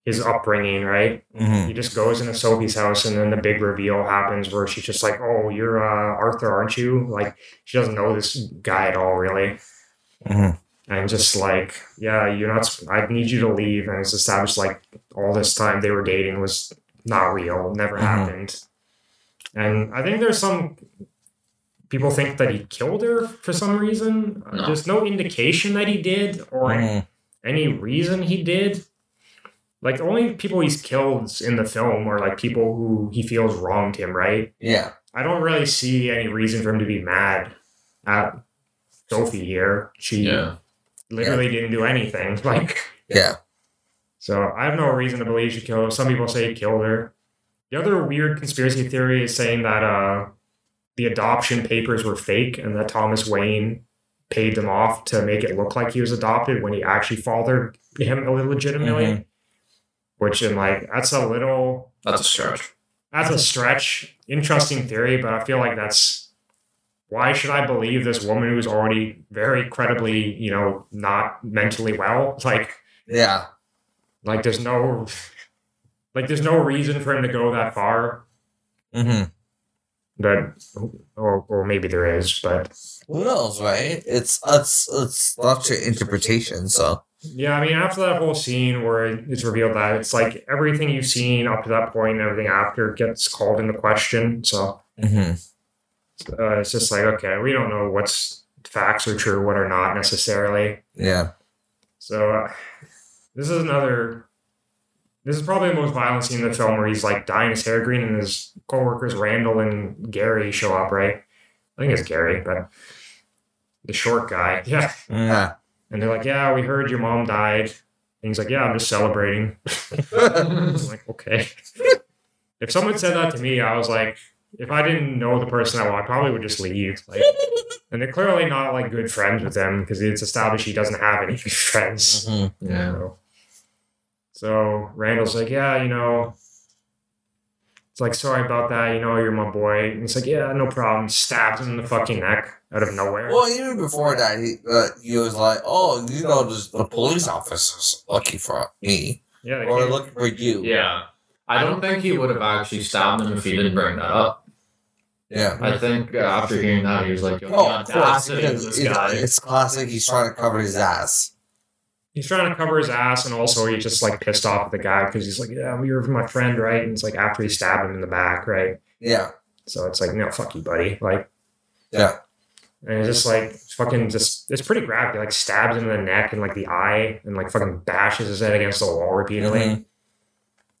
his upbringing, right? hmm He just goes into Sophie's house, and then the big reveal happens where she's just like, "Oh, you're uh, Arthur, aren't you?" Like she doesn't know this guy at all, really. hmm and just like yeah you're not i need you to leave and it's established like all this time they were dating was not real never Mhm. happened and i think there's some people think that he killed her for some reason No. there's no indication that he did or Mhm. any reason he did like the only people he's killed in the film are like people who he feels wronged him right Yeah. i don't really see any reason for him to be mad at sophie here she Yeah. literally didn't do anything. Like, Yeah. so I have no reason to believe she killed her. Some people say he killed her. The other weird conspiracy theory is saying that uh, the adoption papers were fake and that Thomas Wayne paid them off to make it look like he was adopted when he actually fathered him illegitimately. Which, in like, that's a little, That's a stretch. that's a stretch. Interesting theory, but I feel like that's why should I believe this woman who's already very credibly, you know, not mentally well? Like, Yeah. like there's no like there's no reason for him to go that far. hmm But or or maybe there is, but Who knows, right? It's it's it's up to interpretation. So yeah, I mean after that whole scene where it's revealed that it's like everything you've seen up to that point and everything after gets called into question. So hmm uh, it's just like okay, we don't know what's facts are true, what are not necessarily. yeah. So uh, this is another. This is probably the most violent scene in the film where he's like dyeing his hair green and his coworkers Randall and Gary show up. Right, I think it's Gary, but the short guy. Yeah, Yeah. and they're like, "Yeah, we heard your mom died." And he's like, "Yeah, I'm just celebrating." I'm like, okay. if someone said that to me, I was like, if I didn't know the person that well, I probably would just leave. Like, and they're clearly not like good friends with him because it's established he doesn't have any good friends. Mhm. Yeah. So, so Randall's like, yeah, you know, it's like, sorry about that. You know, you're my boy. And he's like, yeah, no problem. Stabs him in the fucking neck out of nowhere. Well, even before that, he uh, he was like, "Oh, you know, just the police officers looking for me yeah, they or came- looking for you." Yeah. I don't think he would have actually stabbed him if he didn't bring that up. Yeah. I think uh, after hearing that, he was like, Yo, Oh, of course, audacity of because this it- it's classic. He's trying to cover his ass. He's trying to cover his ass, and also he's just like pissed off at the guy because he's like, yeah, you're my friend, right? And it's like after he stabbed him in the back, right? Yeah. So it's like, no, fuck you, buddy. Like, Yeah. And it's just like fucking just it's pretty graphic. Like stabs him in the neck and like the eye and like fucking bashes his head against the wall repeatedly. Mhm.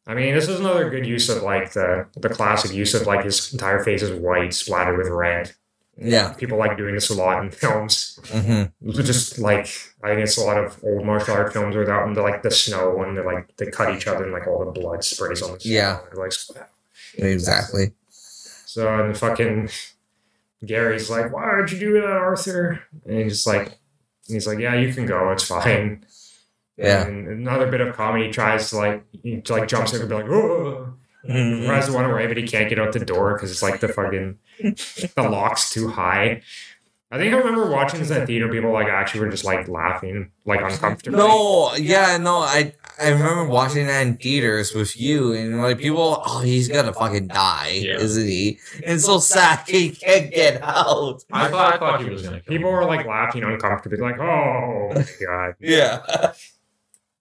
I mean, this is another good use of like the the classic use of like his entire face is white splattered with red. Yeah. People like doing this a lot in films. hmm Just like I think it's a lot of old martial art films they're out in the like the snow and they like they cut each other and like all the blood sprays on the snow. Yeah. Like. Exactly. So and fucking Gary's like, why did you do that, Arthur? And he's just like, he's like, yeah, you can go, it's fine. Yeah. And another bit of comedy tries to like, he like jumps in and be like, oh, Mhm. tries to run away, but he can't get out the door because it's like the fucking the lock's too high. I think I remember watching this at theater. People like actually were just like laughing, like uncomfortably. No, yeah, no, I I remember watching that in theaters with you, and like people, oh, he's gonna fucking die, Yeah. isn't he? And so sad he can't get out. I thought I thought he was gonna. Kill People him. were like laughing uncomfortably, like, "Oh my god!" Yeah,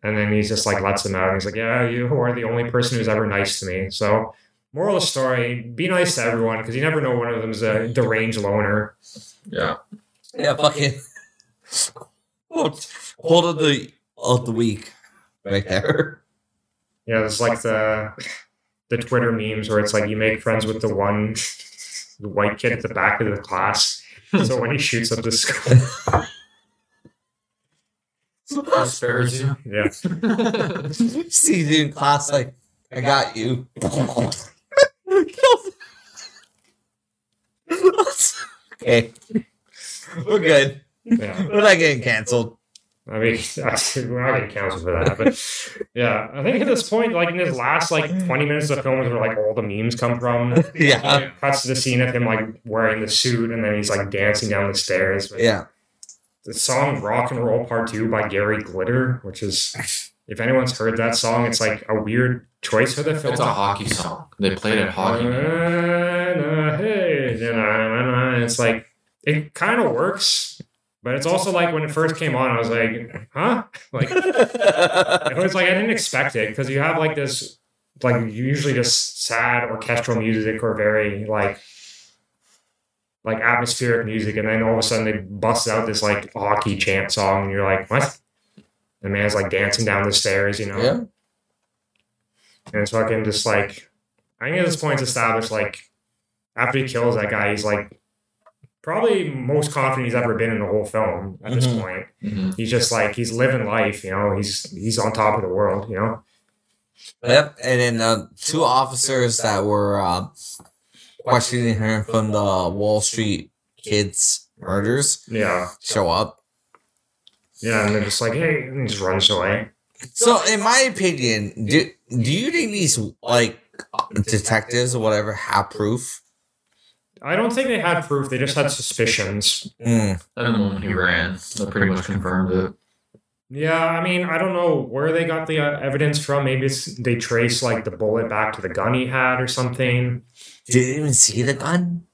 And then he's just like lets him out. And he's like, "Yeah, you are the only person who's ever nice to me." So, moral of the story: be nice to everyone because you never know one of them's a deranged loner. Yeah. yeah, fucking. Hold hold of the of the week, right there. Yeah, it's like the the Twitter memes where it's like you make friends with the one the white kid at the back of the class. So when he shoots up the school, He spares you. yeah. See you in class, like I got you. okay, we're good. Yeah. We're not getting canceled. I mean, we're not getting canceled for that, but yeah, I think at this point, like in his last like twenty minutes of the film, is where like all the memes come from. Yeah, Cuts to the scene of him like wearing the suit, and then he's like dancing down the stairs. But yeah. The song "Rock and Roll Part 2 by Gary Glitter, which is, if anyone's heard that song, it's like a weird choice for the film. It's a hockey song. They played it hockey. It's like it kind of works, but it's also like when it first came on, I was like, huh? Like it was like I didn't expect it because you have like this like usually just sad orchestral music or very like like atmospheric music, and then all of a sudden they bust out this like hockey chant song, and you're like, what? The man's like dancing down the stairs, you know. yeah. And it's fucking just like, I think at this point it's established like, after he kills that guy, he's like, probably most confident he's ever been in the whole film at this Mhm. point. Mhm. He's just like, he's living life, you know, he's he's on top of the world, you know? Yep. And then uh, two officers that were uh, questioning her from the Wall Street kids murders Yeah. show up. Yeah, and they're just like, hey, and he just runs away. So, in my opinion, do do you think these like detectives or whatever have proof? I don't think they had proof, they just had suspicions. Mm. And then the moment he ran, that pretty much confirmed it. Yeah, I mean, I don't know where they got the uh, evidence from. Maybe it's they trace like the bullet back to the gun he had or something. Did you even see the gun?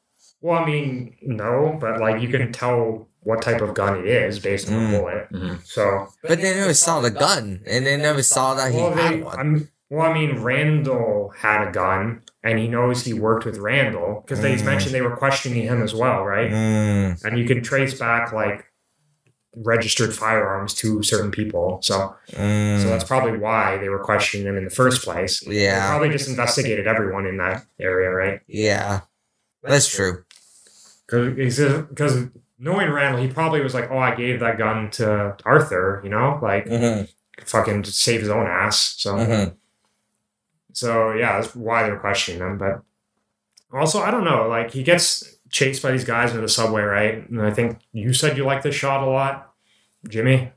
Well, I mean, no, but like you can tell what type of gun it is based on Mm. the bullet. Mhm. So, But they never saw the gun, and they never saw that he well, they, had one. I'm, well, I mean, Randall had a gun, and he knows he worked with Randall because they Mm. mentioned they were questioning him as well, right? Mm. And you can trace back like registered firearms to certain people. So, Mm. so that's probably why they were questioning him in the first place. They yeah, probably just investigated everyone in that area, right? yeah, that's true. Because knowing Randall, he probably was like, "Oh, I gave that gun to Arthur," you know, like Mm-hmm. fucking save his own ass. So, Mhm. so yeah, that's why they're questioning him. But also, I don't know. Like he gets chased by these guys in the subway, right? And I think you said you like this shot a lot, Jimmy.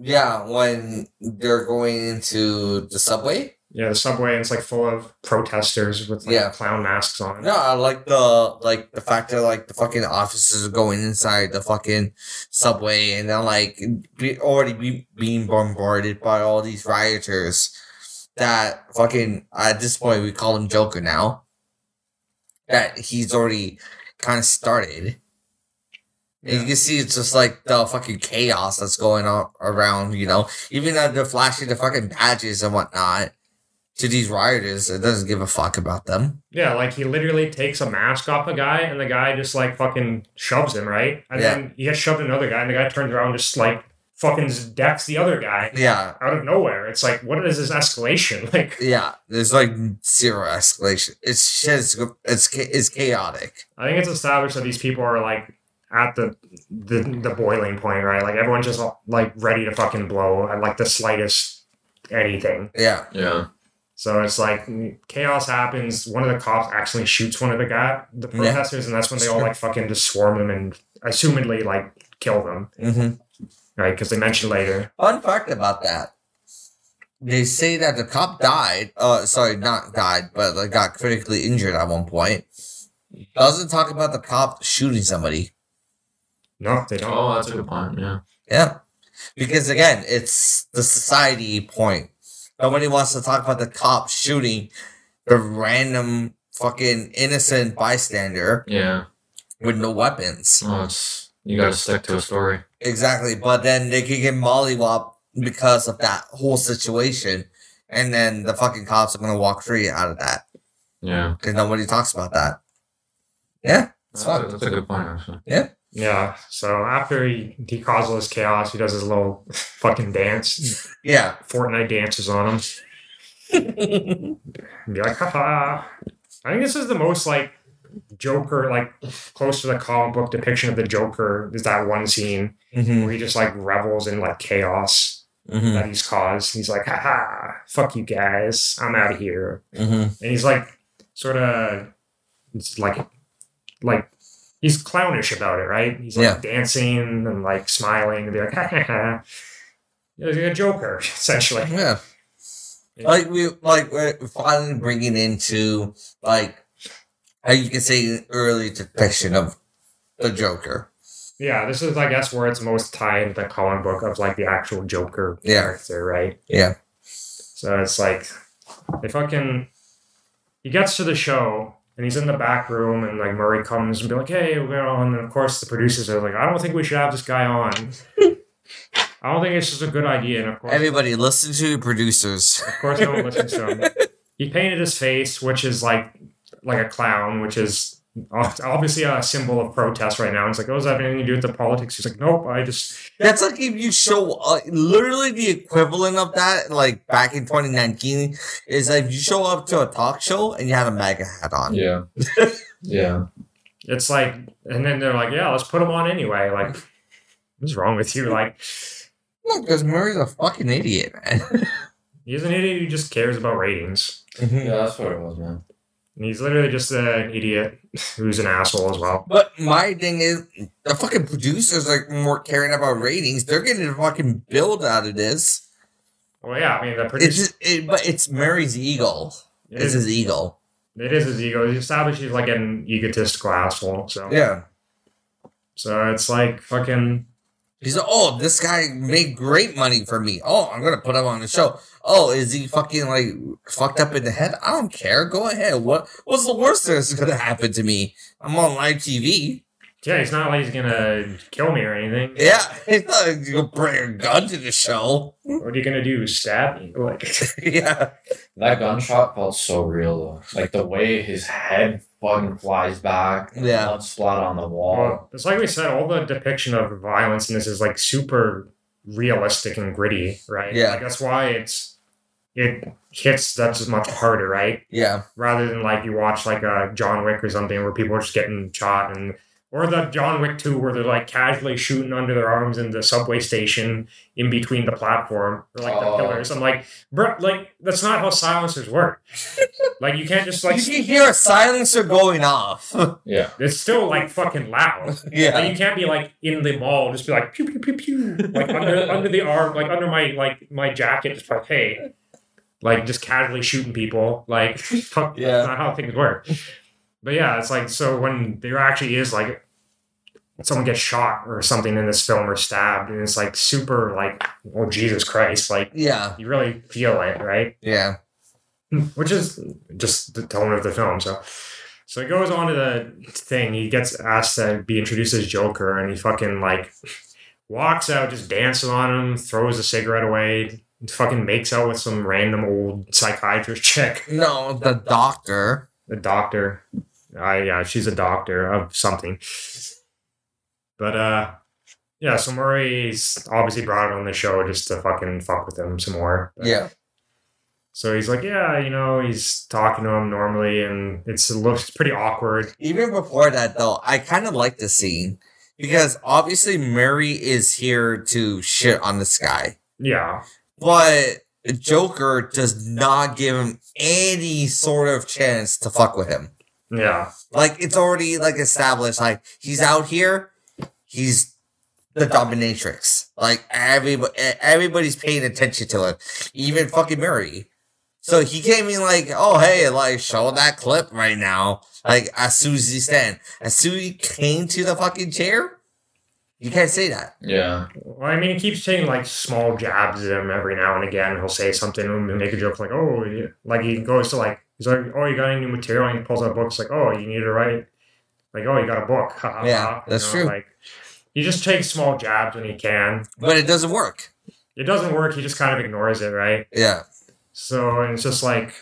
Yeah, when they're going into the subway. Yeah, the subway. And it's like full of protesters with like Yeah. clown masks on. No, I like the like the fact that like the fucking officers are going inside the fucking subway and they're like be, already be, being bombarded by all these rioters. That fucking at this point we call him Joker now. That he's already kind of started. And you can see it's just like the fucking chaos that's going on around, you know. Even though they're flashing the fucking badges and whatnot. to these rioters. It doesn't give a fuck about them. Yeah, like he literally takes a mask off a guy and the guy just like fucking shoves him, right? And Yeah. then he gets shoved another guy and the guy turns around and just like fucking decks the other guy Yeah, out of nowhere. It's like, what is this escalation? Like, yeah. There's like zero escalation. It's shit. It's it's, chaotic. I think it's established that these people are like at the the, the boiling point, right? Like everyone's just like ready to fucking blow at like the slightest anything. Yeah, Yeah. So it's like chaos happens. One of the cops actually shoots one of the guy, the Yeah. protesters, and that's when they all like fucking just swarm them and assumedly like kill them, hmm right? Because they mentioned later. Fun fact about that. They say that the cop died. Uh, sorry, not died, but like got critically injured at one point. Doesn't talk about the cop shooting somebody. No, they don't. Oh, that's a good point. Yeah. Yeah, because again, it's the society point. Nobody wants to talk about the cop shooting the random fucking innocent bystander Yeah. with no weapons. Oh, it's you got to stick to a story. Exactly, but then they can get mollywop because of that whole situation, and then the fucking cops are gonna walk free out of that Yeah. because nobody talks about that. Yeah, it's That's fun. a, that's a good point, actually. Yeah. So after he, he causes all this chaos, he does his little fucking dance. Yeah. Fortnite dances on him. be like, haha. I think this is the most like Joker, like close to the comic book depiction of the Joker. Is that one scene hmm where he just like revels in like chaos hmm that he's caused. He's like, haha, fuck you guys, I'm out of here. hmm And he's like, sort of, it's like, like he's clownish about it, right? He's like Yeah. dancing and like smiling and be like, ha ha ha. He's like a Joker, essentially. Yeah. Like we like we're finally bringing into like Uh, you can say an early depiction of the Joker. Yeah, this is, I guess, where it's most tied to the comic book of like the actual Joker Yeah. character, right? Yeah. So it's like they fucking he gets to the show and he's in the back room and like Murray comes and be like, Hey, we're on and of course the producers are like, I don't think we should have this guy on. I don't think it's just a good idea. And of course Everybody, listen to producers. of course no one listens to him. He painted his face, which is like like a clown, which is obviously a symbol of protest right now. It's like, oh, does that have anything to do with the politics? He's like, nope, I just That's like if you show uh, literally the equivalent of that, like back in 2019, is like if you show up to a talk show and you have a MAGA hat on. Yeah. yeah. it's like, and then they're like, yeah, let's put him on anyway. Like, what's wrong with you? Like, look, Because Murray's a fucking idiot, man. he's an idiot who just cares about ratings. Yeah, that's what it was, man. And he's literally just an idiot who's an asshole as well. But my thing is, the fucking producers are more caring about ratings. They're getting a fucking build out of this. Well, yeah, I mean, the It's producer, just, it, but it's Murray's ego. it It's is, his ego. it is his ego. He established he's like an egotistical asshole. So, Yeah. so it's like fucking, He's like, oh, this guy made great money for me. Oh, I'm gonna put him on the show. Oh, is he fucking like fucked up in the head? I don't care. Go ahead. What what's the worst that's gonna happen to me? I'm on live TV. yeah, it's not like he's gonna kill me or anything. Yeah, he's not like you bring a gun to the show. What are you gonna do? Stab me? Like, yeah, That gunshot felt so real though. Like the way his head fucking flies back, the Yeah. blood splat on the wall. Well, it's like we said, all the depiction of violence in this is like super realistic and gritty, right? Yeah. Like that's why it's it hits that much harder, right? yeah, Rather than like you watch like a John Wick or something where people are just getting shot and or the John Wick 2 where they're like casually shooting under their arms in the subway station in between the platform or like the Oh. pillars. I'm like, bro, like that's not how silencers work. like you can't just like you can hear a silencer going off. Yeah. it's still like fucking loud. Like yeah, you can't be like in the mall, just be like pew pew pew pew, like under under the arm, like under my like my jacket, just like hey, like just casually shooting people. Like fuck, Yeah. that's not how things work. But yeah, it's like so when there actually is like someone gets shot or something in this film or stabbed, and it's like super like oh Jesus Christ, like yeah, you really feel it, right? yeah, which is just the tone of the film. So, so he goes on to the thing. He gets asked to be introduced as Joker, and he fucking like walks out, just dancing on him, throws a cigarette away, fucking makes out with some random old psychiatrist chick. No, the doctor. The doctor. Uh, yeah, she's a doctor of something. But uh yeah, so Murray's obviously brought it on the show just to fucking fuck with him some more. But- Yeah. So he's like, yeah, you know, he's talking to him normally, and it's it looks pretty awkward. Even before that, though, I kind of like the scene because obviously Murray is here to shit on this guy, Yeah, but Joker does not give him any sort of chance to fuck with him. yeah, Like it's already like established. Like he's out here, he's the dominatrix. Like everybody, everybody's paying attention to him, even fucking Murray. So he came in like, oh hey, like show that clip right now. Like as soon as he stand, as soon as he came to the fucking chair, you can't say that. Yeah. Well, I mean, he keeps taking like small jabs at him every now and again. He'll say something and make a joke like, "Oh," yeah," like he goes to like, he's like, "Oh, you got any new material?" And he pulls out books like, "Oh, you need to write." Like, "Oh, you got a book." Ha, ha, Yeah, you that's know, true. Like, he just takes small jabs when he can. But it doesn't work. It doesn't work. He just kind of ignores it, right? Yeah. So and it's just like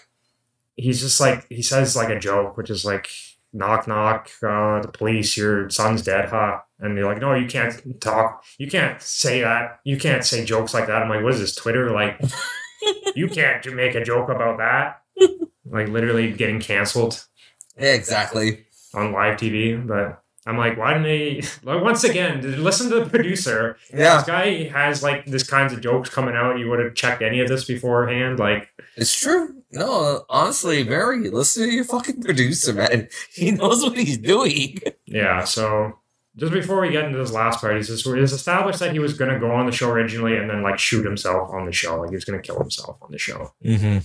he's just like he says like a joke, which is like knock knock, uh, the police, your son's dead, huh? And they're like, no, you can't talk, you can't say that, you can't say jokes like that. I'm like, what is this Twitter? Like, you can't make a joke about that. like literally getting canceled exactly. on live TV, but. I'm like, why didn't they? Like, once again, listen to the producer. Yeah, This guy has like this kinds of jokes coming out. You would have checked any of this beforehand. Like, it's true. No, honestly, Murray, listen to your fucking producer, man. He knows what he's doing. Yeah, so just before we get into this last part, it's, just, it's established that he was going to go on the show originally and then like shoot himself on the show. Like he was going to kill himself on the show. Mm-hmm.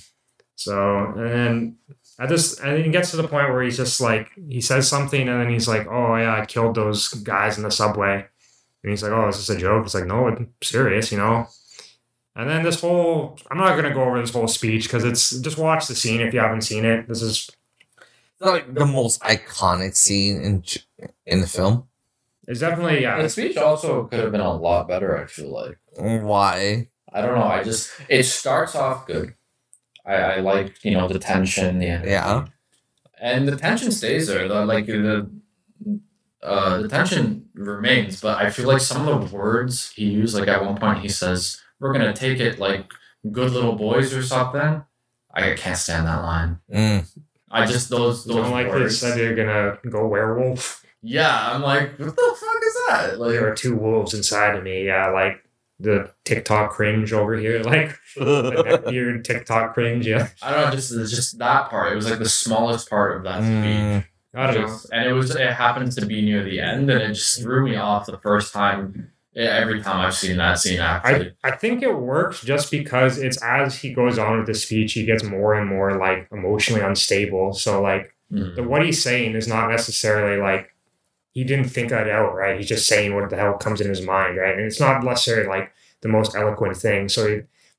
So, and then at this, and he gets to the point where he's just like, he says something and then he's like, oh yeah, I killed those guys in the subway. And he's like, oh, is this a joke? It's like, no, I'm serious, you know? And then this whole, I'm not going to go over this whole speech because it's, just watch the scene if you haven't seen it. This is, like the most iconic scene in in the film. It's definitely, yeah. The speech also could have been a lot better, I feel like. Why? I don't know. I just it starts off good. I, I like, you know, the tension, the energy. Yeah. And the tension stays there. The, like the uh the tension remains, but I feel like some of the words he used, like at one point he says, We're gonna take it like good little boys or something. I can't stand that line. Mm. I just those those Don't like they words. said they're gonna go werewolf. Yeah, I'm like, what the fuck is that? Like there are two wolves inside of me. Yeah, like the TikTok cringe over here, like the neckbeard TikTok cringe. Yeah, I don't know, just just that part. It was like the smallest part of that speech. Mm. I don't know. And it was it happened to be near the end, and it just threw me off the first time. eh, Every time I've seen that scene, actually, I, I think it works just because it's as he goes on with the speech, he gets more and more like emotionally unstable. So like Mhm. the what he's saying is not necessarily like he didn't think that out, right? He's just saying what the hell comes in his mind, right? And it's not necessarily like the most eloquent thing. So he,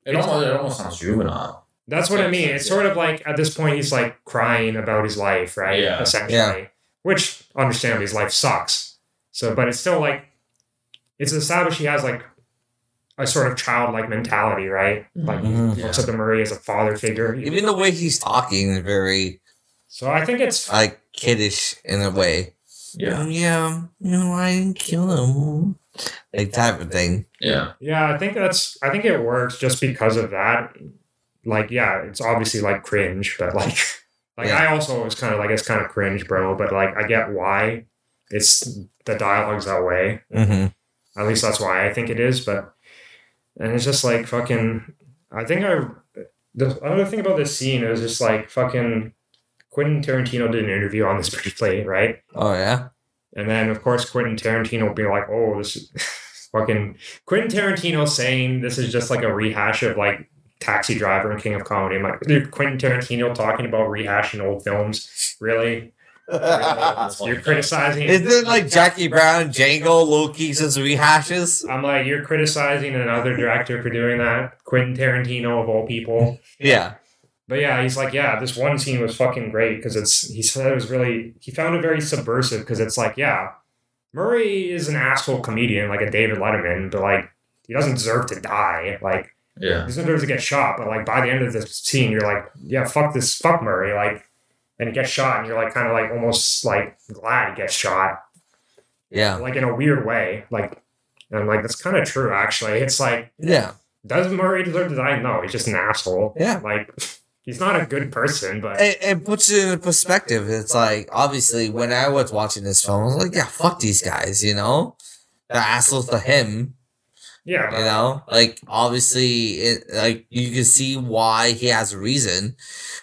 it almost it almost sounds juvenile. That's what I mean. It's sort of like at this point he's like crying about his life, right? Yeah. Essentially. Yeah. Which understandably his life sucks. So but it's still like it's established he has like a sort of childlike mentality, right? Like Mhm. he looks up to Murray as a father figure. Even the way he's talking is very So I think it's like kiddish in a way. Yeah, Yeah, you know, I didn't kill him. Like type of thing. yeah, yeah, I think that's I think it works just because of that. Like, yeah, it's obviously like cringe, but like like Yeah. I also was kind of like it's kind of cringe, bro, but like I get why it's the dialogue's that way. Mm-hmm. At least that's why I think it is. But and it's just like fucking. I think I. The other thing about this scene is just like fucking. Quentin Tarantino did an interview on this briefly, right? Oh yeah. And then of course Quentin Tarantino will be like, "Oh, this is fucking Quentin Tarantino saying this is just like a rehash of like Taxi Driver and King of Comedy." I'm like, dude, Quentin Tarantino talking about rehashing old films, really? You're criticizing. Is it like Jackie Brown, Django, Loki's just rehashes? I'm like, you're criticizing another director for doing that, Quentin Tarantino of all people. Yeah. But yeah, he's like, yeah, this one scene was fucking great because it's. He said it was really. He found it very subversive because it's like, yeah, Murray is an asshole comedian like a David Letterman, but like he doesn't deserve to die. Like Yeah. He deserves to get shot, but like by the end of the scene, you're like, yeah, fuck this, fuck Murray, like, and he gets shot, and you're like, kind of like almost like glad he gets shot, Yeah. like in a weird way, like, and I'm like, that's kind of true, actually. It's like, Yeah. does Murray deserve to die? No, he's just an asshole. Yeah. like, he's not a good person, but It, it puts it in perspective. It's like, obviously, when I was watching this film, I was like, yeah, fuck these guys, you know? They're assholes to him, yeah, you know? Like, obviously, it, like, you can see why he has a reason.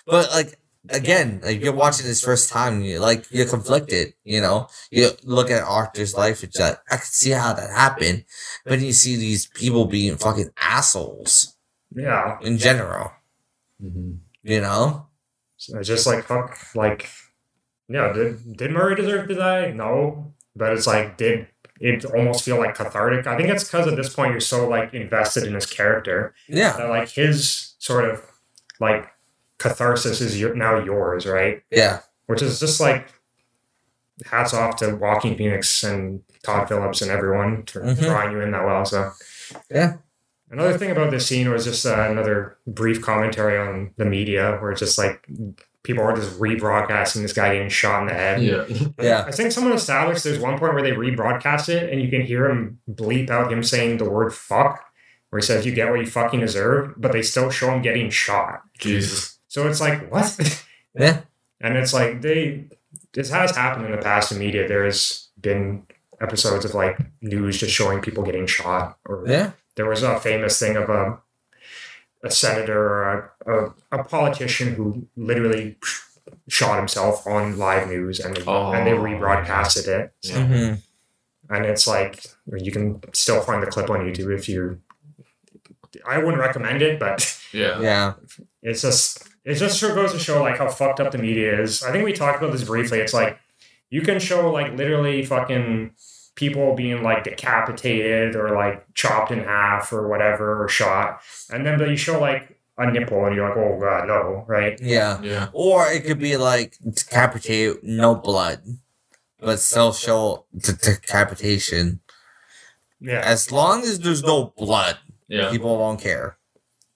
But, like, again, like, you're watching this first time, you like, you're conflicted, you know? You look at Arthur's life, it's like, I can see how that happened. But you see these people being fucking assholes yeah. in general, Mm-hmm. You know? So it's just like fuck, like, yeah. Did did Murray deserve to die? No, but it's like did it almost feel like cathartic? I think it's because at this point you're so like invested in his character Yeah. that like his sort of like catharsis is your, now yours, right? Yeah. Which is just like hats off to Joaquin Phoenix and Todd Phillips and everyone for Mhm. drawing you in that well. So Yeah. Another thing about this scene was just uh, another brief commentary on the media, where it's just like people are just rebroadcasting this guy getting shot in the head. Yeah. Yeah. I think someone established there's one point where they rebroadcast it, and you can hear him bleep out him saying the word "fuck," where he says, "You get what you fucking deserve," but they still show him getting shot. Jesus. So it's like what? Yeah. and it's like they this has happened in the past in media. There's been episodes of like news just showing people getting shot or Yeah. There was a famous thing of a a senator or a, a, a politician who literally shot himself on live news and they, and they Oh, rebroadcasted it Yeah. hmm and it's like you can still find the clip on youtube if you i wouldn't recommend it but Yeah. Yeah. it's just it just sure goes to show like how fucked up the media is i think we talked about this briefly it's like you can show like literally fucking people being like decapitated or like chopped in half or whatever or shot and then but you show like a nipple and you're like oh god no right Yeah. Yeah. Or it could be like decapitate, no blood, but still show the decapitation. yeah As long as there's no blood, Yeah. people won't care.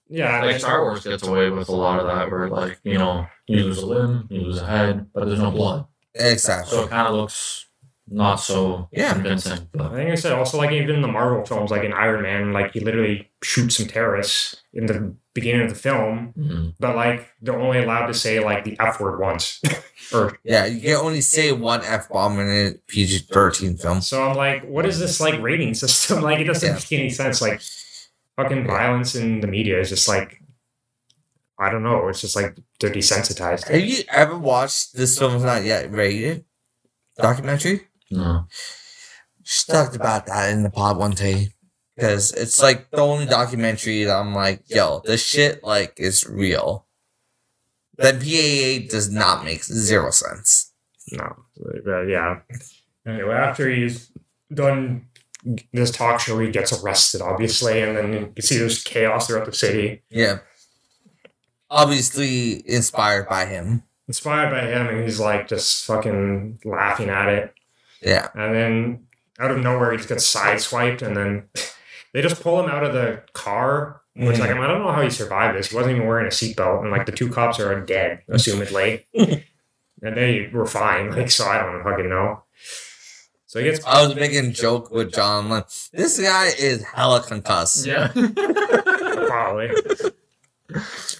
yeah Like Star Wars gets away with a lot of that, where like you know you lose a limb, you lose a head, but there's no blood, Exactly. so it kind of looks not so Yeah. convincing. I think I said also like even in the Marvel films, like in Iron Man, like he literally shoots some terrorists in the beginning of the film, mm, but like they're only allowed to say like the F word once. or Yeah, you can only say one F bomb in a PG 13 film. so I'm like, what is this like rating system? Like it doesn't Yeah. make any sense. Like fucking violence in the media is just like I don't know. It's just like they're desensitized. Have you ever watched This Film Not Yet Rated documentary? No. Just talked about that in the pod one day. Because it's like the only documentary that I'm like, yo, this shit like is real. The MPAA does not make zero sense. No, but yeah. Anyway, after he's done this talk show, he gets arrested, obviously, and then you can see there's chaos throughout the city. Yeah. Obviously inspired by him. Inspired by him, and he's like just fucking laughing at it. Yeah. And then out of nowhere, he just gets sideswiped, and then they just pull him out of the car. Which, like, mm. I don't know how he survived this. He wasn't even wearing a seatbelt, and like the two cops are dead, assumedly, and they were fine. Like, so I don't fucking know. So he gets I was making a joke with John. Like, this guy is hella concussed. Yeah. probably.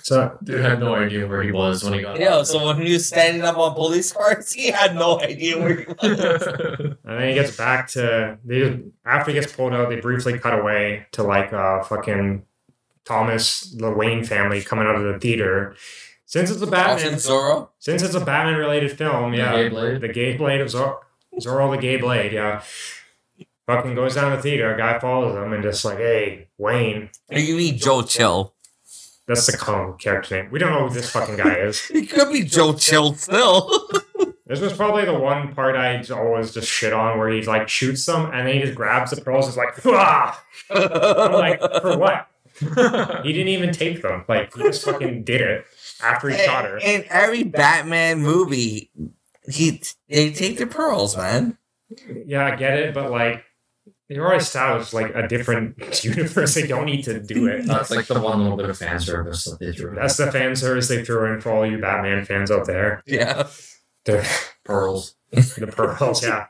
So Dude had no idea where he was when he got. Yeah, so when he was standing up on police cars, he had no idea where he was. And then he gets back to they just, after he gets pulled out, they briefly cut away to like uh fucking Thomas, the Wayne family coming out of the theater. Since it's a Batman, Austin Zorro. since it's a Batman related film, The yeah, Gay Blade? the gay blade of Zor- Zorro, the gay blade, yeah. Fucking goes down the theater. A guy follows him and just like, hey, Wayne. Or you mean Joe Chill? That's the common character name. We don't know who this fucking guy is. He could be Joe Chill still. This was probably the one part I always just shit on where he like shoots them and then he just grabs the pearls and is like, ah! I'm like, for what? He didn't even take them. Like he just fucking did it after he shot her. In every Batman movie, he they take the pearls, man. Yeah, I get it, but like they already established like a different universe. They don't need to do it. That's like the one little bit of fan service that they threw. in. That's the fan service they threw in for all you Batman fans out there. Yeah. The, pearls. the pearls, yeah.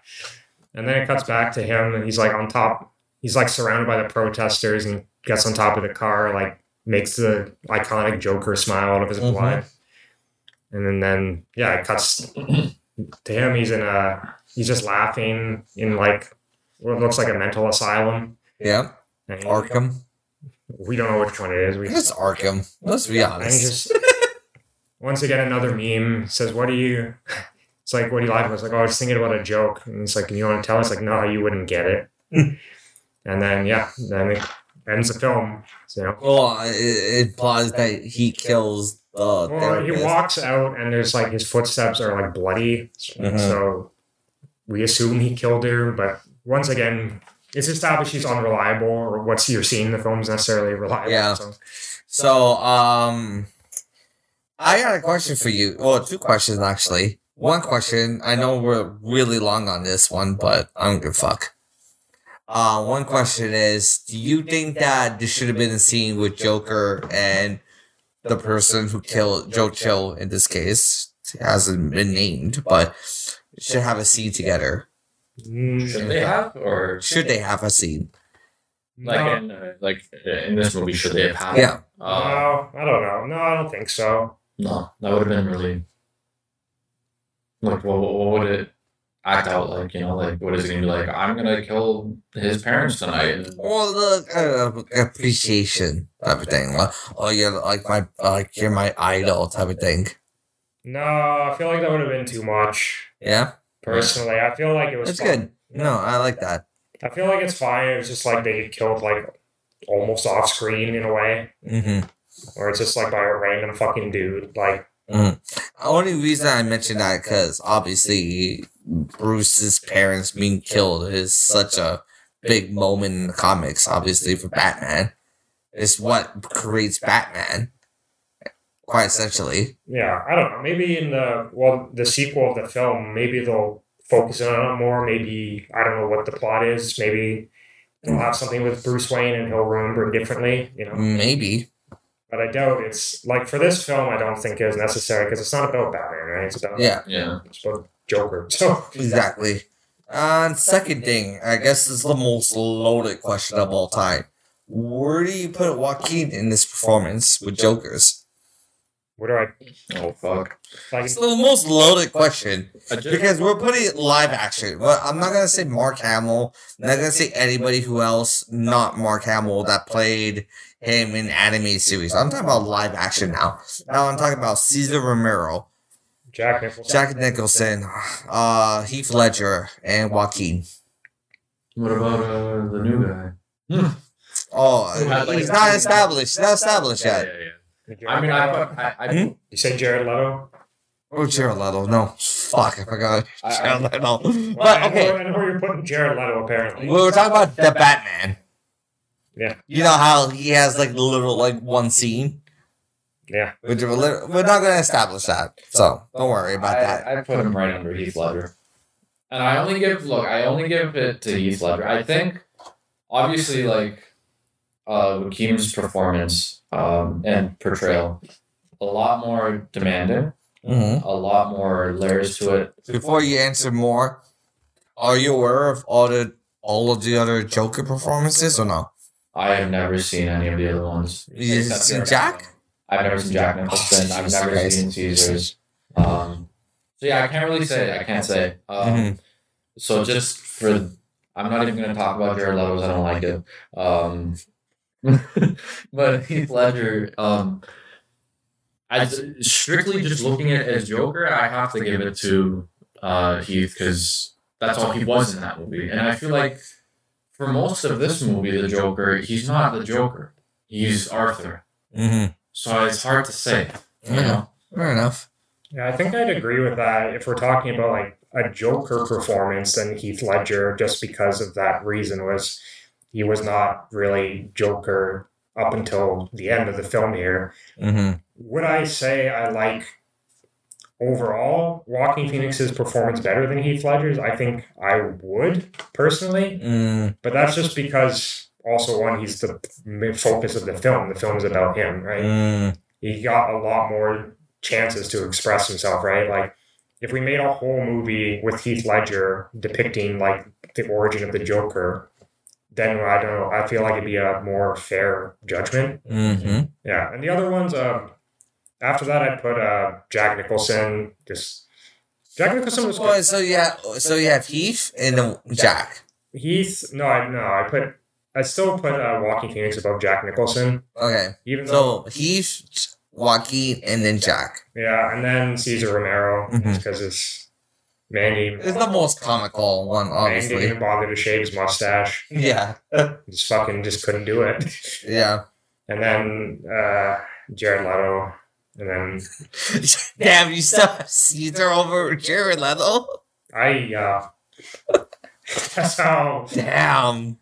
And then it cuts back to him, and he's like on top. He's like surrounded by the protesters, and gets on top of the car, like makes the iconic Joker smile out of his Mhm. blood. And then, then yeah, it cuts to him. He's in a. He's just laughing in like what looks like a mental asylum. Yeah. And Arkham. we don't know which one it is. We It's Arkham. Let's be honest. just once again another meme says, "What do you?" It's like, "What do you like?" I was like, "Oh, I was thinking about a joke." And it's like, "You want to tell us?" Like, no, you wouldn't get it. and then yeah, then it ends the film. So, Well, it, it implies that he kills the well, he walks out and there's like his footsteps are like bloody, Mhm. so we assume he killed her. But once again. It's established she's unreliable, or what's you're seeing in the film is necessarily reliable. Yeah. So, So, um, I got a question for you. Well, two questions actually. One question. I know we're really long on this one, but I don't give a fuck. Uh, one question is: Do you think that this should have been a scene with Joker and the person who killed Joe Chill in this case hasn't been named, but should have a scene together? Mm, Should they have, or Should they have a scene? like no. in uh, like in this movie, should they have had? Yeah. Uh, no, I don't know. No, I don't think so. no, that would have been really. Like, what, what would it act out like? You know, like what is it gonna be like? I'm gonna kill his parents tonight. Well, the uh, appreciation type of thing. Like, oh, you're like my like you're my idol type of thing. No, I feel like that would have been too much. Yeah, Personally, I feel like it was that's fine. good. No, I like that. I feel like it's fine. It was just like they get killed like almost off screen in a way, Mm-hmm. or it's just like by a random fucking dude. Like, The only reason I mentioned that because obviously Bruce's parents being killed is such a big moment in the comics. Obviously for Batman, it's what creates Batman. Quite essentially. yeah, I don't know. Maybe in the well, the sequel of the film, maybe they'll focus on it more. Maybe I don't know what the plot is. Maybe they'll have something with Bruce Wayne and he'll remember it differently. You know. Maybe. But I doubt it's like for this film. I don't think is necessary because it's not about Batman, right? It's about Yeah. Yeah. it's about Joker. So Exactly. Uh, and second thing, I guess this is the most loaded question of all time. Where do you put Joaquin in this performance with Jokers? What do I Oh fuck. like? It's the most loaded question because we're putting live action. Well, I'm not gonna say Mark Hamill. I'm not gonna say anybody who else not Mark Hamill that played him in anime series. I'm talking about live action now. Now I'm talking about Cesar Romero, Jack Nicholson. Jack Nicholson, uh, Heath Ledger, and Joaquin. what about uh the new guy? Oh, Who had, like, he's not established. Not established yet. yeah, yeah. Jared I mean, I, Leto. put, I, I, Hmm? you say Jared Leto. Oh, Jared Leto. No, fuck, I forgot. I- I- Jared Leto. Well, But I okay, know, I know where you're putting Jared Leto. Apparently, we were talking about the Batman. Yeah. You know how he has like little like one scene. yeah. Which we're, lit- we're not gonna establish that, so don't worry about that. I, I put him right under Heath Ledger. And I only give look, I only give it to Heath Ledger. I think obviously like uh Joaquin's performance um and portrayal a lot more demanding, Mhm. a lot more layers to it. Before you answer more, are you aware of all the all of the other Joker performances or no? I have never seen any of the other ones. You seen Jack? I've never seen Jack Nicholson. I've never Christ. seen Cesars. Um, so yeah, I can't really say. I can't say. Um, Mhm. So just for, I'm not even going to talk about Jared Leto's. I don't like it. Um, but Heath Ledger, um, I strictly just looking at it as Joker, I have to give it to uh, Heath because that's all he was in that movie, and I feel like for most of this movie, the Joker, he's not the Joker. He's Arthur. Mm-hmm. So it's hard to say. You Yeah. know? Fair enough. Yeah, I think I'd agree with that. If we're talking about like a Joker performance, then Heath Ledger, just because of that reason, was he was not really Joker up until the end of the film here. Mm-hmm. Would I say I like overall Joaquin Phoenix's performance better than Heath Ledger's? I think I would personally, Mm, but that's just because also one he's the focus of the film. The film is about him, right? mm, He got a lot more chances to express himself, right? Like if we made a whole movie with Heath Ledger depicting like the origin of the Joker, then I don't know. I feel like it'd be a more fair judgment. hmm Yeah, and the other ones, um, after that, I'd put uh, Jack Nicholson. Just Jack Nicholson was Well, good. so yeah, so you have Heath and then Jack. Heath. No, I no, I put. I still put uh, Joaquin Phoenix above Jack Nicholson, Okay, even though. so Heath, Joaquin, and then Jack. Yeah, and then Cesar Romero, because it's man, he, It's the most comical one, obviously. man didn't even bother to shave his mustache. Yeah, Just fucking just couldn't do it. yeah. And then uh, Jared Leto, and then Damn, you still have Cesar over Jared Leto? I. Uh, that's how. Damn.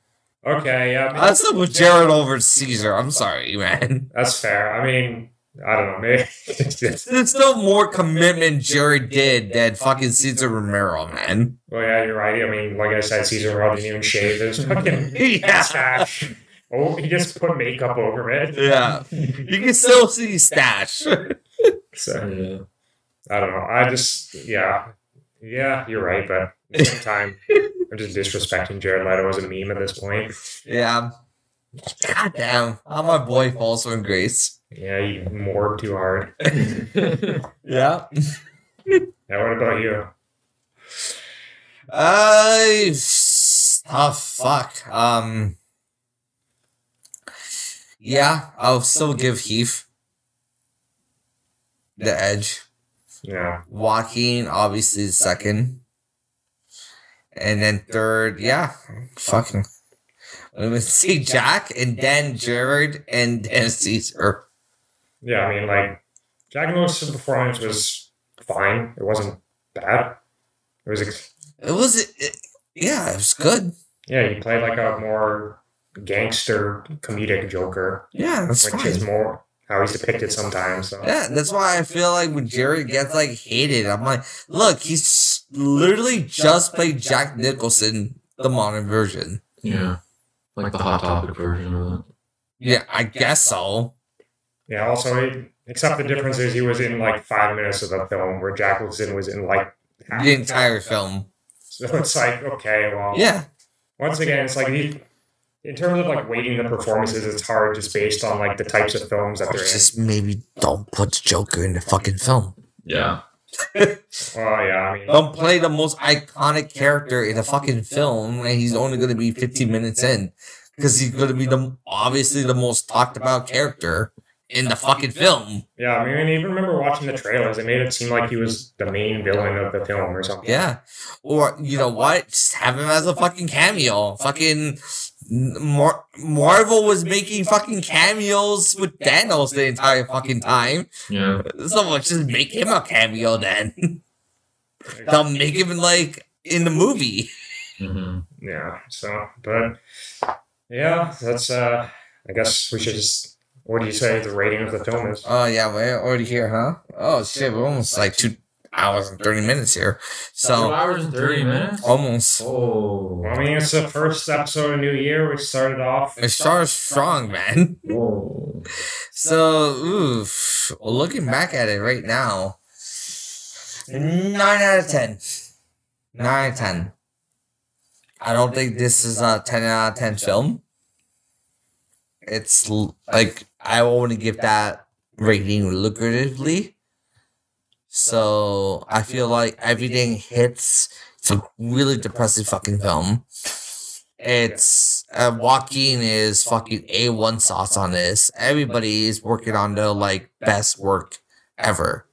Okay, yeah. I mean- I still put Jared over Cesar. I'm sorry, man. That's fair. I mean, I don't know. Maybe There's still more commitment Jared did than fucking Cesar Romero, man. well, yeah, you're right. I mean, like I said, Cesar Romero didn't even shave his fucking Yeah. mustache. Oh, he just put makeup over it. Yeah. You can still see stash. So Yeah. I don't know. I just yeah, yeah, you're right. But at the same time, I'm just disrespecting Jared Leto as a meme at this point. Yeah. God damn. How my boy falls from grace. Yeah, you moored too hard. Yeah. Now, what about you? I oh fuck. Um Yeah, I'll still give Heath the edge. Yeah, Joaquin obviously second. And then third, yeah, fucking let me see Jack and then Jared and then Cesar. yeah. I mean, like Jack Nicholson's performance was fine. It wasn't bad. It was. Ex- It was it, yeah, it was good. yeah, he played like a more gangster comedic Joker, Yeah, that's which is fine. more how he's depicted sometimes. So. Yeah, that's why I feel like when Jared gets like hated, I'm like, look, he's literally just played Jack Nicholson, the modern version. Yeah. Like the hot topic version of it. Yeah, I guess so. Yeah. Also, it, except the difference is he was in like five minutes of the film, where Jack Nicholson was in like half The entire film. So it's like okay, well, Yeah, Once again, it's like he, in terms of like weighting the performances, it's hard just based on like the types of films that they're just maybe don't put Joker in the fucking film. Yeah. In. Well, oh, yeah, I mean, Don't play the most iconic character in a fucking film, and he's only going to be 15 minutes in because he's going to be the obviously the most talked about character in the fucking film. yeah, I mean, I even remember watching the trailers. It made it seem like he was the main villain of the film or something. Yeah, or you know what? Just have him as a fucking cameo. Fucking Mar- Marvel was making fucking cameos with Thanos the entire fucking time. Yeah. So let's just make him a cameo then. They'll make him like in the movie. hmm Yeah. So, but yeah, that's. uh I guess we should just. What do you say the rating of the film is? Oh yeah, we're already here, huh? Oh shit, we're almost like two hours and thirty minutes here. Two So hours and 30 minutes? almost. Oh. I mean, it's the first episode of New Year. We started off. It started strong, man. Whoa. So, oof, looking back at it right now, nine out of ten. Nine out of ten. I don't think this is a ten out of ten film. It's like I want to give that rating lucratively. So I feel like everything hits. It's a really depressing fucking film. It's uh, Joaquin is fucking a one sauce on this. Everybody is working on the like best work ever,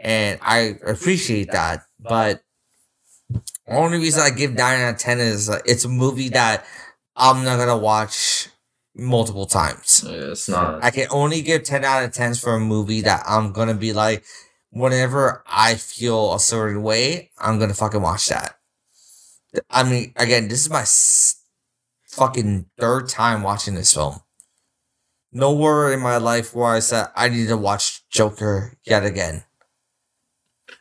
and I appreciate that. But only reason I give nine out of ten is uh, it's a movie that I'm not gonna watch multiple times. Yeah, it's not. I can only give 10 out of 10s for a movie that I'm gonna be like, whenever I feel a certain way, I'm gonna fucking watch that. I mean, again, this is my s- fucking third time watching this film. Nowhere in my life where I said I need to watch Joker yet again.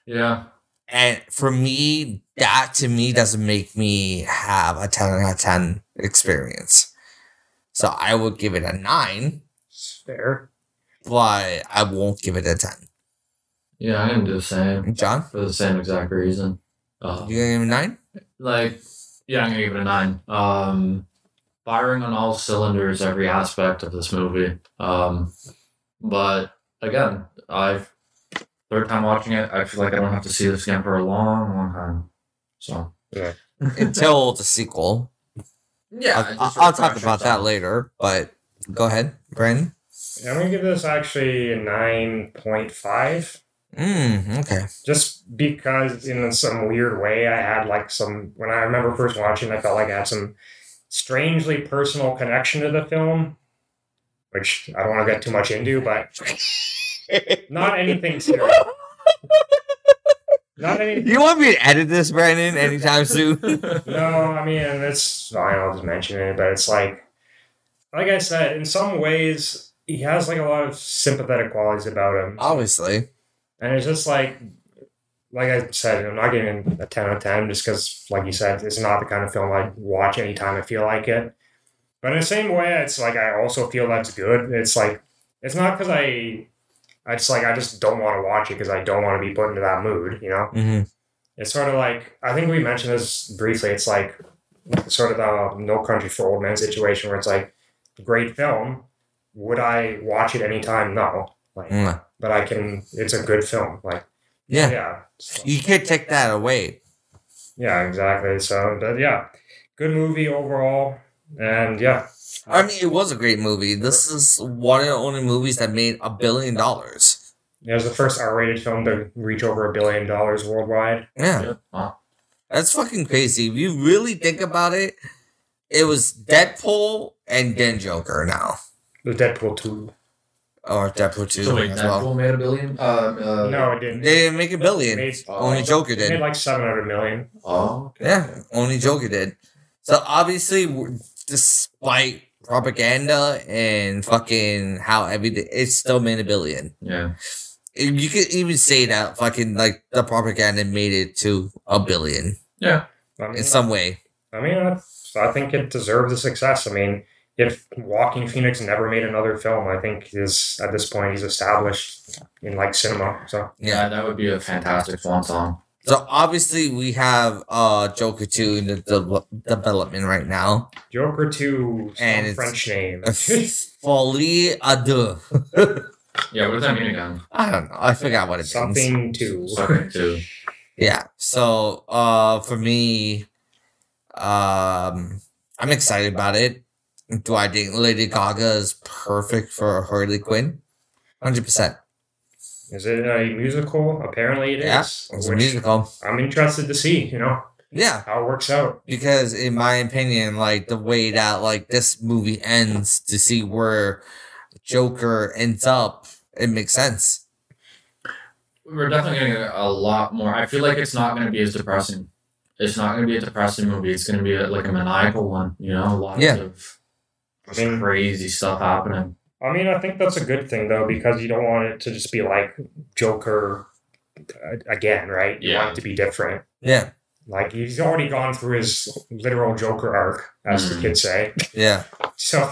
Yeah. And for me, that to me doesn't make me have a 10 out of 10 experience. So I would give it a 9, Fair. but I won't give it a 10. Yeah, I'm gonna do the same John, for the same exact reason. Uh, you gonna give it a 9? like, yeah, I'm gonna give it a nine. Um, firing on all cylinders, every aspect of this movie. Um, but again, I've third time watching it. I feel like I don't have to see this again for a long, long time. So yeah, Until the sequel. yeah, I'll, I'll, I'll talk about that later, but go ahead, Brandon. I'm gonna give this actually a nine point five. Mm, okay. Just because in some weird way I had like some when I remember first watching I felt like I had some strangely personal connection to the film. Which I don't want to get too much into, but not anything serious. Not anything You want me to edit this, Brandon, anytime soon? No, I mean it's fine. I'll just mention it, but it's like, like I said, in some ways he has like a lot of sympathetic qualities about him, Obviously. And it's just like, like I said, I'm not giving a ten out of ten just because, like you said, it's not the kind of film I watch anytime I feel like it. But in the same way, it's like I also feel that's good. It's like it's not because I, I just like I just don't want to watch it because I don't want to be put into that mood, you know hmm it's sort of like I think we mentioned this briefly. It's like sort of the No Country for Old Men situation where it's like great film. Would I watch it anytime? No. Like, Mm. but I can. It's a good film. Like, Yeah. yeah, So- You can't take that away. yeah, exactly. So, but yeah, good movie overall, and yeah, I mean, it was a great movie. This is one of the only movies that made a billion dollars. it was the first R-rated film to reach over a billion dollars worldwide. Yeah. Yeah. Wow. That's fucking crazy. If you really think about it, it was Deadpool and then Joker now. The Deadpool two. Or Deadpool 2 So wait, as well. Deadpool made a billion. Um, uh, no, it didn't. They didn't make a billion. Made, Only Joker it made did. like seven hundred million. Oh, okay. Yeah, only Joker did. So obviously, despite propaganda and fucking how everything, it still made a billion. Yeah. You could even say that fucking like the propaganda made it to a billion Yeah. I mean, in some way. I mean, I, I think it deserves the success. I mean, if Joaquin Phoenix never made another film, I think is at this point he's established in like cinema. So Yeah. Yeah, that would be a fantastic swan song. So obviously we have uh Joker two in the de- development right now. Joker Two, And it's- French name. Folie à deux. Yeah, what does that mean again? I don't know. I forgot what it means. Something two. Something too. Yeah. So uh for me, um I'm excited about it. Do I think Lady Gaga is perfect for Harley Quinn? Hundred percent. Is it a musical? Apparently it is. Yeah, It's a musical. I'm interested to see. You know Yeah. how it works out. Because in my opinion, like the way that like this movie ends to see where Joker ends up, it makes sense. We're definitely getting a, a lot more. I feel like it's not going to be as depressing. It's not going to be a depressing movie. It's going to be a, like a maniacal one. You know, lots Yeah. of I mean, crazy stuff happening. I mean, I think that's a good thing though because you don't want it to just be like Joker uh, again, right? You want it to be different. Yeah. Like he's already gone through his literal Joker arc, as the Mm. kids say. Yeah. So,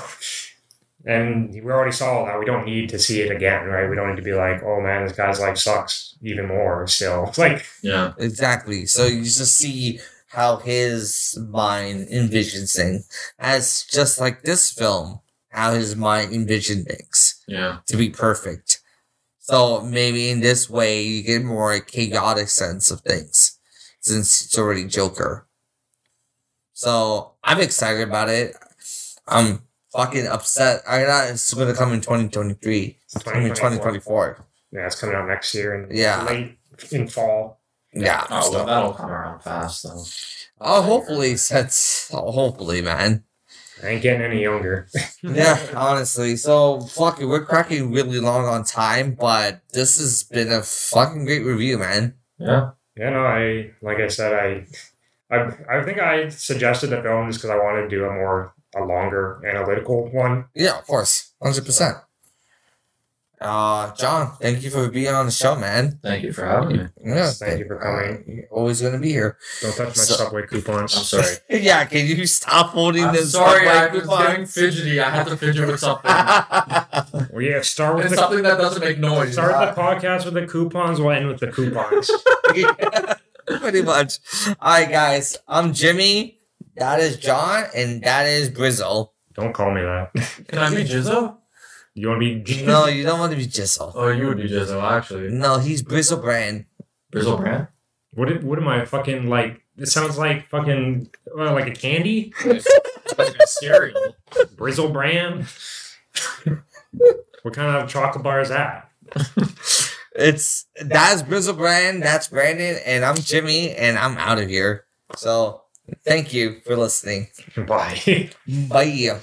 and we already saw that. We don't need to see it again, right? We don't need to be like, oh man, this guy's life sucks even more. Still, It's like, Yeah. Exactly. So you just see how his mind envisions things as just like this film, how his mind envisioned things Yeah. to be perfect. So maybe in this way you get more a chaotic sense of things since it's already Joker. So I'm excited about it. I'm fucking upset. I thought it's gonna come in 2023. It's coming in 2024. yeah, it's coming out next year and Yeah. late in fall. Yeah. Oh, so- well, that'll come around fast though. Oh, hopefully, that's oh, hopefully, man. I ain't getting any younger. Yeah, honestly. So, fuck it, we're cracking really long on time, but this has been a fucking great review, man. Yeah. Yeah, no, I like I said, I, I, I think I suggested the film just because I wanted to do a more a longer analytical one. Yeah, of course, hundred percent. Uh, John, thank you for being on the show, man. Thank you for having me. Yeah, Thank you for coming. Uh, you're always gonna be here. Don't touch my So- subway coupons. I'm sorry. yeah, can you stop holding I'm this? sorry, Subway I was coupon? getting fidgety. I had to fidget with something. Well, yeah, start with it's the something that doesn't make noise. start the podcast with the coupons. We'll end with the coupons. Pretty much. All right, guys. I'm Jimmy. That is John, and that is Brizzle. Don't call me that. Can I be Jizzo? You want to be? No, you don't want to be Jizzle. Oh, you would be Jizzo, actually. No, he's Brizzle Brand. Brizzle Brand? What? am- What am I fucking like? It sounds like fucking uh, like a candy. cereal. Brizzle brand. what kind of chocolate bar is that? It's that's Brizzle Brand. That's Brandon, and I'm Jimmy, and I'm out of here. So, thank you for listening. Bye. Bye.